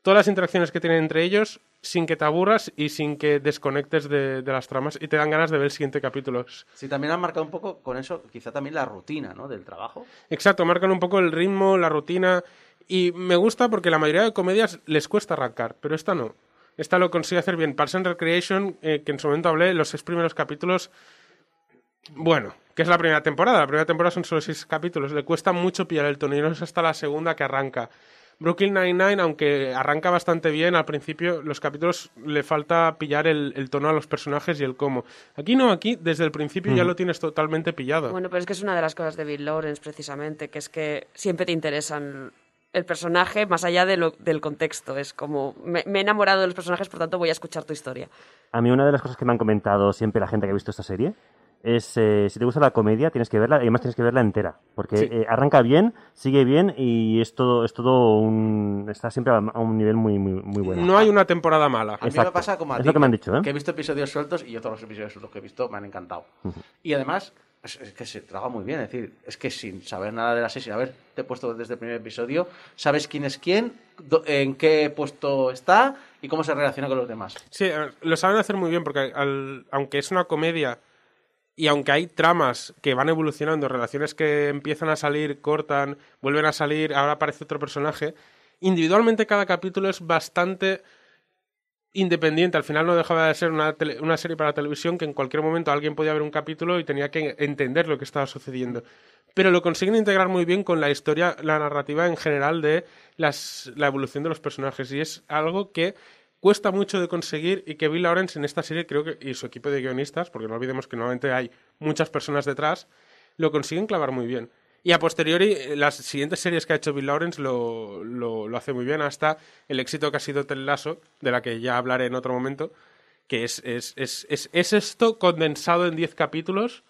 Speaker 5: todas las interacciones que tienen entre ellos, sin que te aburras y sin que desconectes de, de las tramas y te dan ganas de ver el siguiente capítulo.
Speaker 3: Sí, también han marcado un poco con eso, quizá también la rutina, ¿no? Del trabajo.
Speaker 5: Exacto, marcan un poco el ritmo, la rutina. Y me gusta porque la mayoría de comedias les cuesta arrancar, pero esta no. Esta lo consigue hacer bien. Parks and Recreation, eh, que en su momento hablé, los seis primeros capítulos. Bueno, que es la primera temporada. La primera temporada son solo seis capítulos. Le cuesta mucho pillar el tono y no es hasta la segunda que arranca. Brooklyn Nine-Nine, aunque arranca bastante bien, al principio los capítulos le falta pillar el, el tono a los personajes y el cómo. Aquí no, aquí desde el principio ya lo tienes totalmente pillado.
Speaker 6: Bueno, pero es que es una de las cosas de Bill Lawrence, precisamente, que es que siempre te interesan el personaje más allá de lo- del contexto. Es como, me, me he enamorado de los personajes, por tanto voy a escuchar tu historia.
Speaker 4: A mí una de las cosas que me han comentado siempre la gente que ha visto esta serie es eh, si te gusta la comedia tienes que verla y además tienes que verla entera porque
Speaker 5: Sí.
Speaker 4: eh, arranca bien, sigue bien y es todo es todo un está siempre a, a un nivel muy muy muy bueno.
Speaker 5: No hay una temporada mala.
Speaker 3: A mí me
Speaker 4: Exacto.
Speaker 3: pasa como a
Speaker 4: Es
Speaker 3: ti,
Speaker 4: lo que me han dicho, ¿eh?
Speaker 3: que he visto episodios sueltos y yo todos los episodios sueltos que he visto me han encantado. Y además, es, que se traga muy bien, es decir, es que sin saber nada de la serie, sin haberte puesto desde el primer episodio, sabes quién es quién, en qué puesto está y cómo se relaciona con los demás.
Speaker 5: Sí, ver, lo saben hacer muy bien porque aunque es una comedia y aunque hay tramas que van evolucionando, relaciones que empiezan a salir, cortan, vuelven a salir, ahora aparece otro personaje, individualmente cada capítulo es bastante independiente. Al final no dejaba de ser una, tele- una serie para televisión que en cualquier momento alguien podía ver un capítulo y tenía que entender lo que estaba sucediendo. Pero lo consiguen integrar muy bien con la historia, la narrativa en general de la evolución de los personajes. Y es algo que cuesta mucho de conseguir y que Bill Lawrence en esta serie creo que, y su equipo de guionistas, porque no olvidemos que normalmente hay muchas personas detrás, lo consiguen clavar muy bien. Y a posteriori, eh, las siguientes series que ha hecho Bill Lawrence lo, lo, lo hace muy bien, hasta el éxito que ha sido Ted Lasso, de la que ya hablaré en otro momento, que es, es, es, es, es esto condensado en 10 capítulos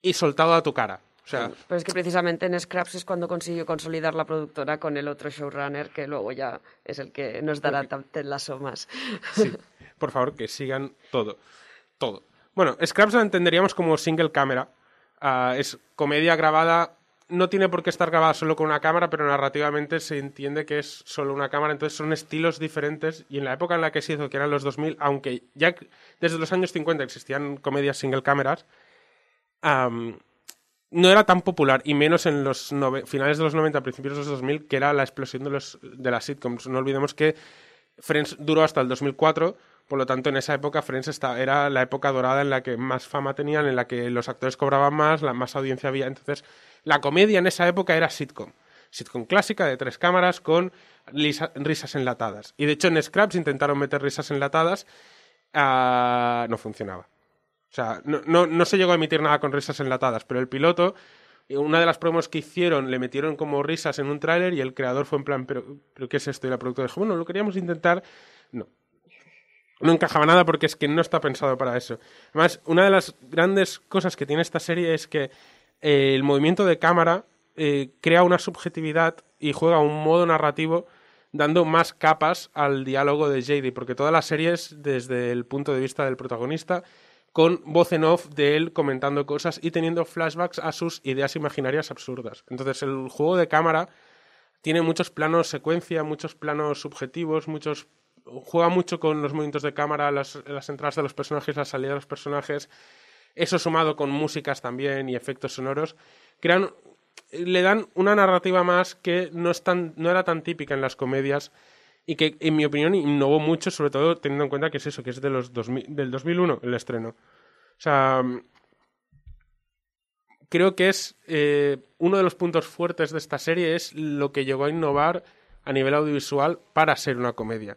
Speaker 5: y soltado a tu cara. O sea,
Speaker 6: Pero es que precisamente en Scraps es cuando consiguió consolidar la productora con el otro showrunner, que luego ya es el que nos dará Ted Lasso más.
Speaker 5: Sí, por favor, que sigan todo. Todo. Bueno, Scraps la entenderíamos como single cámara. Ah, es comedia grabada. No tiene por qué estar grabada solo con una cámara, pero narrativamente se entiende que es solo una cámara. Entonces son estilos diferentes. Y en la época en la que se hizo, que eran los 2000, aunque ya desde los años 50 existían comedias single cámaras, am, no era tan popular, y menos en los finales de los 90, principios de los 2000, que era la explosión de, los, de las sitcoms. No olvidemos que Friends duró hasta el 2004, por lo tanto en esa época Friends era la época dorada en la que más fama tenían, en la que los actores cobraban más, la más audiencia había. Entonces, la comedia en esa época era sitcom. Sitcom clásica de tres cámaras con risas enlatadas. Y de hecho en Scraps intentaron meter risas enlatadas, ah, no funcionaba. O sea, no, se llegó a emitir nada con risas enlatadas, pero el piloto, una de las promos que hicieron, le metieron como risas en un tráiler y el creador fue en plan, ¿pero, ¿pero qué es esto? Y la productora dijo, bueno, lo queríamos intentar. No. No encajaba nada porque es que no está pensado para eso. Además, una de las grandes cosas que tiene esta serie es que eh, el movimiento de cámara eh, crea una subjetividad y juega un modo narrativo dando más capas al diálogo de JD, porque toda la serie es desde el punto de vista del protagonista, con voz en off de él comentando cosas y teniendo flashbacks a sus ideas imaginarias absurdas. Entonces el juego de cámara tiene muchos planos secuencia, muchos planos subjetivos, muchos juega mucho con los movimientos de cámara, las, entradas de los personajes, la salida de los personajes. Eso sumado con músicas también y efectos sonoros, le dan una narrativa más que no, era tan típica en las comedias y que, en mi opinión, innovó mucho, sobre todo teniendo en cuenta que es eso, que es de los 2000 del 2001 el estreno. O sea, creo que es eh, uno de los puntos fuertes de esta serie es lo que llegó a innovar a nivel audiovisual para ser una comedia.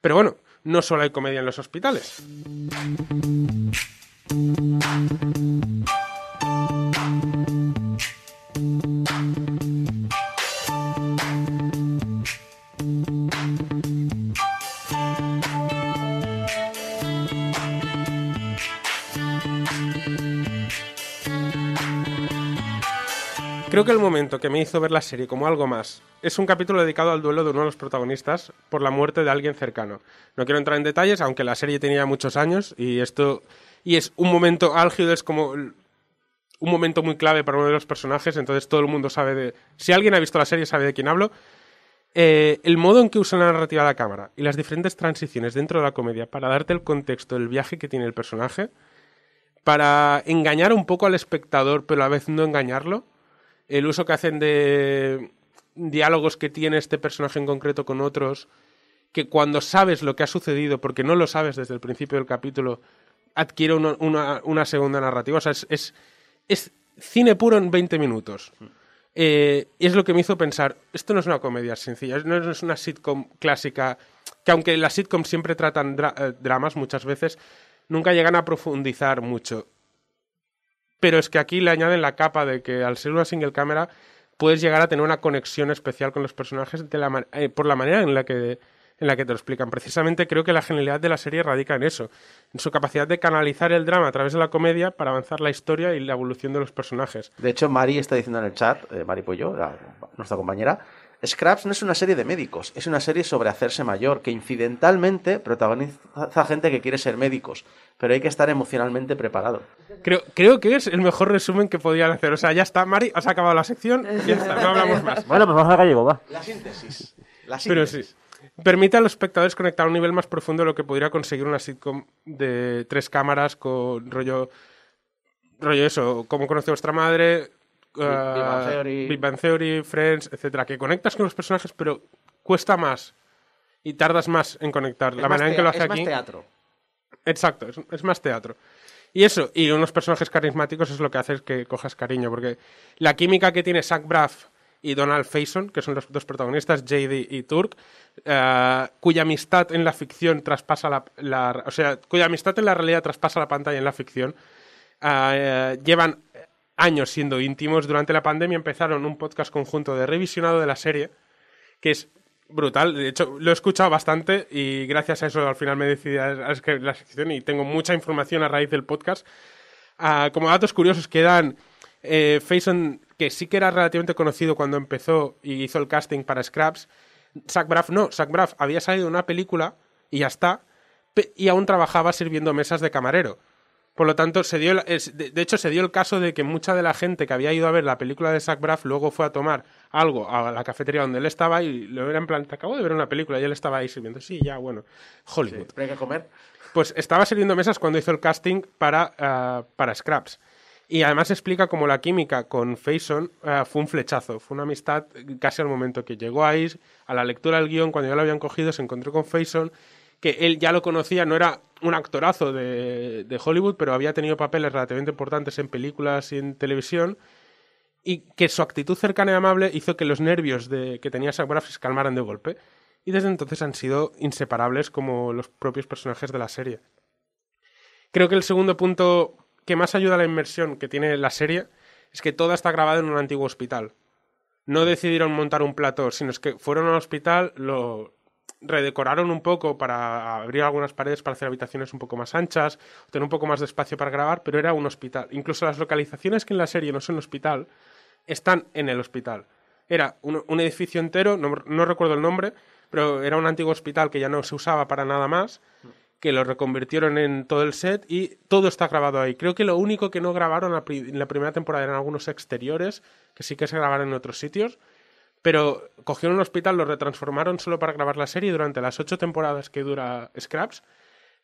Speaker 5: Pero bueno, no solo hay comedia en los hospitales. Creo que el momento que me hizo ver la serie como algo más es un capítulo dedicado al duelo de uno de los protagonistas por la muerte de alguien cercano. No quiero entrar en detalles, aunque la serie tenía muchos años y esto y es un momento álgido, es como un momento muy clave para uno de los personajes, entonces todo el mundo sabe de si alguien ha visto la serie sabe de quién hablo. Eh, el modo en que usa la narrativa de la cámara y las diferentes transiciones dentro de la comedia para darte el contexto del viaje que tiene el personaje, para engañar un poco al espectador, pero a la vez no engañarlo el uso que hacen de diálogos que tiene este personaje en concreto con otros, que cuando sabes lo que ha sucedido, porque no lo sabes desde el principio del capítulo, adquiere una, segunda narrativa. O sea, es, cine puro en 20 minutos. Eh, es lo que me hizo pensar, esto no es una comedia sencilla, no es una sitcom clásica, que aunque las sitcoms siempre tratan dra- eh, dramas muchas veces, nunca llegan a profundizar mucho. Pero es que aquí le añaden la capa de que al ser una single cámara puedes llegar a tener una conexión especial con los personajes eh, por la manera en la que en la que te lo explican. Precisamente creo que la genialidad de la serie radica en eso, en su capacidad de canalizar el drama a través de la comedia para avanzar la historia y la evolución de los personajes.
Speaker 3: De hecho, Mari está diciendo en el chat, eh, Mari Pollo, nuestra compañera, Scraps no es una serie de médicos, es una serie sobre hacerse mayor, que incidentalmente protagoniza gente que quiere ser médicos, pero hay que estar emocionalmente preparado.
Speaker 5: Creo, creo que es el mejor resumen que podían hacer. O sea, ya está, Mari, has acabado la sección y [LAUGHS] ya está, no hablamos más.
Speaker 4: Bueno, pues vamos al gallego, va.
Speaker 3: La síntesis. La
Speaker 5: Pero sí. Permite a los espectadores conectar a un nivel más profundo de lo que podría conseguir una sitcom de tres cámaras con rollo. rollo eso, como conoce vuestra madre.
Speaker 3: Big Bang
Speaker 5: eh,
Speaker 3: Theory.
Speaker 5: Big Bang Theory, Friends, etcétera, que conectas con los personajes, pero cuesta más y tardas más en conectar.
Speaker 3: Es
Speaker 5: la
Speaker 3: más
Speaker 5: manera en que lo hace
Speaker 3: es más
Speaker 5: aquí.
Speaker 3: teatro.
Speaker 5: Exacto, es, es más teatro. Y eso, y unos personajes carismáticos es lo que hace que cojas cariño, porque la química que tiene Zach Braff y Donald Faison, que son los dos protagonistas, JD y Turk, eh, cuya amistad en la ficción traspasa la, la- O sea, cuya amistad en la realidad traspasa la pantalla en la ficción, eh, llevan años siendo íntimos. Durante la pandemia empezaron un podcast conjunto de revisionado de la serie, que es brutal. De hecho, lo he escuchado bastante y gracias a eso al final me decidí a escribir la sección y tengo mucha información a raíz del podcast. Ah, como datos curiosos quedan eh, Faison, que sí que era relativamente conocido cuando empezó y hizo el casting para Scraps. Zach Braff no, Zach Braff había salido una película y ya está, y aún trabajaba sirviendo mesas de camarero. Por lo tanto, se dio el- de, hecho, se dio el caso de que mucha de la gente que había ido a ver la película de Zach Braff luego fue a tomar algo a la cafetería donde él estaba y lo era en plan, te acabo de ver una película y él estaba ahí sirviendo. Sí, ya, bueno, Hollywood.
Speaker 3: Hay que comer.
Speaker 5: Pues estaba sirviendo mesas cuando hizo el casting para, ah, para Scraps. Y además explica cómo la química con Faison ah, fue un flechazo, fue una amistad casi al momento que llegó ahí, a la lectura del guion, cuando ya lo habían cogido, se encontró con Faison, que él ya lo conocía, no era un actorazo de, de Hollywood, pero había tenido papeles relativamente importantes en películas y en televisión, y que su actitud cercana y amable hizo que los nervios de, que tenía Zach Braff se calmaran de golpe. Y desde entonces han sido inseparables como los propios personajes de la serie. Creo que el segundo punto que más ayuda a la inmersión que tiene la serie es que toda está grabada en un antiguo hospital. No decidieron montar un plató, sino es que fueron al hospital, lo redecoraron un poco para abrir algunas paredes para hacer habitaciones un poco más anchas, tener un poco más de espacio para grabar, pero era un hospital. Incluso las localizaciones que en la serie no son hospital, están en el hospital. Era un, un edificio entero, no, no recuerdo el nombre, pero era un antiguo hospital que ya no se usaba para nada más, que lo reconvirtieron en todo el set y todo está grabado ahí. Creo que lo único que no grabaron en la primera temporada eran algunos exteriores, que sí que se grabaron en otros sitios, pero cogieron un hospital, lo retransformaron solo para grabar la serie y durante las ocho temporadas que dura Scraps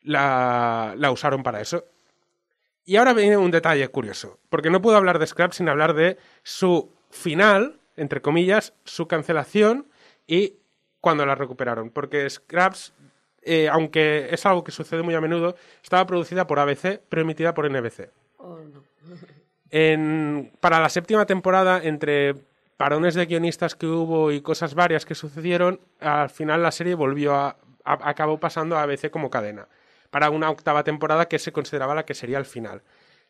Speaker 5: la, la usaron para eso. Y ahora viene un detalle curioso, porque no puedo hablar de Scraps sin hablar de su final, entre comillas, su cancelación y cuando la recuperaron. Porque Scraps, eh, aunque es algo que sucede muy a menudo, estaba producida por ABC, pero emitida por NBC.
Speaker 6: Oh, no.
Speaker 5: En- para la séptima temporada, entre parones de guionistas que hubo y cosas varias que sucedieron, al final la serie volvió a, a- acabó pasando a ABC como cadena para una octava temporada que se consideraba la que sería el final.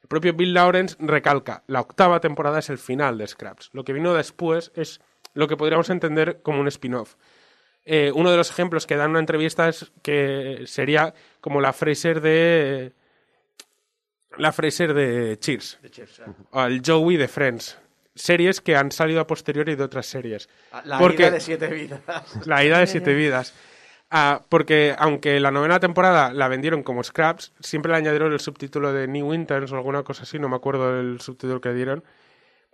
Speaker 5: El propio Bill Lawrence recalca, la octava temporada es el final de Scraps. Lo que vino después es lo que podríamos entender como un spin-off. Eh, uno de los ejemplos que dan en una entrevista es que sería como la Fraser de la Fraser de Cheers o el Joey de Friends. Series que han salido a posteriori de otras series.
Speaker 3: La
Speaker 5: Porque-
Speaker 3: ida de siete vidas. [LAUGHS]
Speaker 5: La ida de siete [LAUGHS] vidas. Ah, porque aunque la novena temporada la vendieron como Scraps, siempre le añadieron el subtítulo de New Interns o alguna cosa así, no me acuerdo el subtítulo que dieron.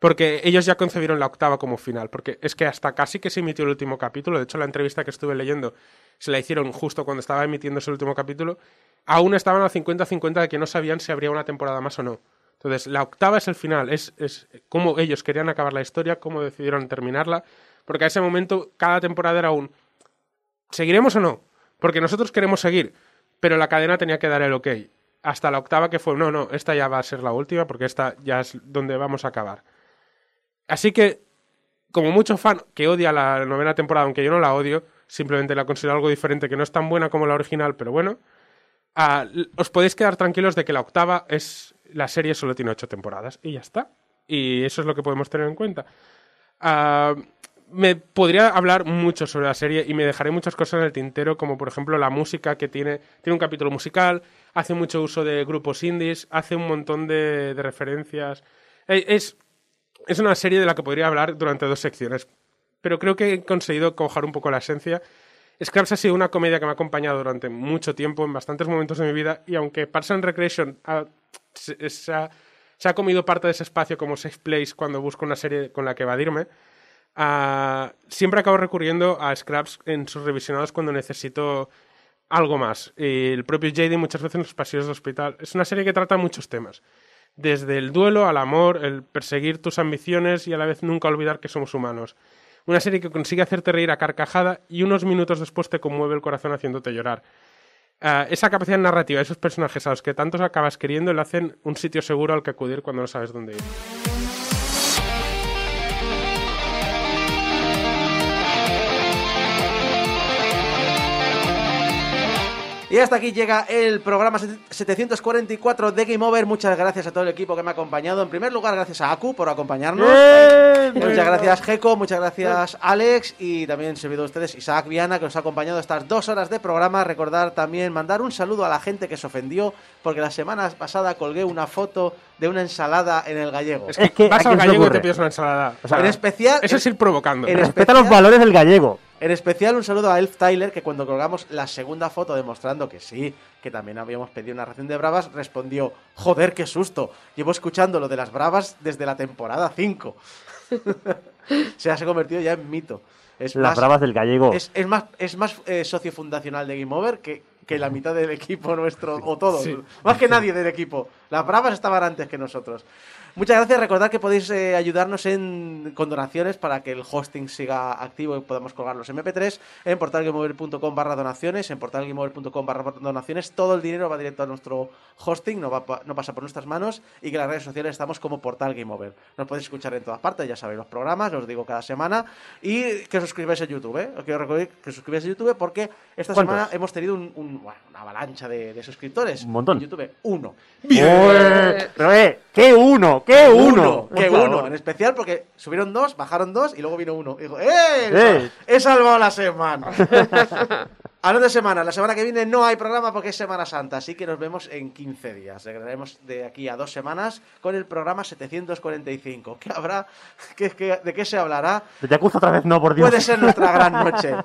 Speaker 5: Porque ellos ya concebieron la octava como final. Porque es que hasta casi que se emitió el último capítulo. De hecho, la entrevista que estuve leyendo se la hicieron justo cuando estaba emitiéndose el último capítulo. Aún estaban al 50-50 de que no sabían si habría una temporada más o no. Entonces, la octava es el final. Es, es cómo ellos querían acabar la historia, cómo decidieron terminarla. Porque a ese momento cada temporada era un ¿seguiremos o no? Porque nosotros queremos seguir, pero la cadena tenía que dar el ok. Hasta la octava que fue, no, no, esta ya va a ser la última porque esta ya es donde vamos a acabar. Así que como mucho fan que odia la novena temporada, aunque yo no la odio, simplemente la considero algo diferente, que no es tan buena como la original, pero bueno, ah, os podéis quedar tranquilos de que la octava es la serie solo tiene ocho temporadas y ya está. Y eso es lo que podemos tener en cuenta. Ah, me podría hablar mucho sobre la serie y me dejaré muchas cosas en el tintero, como por ejemplo la música que tiene, tiene un capítulo musical, hace mucho uso de grupos indies, hace un montón de, referencias. Eh, Es, es una serie de la que podría hablar durante dos secciones, pero creo que he conseguido cojar un poco la esencia. Scraps ha sido una comedia que me ha acompañado durante mucho tiempo, en bastantes momentos de mi vida, y aunque Parks and Recreation ha- se, ha, comido parte de ese espacio como Safe Place cuando busco una serie con la que evadirme, ah, siempre acabo recurriendo a Scraps en sus revisionados cuando necesito algo más. El propio JD muchas veces en los pasillos del hospital. Es una serie que trata muchos temas. Desde el duelo al amor, el perseguir tus ambiciones y a la vez nunca olvidar que somos humanos. Una serie que consigue hacerte reír a carcajada y unos minutos después te conmueve el corazón haciéndote llorar. Ah, esa capacidad narrativa, esos personajes a los que tantos acabas queriendo, le hacen un sitio seguro al que acudir cuando no sabes dónde ir.
Speaker 3: Y hasta aquí llega el programa 744 de Game Over. Muchas gracias a todo el equipo que me ha acompañado. En primer lugar, gracias a Aku por acompañarnos. Muchas gracias, Geco. Muchas gracias, Alex. Y también servidor de ustedes, Isaac Viana, que nos ha acompañado estas dos horas de programa. Recordar también mandar un saludo a la gente que se ofendió, porque la semana pasada colgué una foto de una ensalada en el gallego.
Speaker 5: Es que,
Speaker 4: Es que,
Speaker 5: vas
Speaker 4: ¿a
Speaker 5: al gallego y te pides una ensalada. O sea,
Speaker 3: en especial,
Speaker 5: eso es ir provocando.
Speaker 3: en
Speaker 4: Respeta los
Speaker 3: especial-
Speaker 4: valores del gallego.
Speaker 3: En especial un saludo a Elf Tyler, que cuando colgamos la segunda foto demostrando que sí, que también habíamos pedido una ración de bravas, respondió, joder, qué susto, llevo escuchando lo de las bravas desde la temporada 5. [LAUGHS] Se ha convertido ya en mito. Es
Speaker 4: Las
Speaker 3: más,
Speaker 4: bravas del gallego.
Speaker 3: es, es más, es más eh, socio fundacional de Game Over que, que la mitad del equipo nuestro, [LAUGHS] o todos.
Speaker 5: Sí.
Speaker 3: Más que nadie del equipo. Las bravas estaban antes que nosotros. Muchas gracias. Recordad que podéis eh, ayudarnos en, con donaciones para que el hosting siga activo y podamos colgar los MP3 en portalgameover.com barra donaciones, en portalgameover.com barra donaciones. Todo el dinero va directo a nuestro hosting, no, va, no pasa por nuestras manos y que en las redes sociales estamos como Portal Game Over. Nos podéis escuchar en todas partes, ya sabéis los programas, os digo cada semana. Y que os suscribáis a YouTube, ¿eh? Os quiero recordar que os suscribáis a YouTube porque esta
Speaker 4: ¿Cuántos?
Speaker 3: semana hemos tenido un- un- bueno, una avalancha de, de suscriptores.
Speaker 4: Un montón.
Speaker 3: En YouTube, uno.
Speaker 4: Ué, Pero, eh, ¿qué uno? ¿Qué uno? Por
Speaker 3: uno, en especial porque subieron dos, bajaron dos y luego vino uno. Y digo, ¡eh!
Speaker 4: ¡Eh!
Speaker 3: He salvado la semana. [LAUGHS] Hablando de semana, la semana que viene no hay programa porque es Semana Santa, así que nos vemos en 15 días. Regresaremos de aquí a dos semanas con el programa 745. ¿Qué habrá? ¿Qué, qué- de qué se hablará?
Speaker 4: De Yakuza otra vez no, por Dios.
Speaker 3: Puede ser nuestra gran noche. [LAUGHS]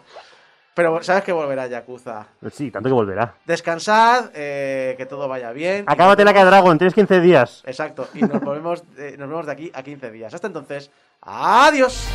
Speaker 3: Pero sabes que volverá Yakuza.
Speaker 4: Sí, tanto que volverá.
Speaker 3: Descansad, eh, que todo vaya bien.
Speaker 4: Acábate la que Dragon, tienes 15 días.
Speaker 3: Exacto, y nos volvemos, eh, nos vemos de aquí a 15 días. Hasta entonces, adiós.